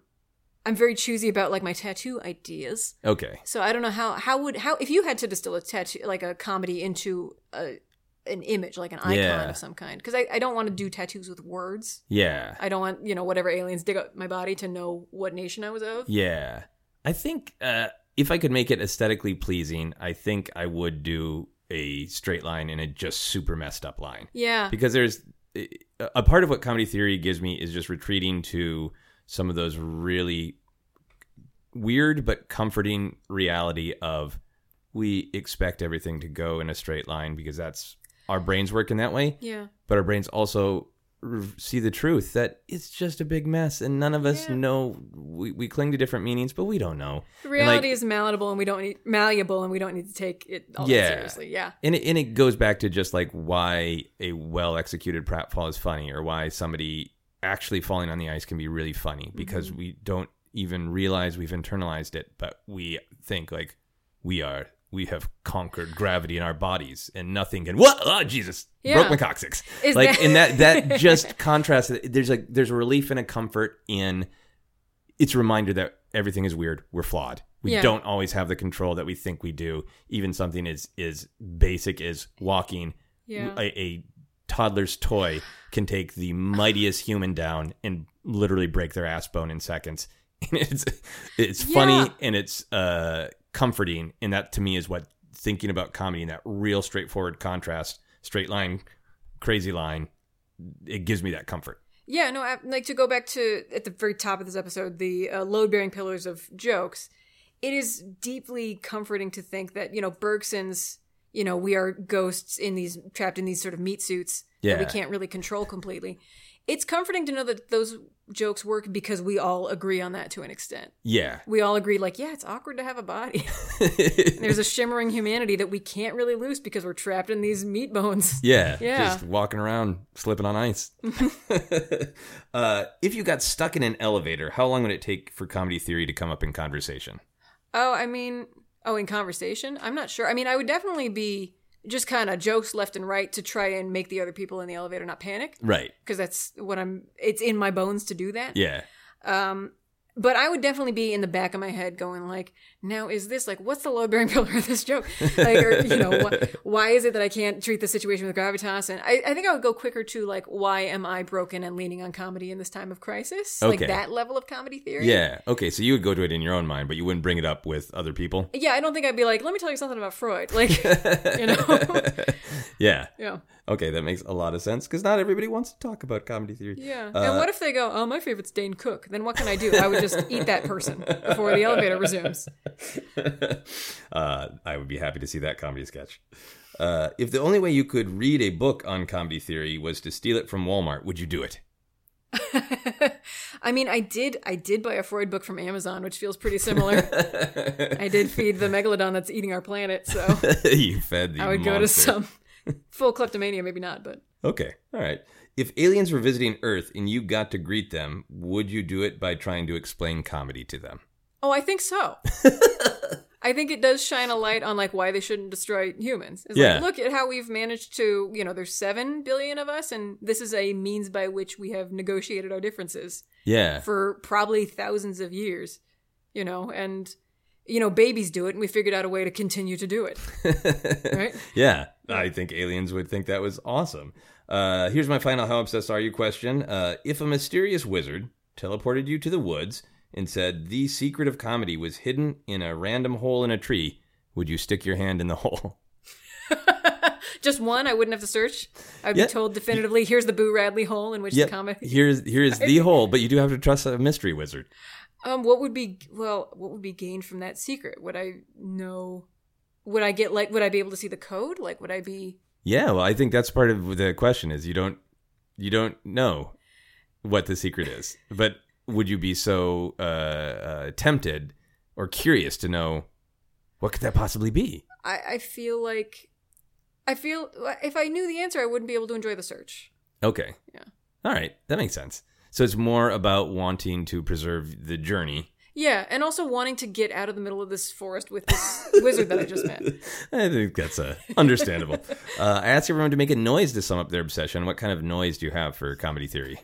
[SPEAKER 1] I'm very choosy about like my tattoo ideas.
[SPEAKER 2] okay.
[SPEAKER 1] So I don't know how how would how if you had to distill a tattoo like a comedy into a an image like an icon
[SPEAKER 2] Yeah.
[SPEAKER 1] of some kind because I, I don't want to do tattoos with words.
[SPEAKER 2] Yeah.
[SPEAKER 1] I don't want you know whatever aliens dig up my body to know what nation I was of.
[SPEAKER 2] Yeah. I think uh, if I could make it aesthetically pleasing, I think I would do a straight line and a just super messed up line.
[SPEAKER 1] Yeah,
[SPEAKER 2] Because there's a part of what comedy theory gives me is just retreating to some of those really weird but comforting reality of we expect everything to go in a straight line because that's our brains work in that way.
[SPEAKER 1] yeah.
[SPEAKER 2] but our brains also see the truth that it's just a big mess and none of us
[SPEAKER 1] Yeah.
[SPEAKER 2] know we, we cling to different meanings but we don't know
[SPEAKER 1] The reality
[SPEAKER 2] like-
[SPEAKER 1] is malleable, and we don't need malleable, and we don't need to take it all
[SPEAKER 2] Yeah.
[SPEAKER 1] seriously. Yeah,
[SPEAKER 2] and it, and it goes back to just like why a well executed pratfall is funny or why somebody actually falling on the ice can be really funny because
[SPEAKER 1] Mm-hmm.
[SPEAKER 2] we don't even realize we've internalized it but we think like we are we have conquered gravity in our bodies and nothing can what oh jesus
[SPEAKER 1] Yeah.
[SPEAKER 2] broke my coccyx
[SPEAKER 1] Is
[SPEAKER 2] like
[SPEAKER 1] that-
[SPEAKER 2] and that that just contrasts there's like there's a relief and a comfort in it's a reminder that everything is weird we're flawed we
[SPEAKER 1] Yeah.
[SPEAKER 2] don't always have the control that we think we do even something as is basic as walking
[SPEAKER 1] yeah.
[SPEAKER 2] a, a toddler's toy can take the mightiest human down and literally break their ass bone in seconds and it's it's funny
[SPEAKER 1] Yeah.
[SPEAKER 2] and it's uh comforting and that to me is what thinking about comedy and that real straightforward contrast straight line crazy line it gives me that comfort
[SPEAKER 1] Yeah, no, I, like to go back to at the very top of this episode, the uh, load bearing pillars of jokes. It is deeply comforting to think that you know Bergson's you know, we are ghosts in these trapped in these sort of meat suits that we can't really control completely. It's comforting to know that those jokes work because we all agree on that to an extent.
[SPEAKER 2] Yeah.
[SPEAKER 1] We all agree, like, yeah, it's awkward to have a body. There's a shimmering humanity that we can't really lose because we're trapped in these meat bones.
[SPEAKER 2] Yeah,
[SPEAKER 1] Yeah.
[SPEAKER 2] just walking around slipping on ice. uh, if you got stuck in an elevator, how long would it take for comedy theory to come up in conversation?
[SPEAKER 1] Oh, I mean, oh, in conversation? I'm not sure. I mean, I would definitely be just kind of jokes left and right to try and make the other people in the elevator not panic
[SPEAKER 2] Right.
[SPEAKER 1] because that's what I'm, it's in my bones to do that.
[SPEAKER 2] Yeah.
[SPEAKER 1] Um, but I would definitely be in the back of my head going like, now is this like, what's the load bearing pillar of this joke? Like, or, you know, wh- why is it that I can't treat the situation with gravitas? And I, I think I would go quicker to like, why am I broken and leaning on comedy in this time of crisis? Like that level of comedy theory.
[SPEAKER 2] Yeah. Okay. So you would go to it in your own mind, but you wouldn't bring it up with other people.
[SPEAKER 1] Yeah, I don't think I'd be like, let me tell you something about Freud. Like, you know?
[SPEAKER 2] Yeah.
[SPEAKER 1] yeah.
[SPEAKER 2] Okay, that makes a lot of sense because not everybody wants to talk about comedy theory.
[SPEAKER 1] Yeah.
[SPEAKER 2] Uh,
[SPEAKER 1] and what if they go, oh, my favorite's Dane Cook? Then what can I do? I would just eat that person before the elevator resumes.
[SPEAKER 2] uh, I would be happy to see that comedy sketch. Uh, if the only way you could read a book on comedy theory was to steal it from Walmart, would you do it?
[SPEAKER 1] I mean, I did. I did buy a Freud book from Amazon, which feels pretty similar. I did feed the megalodon that's eating our planet, so
[SPEAKER 2] you fed the
[SPEAKER 1] I would go to some full kleptomania, maybe not, but
[SPEAKER 2] Okay, all right. If aliens were visiting Earth and you got to greet them, would you do it by trying to explain comedy to them?
[SPEAKER 1] Oh, I think so. I think it does shine a light on like why they shouldn't destroy humans. It's
[SPEAKER 2] Yeah.
[SPEAKER 1] like look at how we've managed to, you know, there's seven billion of us, and this is a means by which we have negotiated our differences.
[SPEAKER 2] Yeah.
[SPEAKER 1] for probably thousands of years, you know, and you know, babies do it, and we figured out a way to continue to do it, right?
[SPEAKER 2] yeah, I think aliens would think that was awesome. Uh, here's my final How Obsessed Are You question. Uh, if a mysterious wizard teleported you to the woods and said the secret of comedy was hidden in a random hole in a tree, would you stick your hand in the hole?
[SPEAKER 1] Just one, I wouldn't have to search. I'd
[SPEAKER 2] Yeah.
[SPEAKER 1] be told definitively, here's the Boo Radley hole in which
[SPEAKER 2] Yep.
[SPEAKER 1] the comic.
[SPEAKER 2] Here's here's the hole, but you do have to trust a mystery wizard.
[SPEAKER 1] Um, what would be well? What would be gained from that secret? Would I know? Would I get like? Would I be able to see the code? Like, would I be?
[SPEAKER 2] Yeah, well, I think that's part of the question is you don't you don't know what the secret is, but would you be so uh, uh, tempted or curious to know what could that possibly be?
[SPEAKER 1] I I feel like, I feel if I knew the answer, I wouldn't be able to enjoy the search.
[SPEAKER 2] Okay,
[SPEAKER 1] Yeah.
[SPEAKER 2] all right, that makes sense. So it's more about wanting to preserve the journey.
[SPEAKER 1] Yeah, and also wanting to get out of the middle of this forest with this wizard that I just met.
[SPEAKER 2] I think that's uh, understandable. uh, I asked everyone to make a noise to sum up their obsession. What kind of noise do you have for comedy theory?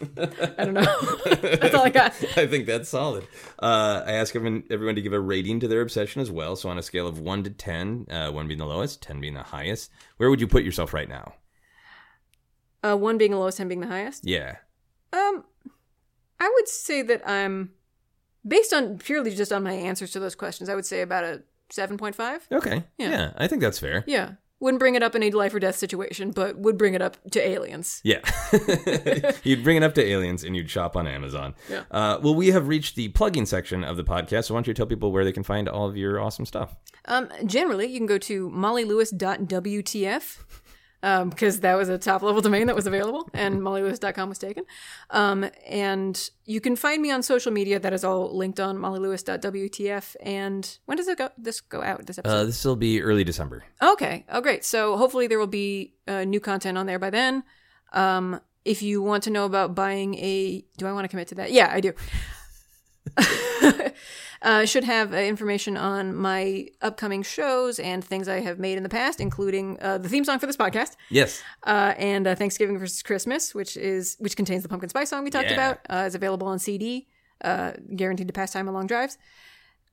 [SPEAKER 1] I don't know. That's all I got.
[SPEAKER 2] I think that's solid. Uh, I ask everyone, everyone to give a rating to their obsession as well. So on a scale of one to ten, uh, one being the lowest, ten being the highest, where would you put yourself right now?
[SPEAKER 1] Uh, one being the lowest, ten being the highest.
[SPEAKER 2] Yeah.
[SPEAKER 1] Um, I would say that I'm based on purely just on my answers to those questions. I would say about a seven point five.
[SPEAKER 2] Okay. Yeah.
[SPEAKER 1] Yeah.
[SPEAKER 2] I think that's fair.
[SPEAKER 1] Yeah, wouldn't bring it up in a life or death situation, but would bring it up to aliens.
[SPEAKER 2] Yeah. you'd bring it up to aliens and you'd shop on Amazon.
[SPEAKER 1] Yeah.
[SPEAKER 2] Uh, well, we have reached the plugging section of the podcast. So why don't you tell people where they can find all of your awesome stuff?
[SPEAKER 1] Um, generally, you can go to mollylewis.wtf um, because that was a top level domain that was available and mollylewis.com was taken. Um, and you can find me on social media. That is all linked on mollylewis.wtf. And when does it go? This go out? This episode?
[SPEAKER 2] Uh, this will be early December.
[SPEAKER 1] Okay. Oh, great. So hopefully there will be uh, new content on there by then. Um, if you want to know about buying a, do I want to commit to that? Yeah, I do. uh, should have uh, information on my upcoming shows and things I have made in the past, including uh, the theme song for this podcast
[SPEAKER 2] Yes.
[SPEAKER 1] uh, and uh, Thanksgiving versus Christmas, which is which contains the pumpkin spice song we talked
[SPEAKER 2] Yeah.
[SPEAKER 1] about, uh, is available on CD, uh, guaranteed to pass time on long drives.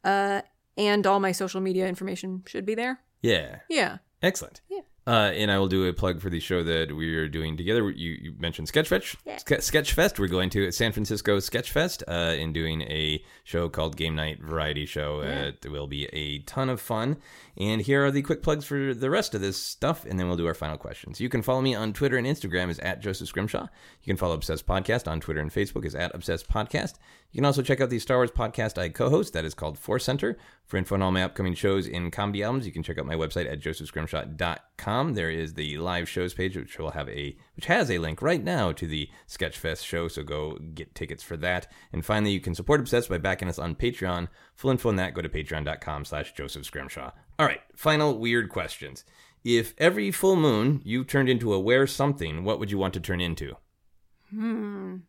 [SPEAKER 1] Uh, and all my social media information should be there.
[SPEAKER 2] Yeah.
[SPEAKER 1] Yeah.
[SPEAKER 2] Excellent.
[SPEAKER 1] Yeah.
[SPEAKER 2] Uh, and I will do a plug for the show that we are doing together. You, you mentioned Sketchfest. Ske- Sketchfest. We're going to San Francisco Sketchfest uh, and doing a show called Game Night Variety Show. Uh, it will be a ton of fun. And here are the quick plugs for the rest of this stuff, and then we'll do our final questions. You can follow me on Twitter and Instagram is at Joseph Scrimshaw. You can follow Obsessed Podcast on Twitter and Facebook is at Obsessed Podcast. You can also check out the Star Wars podcast I co-host that is called Force Center. For info on all my upcoming shows and comedy albums, you can check out my website at josephscrimshaw.com. There is the live shows page, which will have a which has a link right now to the Sketchfest show. So go get tickets for that. And finally, you can support Obsessed by backing us on Patreon. Full info on that, go to patreon.com/slash Joseph Scrimshaw. All right, final weird questions. If every full moon you turned into a wear something, what would you want to turn into?
[SPEAKER 1] And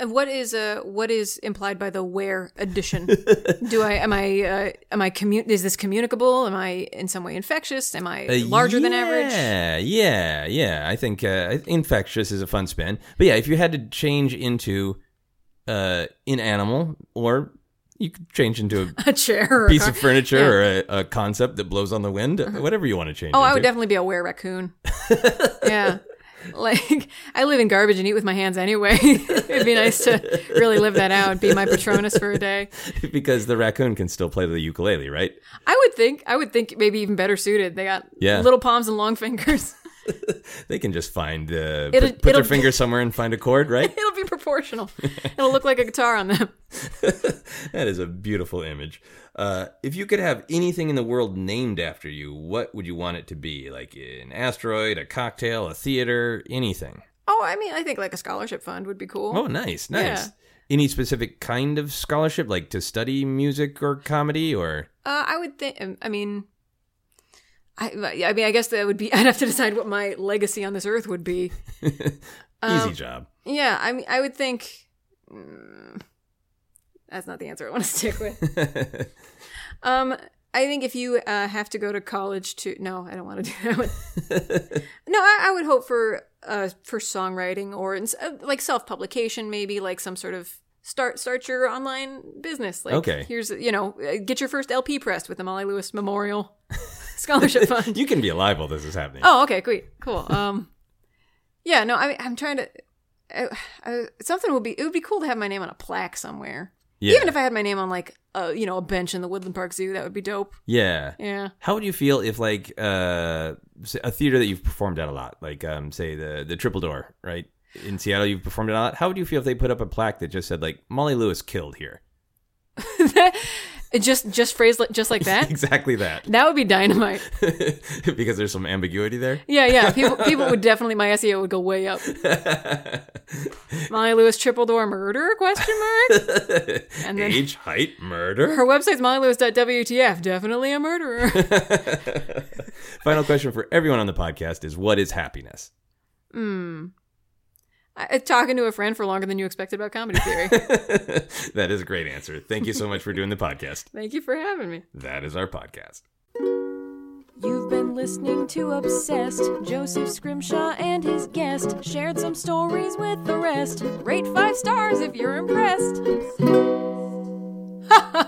[SPEAKER 1] what is uh what is implied by the where addition? Do I am I uh, am I commu- is this communicable? Am I in some way infectious? Am I larger than average?
[SPEAKER 2] Yeah, yeah, yeah. I think uh, infectious is a fun spin. But yeah, if you had to change into uh, an animal, or you could change into a
[SPEAKER 1] A chair or a
[SPEAKER 2] piece of furniture
[SPEAKER 1] Yeah.
[SPEAKER 2] or a, a concept that blows on the wind, whatever you want to change.
[SPEAKER 1] Oh, I would definitely be a were raccoon. yeah. Like I live in garbage and eat with my hands anyway. It'd be nice to really live that out, be my patronus for a day.
[SPEAKER 2] because the raccoon can still play the ukulele, right?
[SPEAKER 1] I would think I would think maybe even better suited. They got
[SPEAKER 2] Yeah.
[SPEAKER 1] little palms and long fingers.
[SPEAKER 2] They can just find uh,
[SPEAKER 1] It'll-
[SPEAKER 2] put, put their
[SPEAKER 1] it'll-
[SPEAKER 2] finger somewhere and find a chord, right?
[SPEAKER 1] It'll be proportional. It'll look like a guitar on them.
[SPEAKER 2] that is a beautiful image. Uh, if you could have anything in the world named after you, what would you want it to be? Like an asteroid, a cocktail, a theater, anything?
[SPEAKER 1] Oh, I mean, I think like a scholarship fund would be cool.
[SPEAKER 2] Oh, nice, nice.
[SPEAKER 1] Yeah.
[SPEAKER 2] Any specific kind of scholarship, like to study music or comedy, or
[SPEAKER 1] Uh, I would think. I mean, I, I mean, I guess that would be. I'd have to decide what my legacy on this earth would be. Um,
[SPEAKER 2] easy job?
[SPEAKER 1] Yeah, I mean, I would think. mm, that's not the answer I want to stick with. um, I think if you uh, have to go to college to, no, I don't want to do that no, I, I would hope for uh for songwriting or in, uh, like self publication, maybe like some sort of start start your online business. Like,
[SPEAKER 2] Okay.
[SPEAKER 1] here's you know, uh, get your first LP pressed with the Molly Lewis Memorial Scholarship Fund.
[SPEAKER 2] you can be alive while this is happening.
[SPEAKER 1] Oh, okay, great, cool. Um, yeah, no, I I'm trying to. I, I, something would be. It would be cool to have my name on a plaque somewhere.
[SPEAKER 2] yeah,
[SPEAKER 1] Even if I had my name on like a you know a bench in the Woodland Park Zoo, that would be dope.
[SPEAKER 2] yeah.
[SPEAKER 1] Yeah.
[SPEAKER 2] How would you feel if, like, uh, a theater that you've performed at a lot, like, um, say the the Triple Door, right in Seattle, you've performed at a lot. How would you feel if they put up a plaque that just said, like, Molly Lewis killed here?
[SPEAKER 1] It just just phrased like, just like that.
[SPEAKER 2] exactly that,
[SPEAKER 1] that would be dynamite.
[SPEAKER 2] because there's some ambiguity there.
[SPEAKER 1] Yeah, yeah. People people would definitely my SEO would go way up. Molly Lewis triple door murder question mark. And then
[SPEAKER 2] Age, height, murder.
[SPEAKER 1] her website's mollylewis.wtf. Definitely a murderer.
[SPEAKER 2] Final question for everyone on the podcast is: What is happiness? Hmm.
[SPEAKER 1] I, talking to a friend for longer than you expected about comedy theory.
[SPEAKER 2] that is a great answer. Thank you so much for doing the podcast.
[SPEAKER 1] Thank you for having me.
[SPEAKER 2] That is our podcast.
[SPEAKER 1] You've been listening to Obsessed. Joseph Scrimshaw and his guest shared some stories with the rest. Rate five stars if you're impressed.